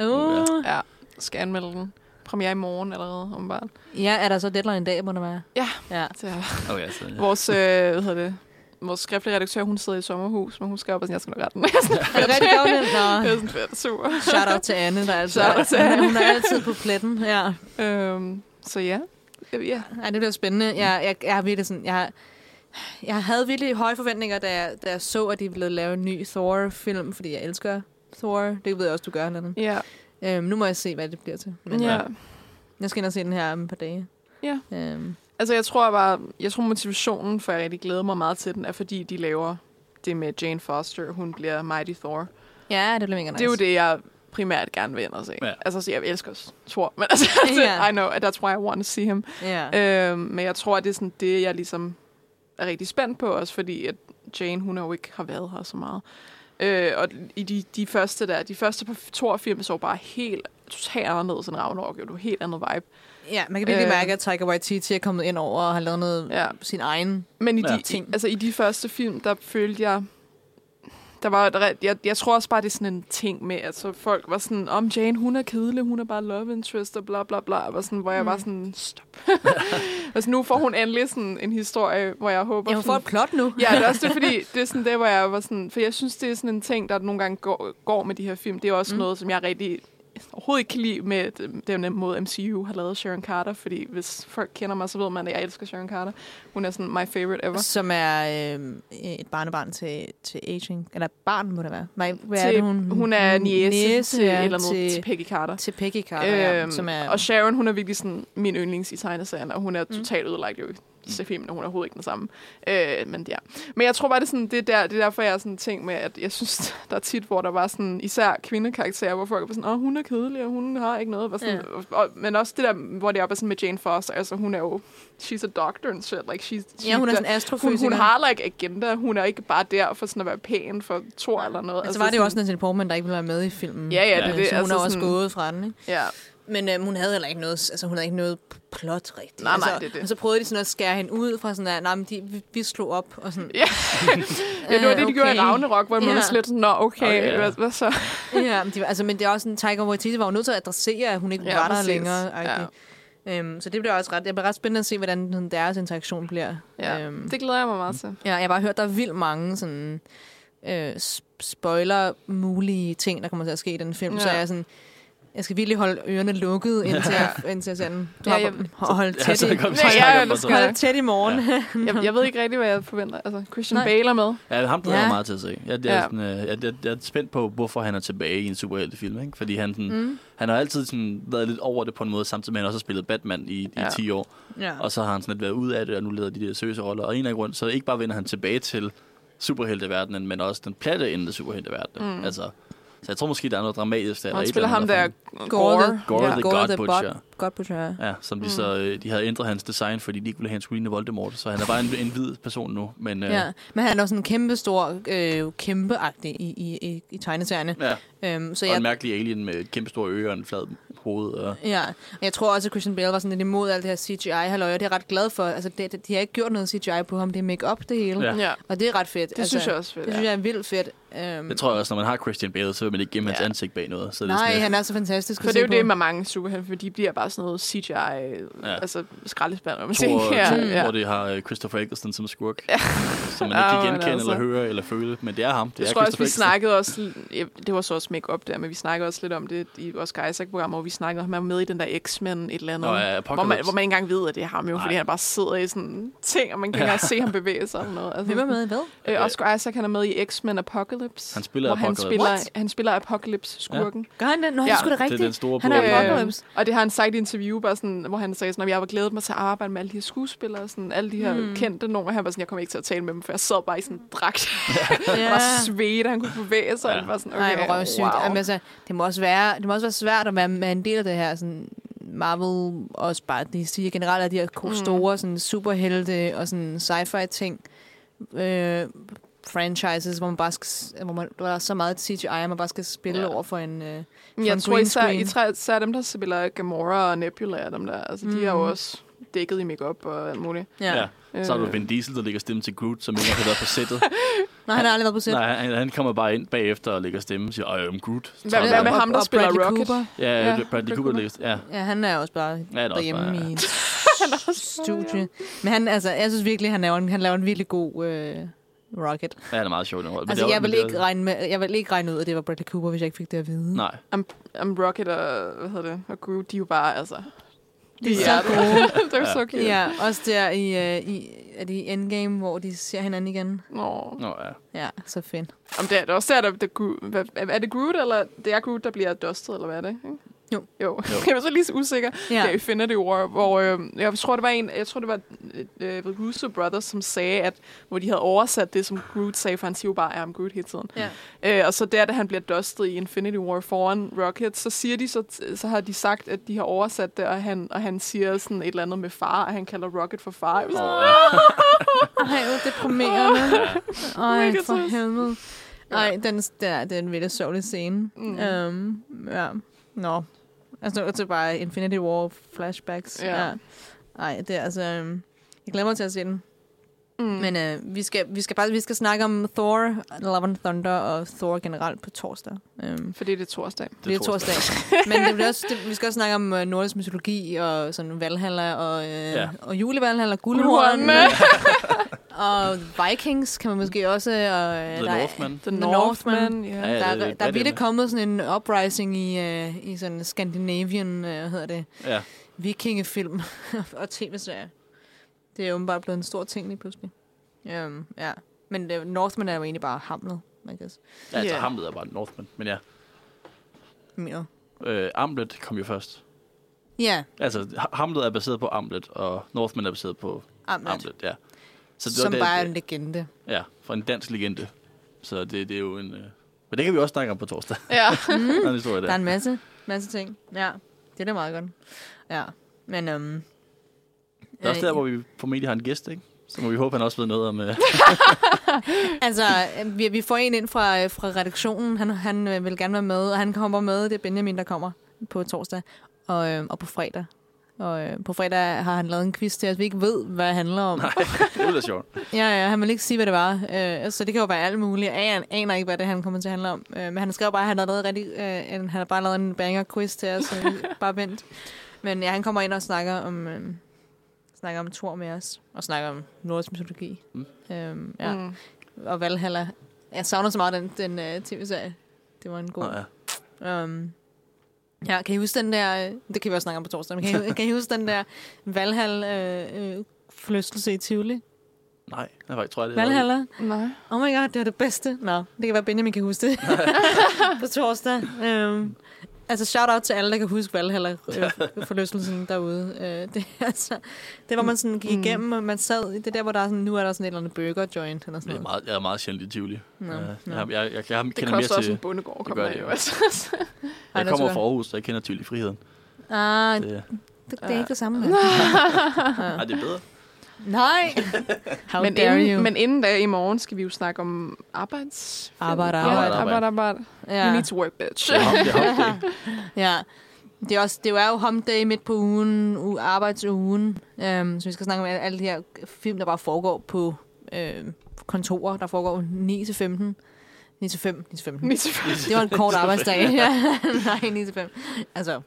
Uh, Ja, skal anmelde den. Premiere i morgen allerede, om bare. ja, er der så deadline i dag, må det være? Ja. ja. Så, Okay, så, ja. vores, øh, hvad hedder det? Vores skriftlige redaktør, hun sidder i sommerhus, men hun skal op og sådan, jeg skal nok rette den. Jeg er det rigtig godt? jeg Nå, er sådan fedt, super. shout out til Anne, der er altså, Shout out til Anne. hun er altid på pletten. Ja. Øhm, så ja. Ja, Ej, det bliver spændende. Jeg, jeg, jeg har virkelig sådan, jeg, jeg havde virkelig høje forventninger, da jeg, da jeg så, at de ville lave en ny Thor-film, fordi jeg elsker Thor. Det ved jeg også, du gør, Lennon. ja. Øhm, nu må jeg se, hvad det bliver til. Men ja. ja. jeg skal ind og se den her om et par dage. Ja. Øhm, Altså, jeg tror bare, jeg tror motivationen for, at jeg rigtig glæder mig meget til den, er fordi, de laver det med Jane Foster, hun bliver Mighty Thor. ja, det bliver mega nice. Det er jo det, jeg primært gerne vil ind og se. Ja. Altså, så jeg elsker også Thor, men altså, Ja. I know, that's why I want to see him. Ja. Øhm, men jeg tror, at det er sådan det, jeg ligesom er rigtig spændt på, også fordi at Jane, hun jo ikke har været her så meget. Øh, og i de, de første der, de første par Thor-film så bare helt totalt anderledes end Ragnarok. jo. Det var helt andet vibe. ja, man kan virkelig Øh. mærke, at Taika Waititi er kommet ind over og har lavet noget Ja. sin egen. Men i de, Ja. ting. altså, i de første film, der følte jeg... Der var, der, jeg, jeg tror også bare, det er sådan en ting med, at så folk var sådan, om Jane, hun er kedelig, hun er bare love interest og bla bla bla. Og var sådan, hvor jeg var Mm. sådan, stop. altså, nu får hun endelig sådan en historie, hvor jeg håber... Jeg får sådan, et plot nu. Ja, det er også det, fordi det er sådan det, hvor jeg var sådan... For jeg synes, det er sådan en ting, der nogle gange går, går med de her film. Det er også mm. noget, som jeg rigtig overhovedet ikke kan lide med den måde, MCU har lavet Sharon Carter. Fordi hvis folk kender mig, så ved man, at jeg elsker Sharon Carter. Hun er sådan my favorite ever. Som er øh, et barnebarn til, til aging. Eller barn må det være. Nej, hvad til, er det, hun? hun er niece, Niece, til, ja, eller noget, til- til, Peggy Carter. Til Peggy Carter, ja, Øhm, som er... Og Sharon, hun er virkelig sådan min yndlings i tegneserien, og hun er Mm. totalt ødelagt jo se filmen, og hun er overhovedet ikke den samme. Øh, men ja. Men jeg tror bare, det er, sådan, det, er der, det er derfor, jeg er sådan ting med, at jeg synes, der er tit, hvor der var sådan, især kvindekarakterer, hvor folk var sådan, åh, hun er kedelig, og hun har ikke noget. Var sådan, Ja. og, men også det der, hvor det er sådan med Jane Foster, altså hun er jo, she's a doctor and shit, like she's, ja, hun er sådan hun, astrofysiker. hun har like agenda, hun er ikke bare der for sådan at være pæn for Thor eller noget. Men så var det jo sådan- også Natalie Portman, der ikke ville være med i filmen. Ja, ja, det er Øh, det, Så hun altså er også sådan- gået fra den, ikke? Ja, Men øhm, hun havde heller ikke noget, altså hun havde ikke noget plot rigtigt. Nej, nej, altså, det er det. Og så prøvede de sådan at skære hende ud fra sådan, at nej, men de, vi, vi slog op og sådan. Ja. ja, det var det, de Øh, gjorde i okay. Ragnarok, hvor man Ja. var slet sådan, nå, okay, Okay, ja. hvad, hvad så? ja, men, de, altså, men det er også sådan, Tiger Waititi var jo nødt til at adressere, at hun ikke Ja, var der præcis. længere. Ja. Ja. Øhm, så det bliver også ret, det bliver ret spændende at se, hvordan sådan deres interaktion bliver. Ja, Øhm, det glæder jeg mig meget til. Ja, jeg har bare hørt, der er vildt mange sådan, øh, spoiler-mulige ting, der kommer til at ske i den film. Ja. Så jeg er sådan, jeg skal virkelig holde ørerne lukket, indtil, jeg, indtil jeg ser den. Du Ja, har jeg- bare holde Ja, tæt så i, Ja, det det. skal holde tæt i morgen. Ja. Jeg, jeg ved ikke rigtig, hvad jeg forventer. Altså, Christian Nej. Bale er med. Ja, ham glæder Ja. jeg meget til at se. Jeg, jeg, er Ja. sådan, øh, jeg, jeg, jeg er spændt på, hvorfor han er tilbage i en superheltefilm. Ikke? Fordi han, sådan, Mm. han har altid sådan, været lidt over det på en måde, samtidig med at han også har spillet Batman i, Ja. i 10 år. Ja. Og så har han sådan lidt været ud af det, og nu leder de der seriøse roller. Og en af grunden, så ikke bare vender han tilbage til superhelteverdenen, men også den platte ende af superhelteverdenen. Mm. Altså, så jeg tror måske, der er noget dramatisk der. Og han spiller ham der, Gore Gore. the- Gore ja. the Gore God the Butcher. God Butcher. Ja, som de Mm. så øh, de havde ændret hans design, fordi de ikke ville have en screen af Voldemort. Så han er bare en, en hvid person nu. Men, øh, Ja, men han er også sådan kæmpe stor, øh, kæmpeagtig i, i, i, i tegneserierne. ja. Øhm, så Og en jeg, mærkelig alien med et kæmpe store ører og en flad hoved. Og, ja, og jeg tror også, at Christian Bale var sådan lidt imod alt det her CGI-halløj, og det er jeg ret glad for. Altså, det, det, de har ikke gjort noget CGI på ham, det er make-up det hele. Ja. Ja, Og det er ret fedt. det synes jeg også fedt. Det synes jeg er vildt fedt. Um, det tror jeg også, når man har Christian Bale, så vil man ikke gemme hans Ja. ansigt bag noget. Så det er Nej, sådan lidt- han er så fantastisk For det er jo på. det med mange superhelte, for de bliver bare sådan noget CGI, ja. altså skraldespand, hvad man to, siger. ja, Ja, to, ja. hvor det har øh, Christopher Eccleston som skurk. Ja. Som man ikke kan genkende altså. eller høre eller føle. Men det er ham. Det Jeg er tror også, vi snakkede også, ja, det var så også make-up der, men vi snakkede også lidt om det i vores Isaac-program, hvor vi snakkede om, at han var med i den der X-Men et eller andet. Nå, ja, hvor, man, hvor man ikke engang ved, at det er ham jo, Nej. fordi han bare sidder i sådan ting, og man kan ikke engang se ham bevæge sig eller noget. Altså, Hvem er med i hvad? Øh, Oscar Isaac, han er med i X-Men Apocalypse. Han spiller hvor han Apocalypse. spiller, What? han spiller Apocalypse-skurken. Gør han det? Nå, ja, Ja, det skulle da Det er rigtigt. den store Han er Apocalypse. Og det har han sagt i interview, bare sådan, hvor han sagde sådan, at jeg var glædet mig til at arbejde med alle de her skuespillere, sådan, alle de her Mm. mm. kendte nogen. Han var sådan, jeg kommer ikke til at tale med dem, for jeg sad bare i sådan en dragt. Ja. Ja. bare svedte, han kunne bevæge sig. Ja. Ja. Var sådan, Nej, okay, hvor røvsygt. wow. Jamen, altså, det, må også være, det må også være svært at være, være en del af det her sådan, Marvel, også bare de siger generelt, at de her Mm. store sådan, superhelte og sådan sci-fi ting, øh, franchises, hvor man bare skal, hvor man, der er så meget CGI, at man bare skal spille Ja. over for en... Øh, Men for jeg en tror green især, screen. især, især dem, der spiller Gamora og Nebula, og dem der, altså, mm. de er jo Mm. også dækket i makeup og alt muligt. Ja. Så har du Øh, Vin Diesel, der lægger stemme til Groot, som ikke har været på sættet. Nej, han har aldrig været på sæt. Nej, han, han kommer bare ind bagefter og lægger stemme og siger, I am Groot. Hvad- hvad med ham, der og spiller Bradley Rocket? Cooper. Ja, Ja, Bradley Bradley Cooper Cooper. ja. Ja, han er også bare Ja, er også derhjemme bare, i et studie. Men han, altså, jeg synes virkelig, han laver en, han laver en virkelig god øh, Rocket. Ja, han er meget sjov. den rolle. Men Altså, det jeg vil, det ikke regne med, jeg vil ikke regne ud, at det var Bradley Cooper, hvis jeg ikke fik det at vide. Nej. um, Rocket og, hvad hedder det, og Groot, de er jo bare, altså... De er så det. gode. det er så cute. Ja, også der i, uh, i, er det i Endgame, hvor de ser hinanden igen. Nå. Nå, ja. Ja, så fedt. Om det er det også der, der, der er det Groot, eller det er Groot, der bliver dustet, eller hvad er det? Ikke? Jo. Jo. jeg var så lige så usikker. Ja. Ja. Der Infinity War, hvor øh, jeg tror, det var en, jeg tror, det var øh, Russo Brothers, som sagde, at hvor de havde oversat det, som Groot sagde, for han siger jo bare, I'm Groot hele tiden. Ja. Øh, og så der, da han bliver dustet i Infinity War foran Rocket, så siger de så, så har de sagt, at de har oversat det, og han, og han siger sådan et eller andet med far, og han kalder Rocket for far. Sådan, Ej, hvor deprimerende. Ej, for helvede. Ej, den, der, det er en virkelig sørgelig scene. Mm. Um, ja. Nå. Altså, det er bare Infinity War flashbacks. Ja. Ej, det er altså... Um, jeg glæder mig til at se den. mm. Men uh, vi, skal, vi, skal bare, vi skal snakke om Thor, Love and Thunder og Thor generelt på torsdag. Um, Fordi det er torsdag. det er torsdag. Men det bliver også, det, vi skal også snakke om uh, nordisk mytologi og sådan Valhalla og, uh, Ja. og julevalhalla, Guldhornene. guldhorn og Vikings kan man måske også. Og, uh, The der er- Northman. The, The Northman. Northman. Ja. Ja, Der, er er, der er emne. kommet sådan en uprising i, uh, i sådan Scandinavian, uh, hvad hedder det, Ja. vikingefilm og tv-serier. Det er åbenbart blevet en stor ting lige pludselig. Um, ja. Men uh, Northman er jo egentlig bare hamlet, I guess. Ja, altså Ja. Hamlet er bare Northman. Men ja, mener. øh, Amlet kom jo først. Ja, Altså, Ha- Hamlet er baseret på Amlet, og Northman er baseret på Amlet, Amlet, ja. Så som det, bare er en det, legende. Ja, fra en dansk legende. Så det, det er jo en... Øh... Men det kan vi også snakke om på torsdag. Ja. Der er en historie Der er der. en masse, masse ting. Ja, det er da meget godt. Ja, men... Um, Det er også der, hvor vi formentlig har en gæst, ikke? Så må vi håbe, han også ved noget om... Øh... Altså, øh, vi, vi får en ind fra, øh, fra redaktionen. Han, han øh, vil gerne være med, og han kommer med. Det er Benjamin, der kommer på torsdag og, øh, og på fredag. Og øh, på fredag har han lavet en quiz til os, vi ikke ved, hvad det handler om. Nej, det er sjovt. Ja, ja, han vil ikke sige, hvad det var. Øh, så det kan jo være alt muligt. Jeg aner, aner ikke, hvad det han kommer til at handle om. Øh, men han skrev bare, at han har, lavet rigtig, øh, en, han har bare lavet en banger quiz til os. Så bare vent. Men ja, han kommer ind og snakker om, øh, snakker om Thor med os. Og snakker om nordisk mytologi. Mm. Øhm, ja. Mm. Og Valhalla. Jeg savner så meget den, den uh, tv-serie. Det var en god. Nå, ja. Um, ja, kan I huske den der... øh, Det kan vi også snakke om på torsdag. Men kan I, kan I huske den der Valhalla øh, øh, forlystelse i Tivoli? Nej, jeg faktisk tror, jeg, det er Valhalla? Nej. Oh my god, det var det bedste. Nå, det kan være, Benjamin kan huske det. på torsdag. Um, altså, shout out til alle, der kan huske Valhalla øh, forlystelsen derude. Uh, det, er altså, det var man sådan gik Mm. igennem, og man sad... Det er der, hvor der er sådan, nu er der sådan et eller andet burger joint eller sådan Det er noget. meget, jeg er meget sjældent i Tivoli. Ja, jeg, jeg, jeg, jeg, jeg Det kender mere koster også til... en bondegård at det komme gør af, det jo. Altså. Jeg det kommer fra Aarhus, så jeg kender Tivoli Friheden. Ah, Det, det, det er ikke det samme. mand. ej, det er bedre. Nej. How men, dare inden, you? men inden da i morgen skal vi jo snakke om arbejds... Arbejde, Ja, arbejde. arbejde, arbejde. You ja. need to work, bitch. Det det. ja. Det er, også, det er jo home day midt på ugen, u- arbejdsugen. Um, så vi skal snakke om alle, de her film, der bare foregår på øh, kontorer, der foregår 9 til 15. 9 til 5, 9 til 15. Need to- Det var en kort arbejdsdag. ja. Nej, 9 til 5. Altså,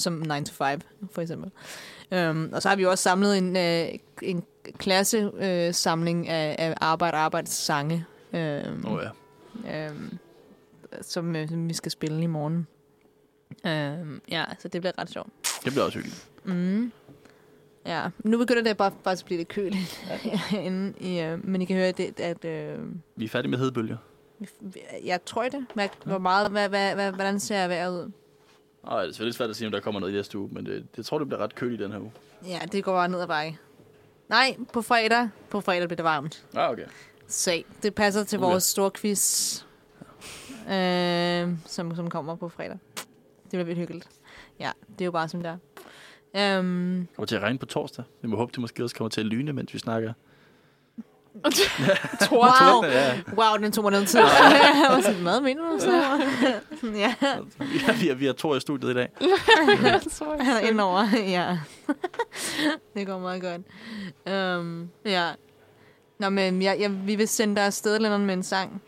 som 9 to 5, for eksempel. Um, og så har vi jo også samlet en, øh, en klasse øh, samling af, af arbejde og arbejdssange. Um, Åh, ja. øhm, som, øh, som vi skal spille i morgen. Øhm, ja, så det bliver ret sjovt. Det bliver også hyggeligt. Mm. Ja, nu begynder det bare, bare at blive lidt køligt herinde. I, øh, men I kan høre, det, at øh, Vi er færdige med hedebølger. jeg tror det. Hvad, hvor meget, hvad, hvad, hvad, hvordan ser vejret ud? Ej, det er selvfølgelig svært at sige, om der kommer noget i næste uge, men det, det tror det bliver ret køligt den her uge. Ja, det går bare ned ad bakke. Nej, på fredag. På fredag bliver det varmt. Ah, okay. Så det passer til Okay. vores store quiz, øh, som, som kommer på fredag. Det bliver vildt hyggeligt. Ja, det er jo bare som der. Um, Kommer til at regne på torsdag. Vi må håbe, det måske også kommer til at lyne, mens vi snakker. Tor. Wow. Ja, wow, den tog mig noget tid. jeg var sådan, hvad mener du så? ja, vi har, vi har, vi har to i studiet i dag. han er indover. ja. det går meget godt. Um, ja. Nå, men jeg, jeg, vi vil sende dig afsted, Lennon, med en sang.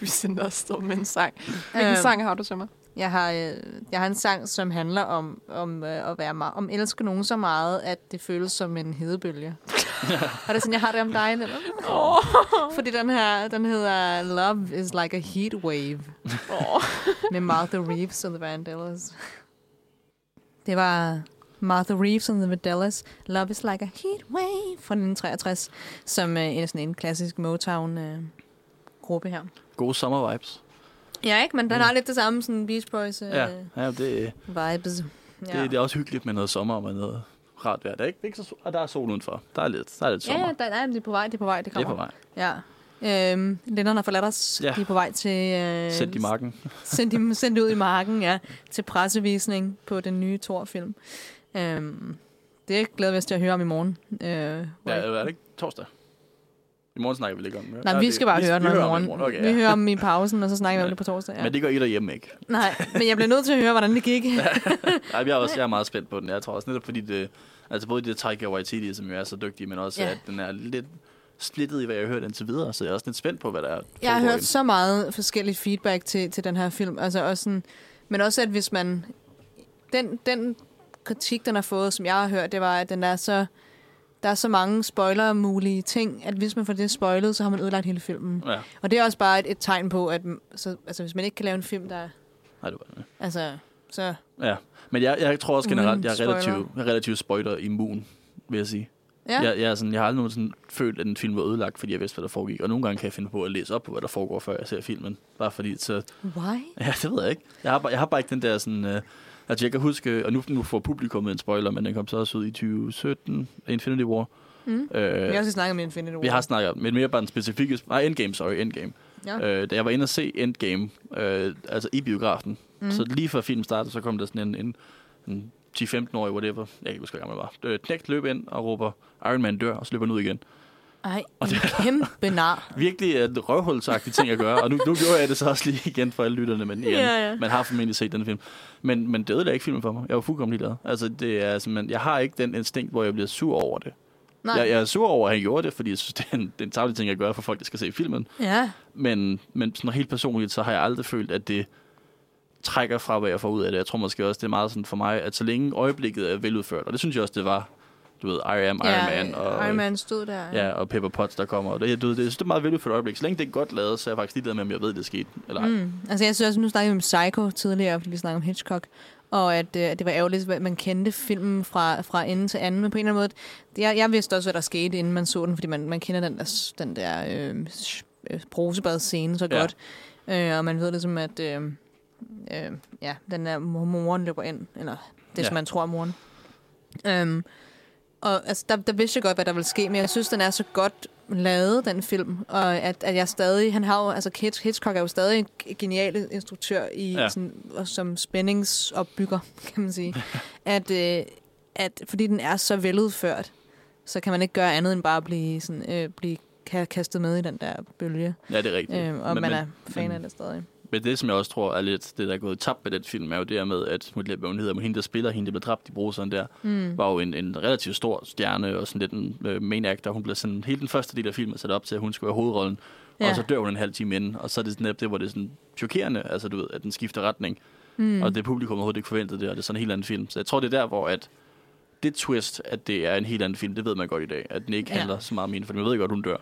Vi sender stå med en sang. Hvilken Øhm. sang har du til mig? Jeg har, øh, jeg har en sang, som handler om, om øh, at være meget, om elske nogen så meget, at det føles som en hedebølge. og det er sådan, jeg har det om dig, eller? Åh. Fordi den her, den hedder Love is like a heat wave. Åh. med Martha Reeves og The Vandellas. Det var Martha Reeves and The Vandellas. Love is like a heat wave fra 1963, som øh, er sådan en klassisk Motown-gruppe her. Gode sommer-vibes. Ja, ikke? Men den har lidt det samme sådan Beach Boys øh, Ja, ja det, vibes. Ja. det, det er også hyggeligt med noget sommer og noget rart vejr. Der er ikke, ikke så, og der er sol udenfor. Der er lidt, der er lidt sommer. ja, der, nej, det er på vej, det er på vej, det det er kommer. på vej. Ja. Øhm, Lennon har forladt os. Ja. De er på vej til... Øh, Sendt i marken. sendt, dem, sendt ud i marken, ja. Til pressevisning på den nye Thor-film. Øhm, det glæder vi os til at høre om i morgen. Øh, Ja, er det ikke torsdag? I morgen snakker vi ikke om det. Nej, Ja, vi det- skal bare høre den vi om i morgen. morgen. Okay, Vi ja. hører om i pausen, og så snakker vi om Ja. det på torsdag. Ja. Men det gør I derhjemme ikke. Nej, men jeg bliver nødt til at høre, hvordan det gik. Nej, jeg er, også, jeg er meget spændt på den. Jeg tror også netop fordi det... Altså både det Taika Waititi, som jo er så dygtig, men også Ja. at den er lidt splittet i, hvad jeg har hørt indtil videre. Så jeg er også lidt spændt på, hvad der er. Jeg har hørt så meget forskelligt feedback til, til den her film. Altså også sådan, men også, at hvis man... Den, den kritik, den har fået, som jeg har hørt, det var, at den er så... Der er så mange spoiler-mulige ting, at hvis man får det spoilet, så har man ødelagt hele filmen. Ja, Og det er også bare et, et tegn på, at så, altså, hvis man ikke kan lave en film, der... nej, det var det. Altså, så... Ja, men jeg, jeg tror også generelt, jeg er relativt, jeg er relativt spoiler immun, vil jeg sige. Ja, Jeg, jeg, er sådan, jeg har aldrig nogensinde følt, at en film var ødelagt, fordi jeg vidste, hvad der foregik. Og nogle gange kan jeg finde på at læse op på, hvad der foregår, før jeg ser filmen. Bare fordi, så... why? Ja, det ved jeg ikke. Jeg har, bare- jeg har bare ikke den der sådan... Øh, altså, jeg kan huske... Og nu, nu får publikum en spoiler, men den kom så også ud i 2017, Infinity War. Mm. Øh, Vi har også snakket om Infinity War. vi har snakket om, men mere bare den specifikke... Nej, Endgame, sorry, Endgame. Ja. Øh, da jeg var inde og se Endgame, øh, altså i biografen, Mm. så lige før filmen startede, så kom der sådan en, en, en 10-15-årig, whatever, jeg kan ikke huske, hvor gammel jeg var, øh, knægt løb ind og råber, Iron Man dør, og så løber han ud igen. Ej, Og en kæmpe nar. Virkelig er det røvhulsagtige ting at gøre, og nu, nu gjorde jeg det så også lige igen for alle lytterne, men igen, Ja, ja. man har formentlig set den film. Men, men det ødelagde ikke filmen for mig. Jeg var fuldkommen ligeglad. Altså, det er simpelthen, jeg har ikke den instinkt, hvor jeg bliver sur over det. Nej. Jeg, jeg er sur over, at han gjorde det, fordi jeg synes, det er en, det er en tavlig ting at gøre for folk, der skal se filmen. Ja, Men, men sådan helt personligt, så har jeg aldrig følt, at det trækker fra, hvad jeg får ud af det. Jeg tror måske også, det er meget sådan for mig, at så længe øjeblikket er veludført, og det synes jeg også, det var, du ved, I am Iron ja, Man, og, Iron Man stod der. ja, og Pepper Potts, der kommer. Og det, du det, jeg synes, det er meget veludført øjeblik. Så længe det er godt lavet, så er jeg faktisk ligeglad med, om jeg ved, det skete. Eller ej. Mm. Altså jeg synes også, nu snakkede vi om Psycho tidligere, fordi vi snakkede om Hitchcock, og at, øh, at det var ærgerligt, at man kendte filmen fra, fra ende til anden, men på en eller anden måde, jeg, jeg vidste også, hvad der skete, inden man så den, fordi man, man kender den der, den der øh, øh, brusebad-scene så Ja. godt, øh, og man ved ligesom, at øh, øh, ja, den der mor- moren løber ind, eller det, Ja. som man tror er moren. Um, og altså, der, der vidste jeg godt, hvad der ville ske, men jeg synes, den er så godt lavet, den film, og at, at jeg stadig, han har jo, altså Hitch- Hitchcock er jo stadig en genial instruktør i, ja. Sådan, og som spændingsopbygger, kan man sige, at, øh, at fordi den er så veludført, så kan man ikke gøre andet end bare at blive, sådan, øh, blive ka- kastet med i den der bølge, Ja, det er rigtigt. øh, og men, man er fan af men- det stadig. Men det, som jeg også tror er lidt det, der er gået tabt med den film, er jo det her med, at hun, hedder, hende, der spiller hende, der blev dræbt i bruseren der, Mm. var jo en, en relativt stor stjerne, og sådan lidt en øh, main actor. Hun blev sådan, hele den første del af filmen sat op til, at hun skulle have hovedrollen, ja. og så dør hun en halv time inden, og så er det sådan, det, hvor det er sådan chokerende, altså du ved, at den skifter retning, Mm. og det publikum overhovedet ikke forventede det, og det er sådan en helt anden film. Så jeg tror, det er der, hvor at det twist, at det er en helt anden film, det ved man godt i dag, at den ikke Ja. handler så meget om hende, for man ved godt, hun dør.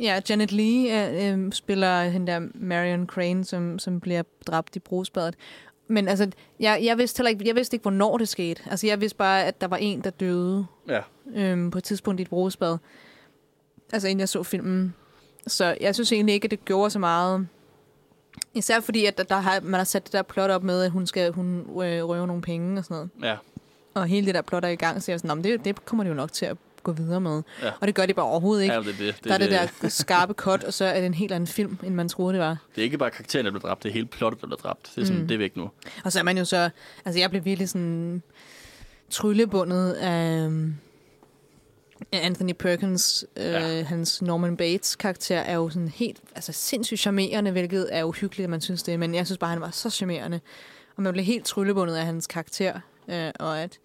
Ja, Janet Leigh øh, øh, spiller hende der Marion Crane, som, som bliver dræbt i brugsbadet. Men altså, jeg, jeg, vidste heller ikke, jeg vidste ikke, hvornår det skete. Altså, jeg vidste bare, at der var en, der døde Ja. øhm, på et tidspunkt i et brugsbad. Altså, inden jeg så filmen. Så jeg synes egentlig ikke, at det gjorde så meget. Især fordi, at der, der har, man har sat det der plot op med, at hun skal hun øh, røve nogle penge og sådan noget. Ja. Og hele det der plot er i gang, så jeg er sådan, "Nå, men det, det kommer de jo nok til at gå videre med. Ja. Og det gør de bare overhovedet ikke. Ja, det, det, det, Der er det der skarpe cut, og så er det en helt anden film, end man troede, det var. Det er ikke bare karakteren, der bliver dræbt, det er hele plottet, der bliver dræbt. Det er, sådan, Mm. det er væk nu. Og så er man jo så... Altså, jeg blev virkelig sådan tryllebundet af, af Anthony Perkins. Øh, Ja. Hans Norman Bates karakter er jo sådan helt altså, sindssygt charmerende, hvilket er uhyggeligt, at man synes det. Men jeg synes bare, han var så charmerende. Og man blev helt tryllebundet af hans karakter. Øh, og at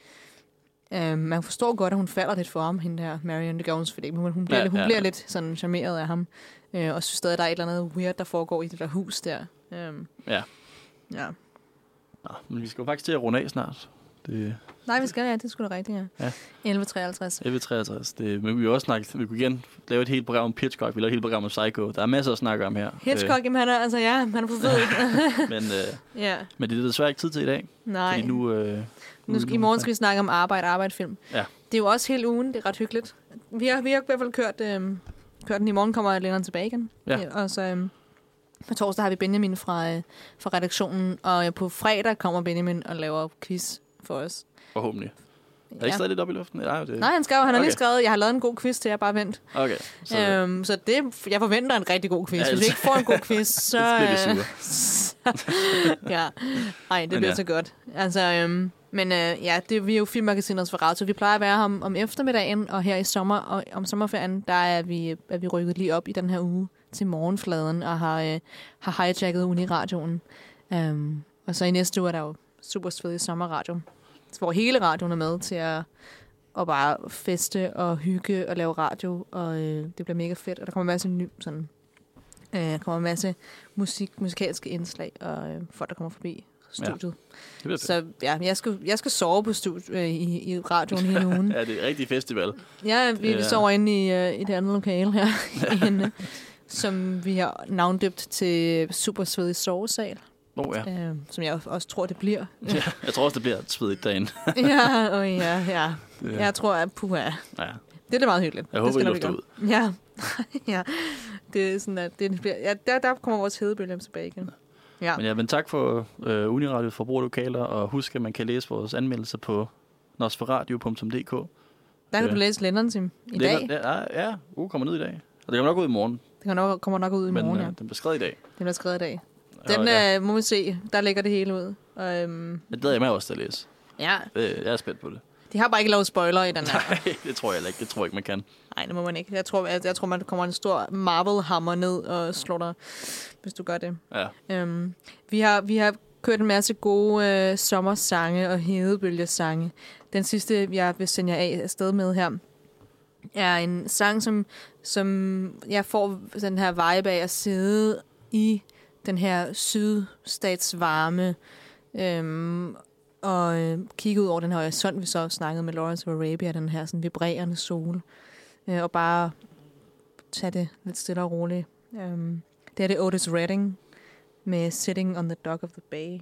øh, man forstår godt, at hun falder lidt for ham, hende der Marion de Jones, fordi hun, hun bliver, Ja, hun ja, bliver ja. lidt sådan charmeret af ham. Øh, og synes stadig, der er et eller andet weird, der foregår i det der hus der. Øh, Ja. Ja. Nå, men vi skal jo faktisk til at runde af snart. Det Nej, vi skal, ja, det skulle da rigtigt, ja. Ja. 11.53. er 63. Det, men vi også snakke, vi kunne igen lave et helt program om Hitchcock, vi laver et helt program om Psycho. Der er masser at snakke om her. Hitchcock, jamen han er, altså ja, han er for fed. Øh, men, øh, ja, men det er desværre ikke tid til i dag. nej. Fordi nu, øh, Nu skal, I morgen skal vi snakke om arbejde, arbejde, film. Ja. Det er jo også hele ugen, det er ret hyggeligt. Vi har, vi har i hvert fald kørt, øhm, kørt den. I morgen kommer Lennon tilbage igen. Ja. Og så, øhm, På torsdag har vi Benjamin fra, øh, fra redaktionen, og øh, på fredag kommer Benjamin og laver quiz for os. Forhåbentlig. Er det ikke stadig lidt op i luften? Nej, det... Nej, han skrev, han har Okay. lige skrevet, jeg har lavet en god quiz til jer, bare vent. Okay. Så, Øhm, så det, jeg forventer en rigtig god quiz. Ja, Hvis vi altså- ikke får en god quiz, så... så bliver øh, sure. ja, nej, det bliver ja. så godt. Altså, øhm, men øh, ja, det, vi er jo filmmagasinets Ferrato. Vi plejer at være her om, om eftermiddagen, og her i sommer og om sommerferien, der er vi, er vi rykket lige op i den her uge til morgenfladen, og har, øh, har hijacket Uniradioen. Um, og så i næste uge er der jo super svedig sommerradio, hvor hele radioen er med til at og bare feste og hygge og lave radio, og øh, det bliver mega fedt. Og der kommer en masse ny, sådan, øh, der kommer en masse musik, musikalske indslag, og øh, folk, der kommer forbi studiet. det bliver fedt. Så ja, jeg skal, jeg skal sove på studie, øh, i, i radioen hele ugen. Ja, det er rigtig festival. ja, vi, vi Ja. sover inde i, øh, i det andet lokale her, inde, som vi har navndøbt til Super Svedig Sovesal, Oh, ja. øh, som jeg også tror, det bliver. ja. Jeg tror også, det bliver svedigt derinde. ja, og ja, ja. Ja. Jeg tror, at puha, ja. det er da meget hyggeligt. Jeg det håber, I nok lufter gøre. Ja. ja. Det er sådan, at det bliver, ja, der, der kommer vores hedebølge tilbage igen. Ja. Men ja, men tak for øh, Uniradio for brugerlokaler, og husk, at man kan læse vores anmeldelser på nosferadio.dk. Der kan Ja. du læse Lennon Sim i Det er- dag. Ja, ja, uge kommer ud i dag. Og det kommer nok ud i morgen, Det kommer nok, kommer nok ud i men morgen, øh, ja. den bliver skrevet i dag. Den bliver skrevet i dag. Den ja, øh, må vi se. Der ligger det hele ud. Og, øhm, det glæder jeg mig også til at læse. ja, Det, jeg er spændt på det. de har bare ikke lavet spoiler i den her. Nej, det tror jeg ikke. Det tror jeg ikke, man kan. Nej, det må man ikke. Jeg tror, jeg, jeg tror man kommer en stor Marvel-hammer ned og slår dig, hvis du gør det. Ja. Øhm, vi, har, vi har kørt en masse gode øh, sommersange og hedebølgesange. Den sidste, jeg vil sende jer af afsted med her, er en sang, som, som jeg får den her vibe af at sidde i den her sydstatsvarme øhm, og øh, kigge ud over den her horisont, vi så snakkede med Lawrence of Arabia, den her sådan vibrerende sol, øh, og bare tage det lidt stille og roligt. Øhm, det er det Otis Redding med Sitting on the Dock of the Bay.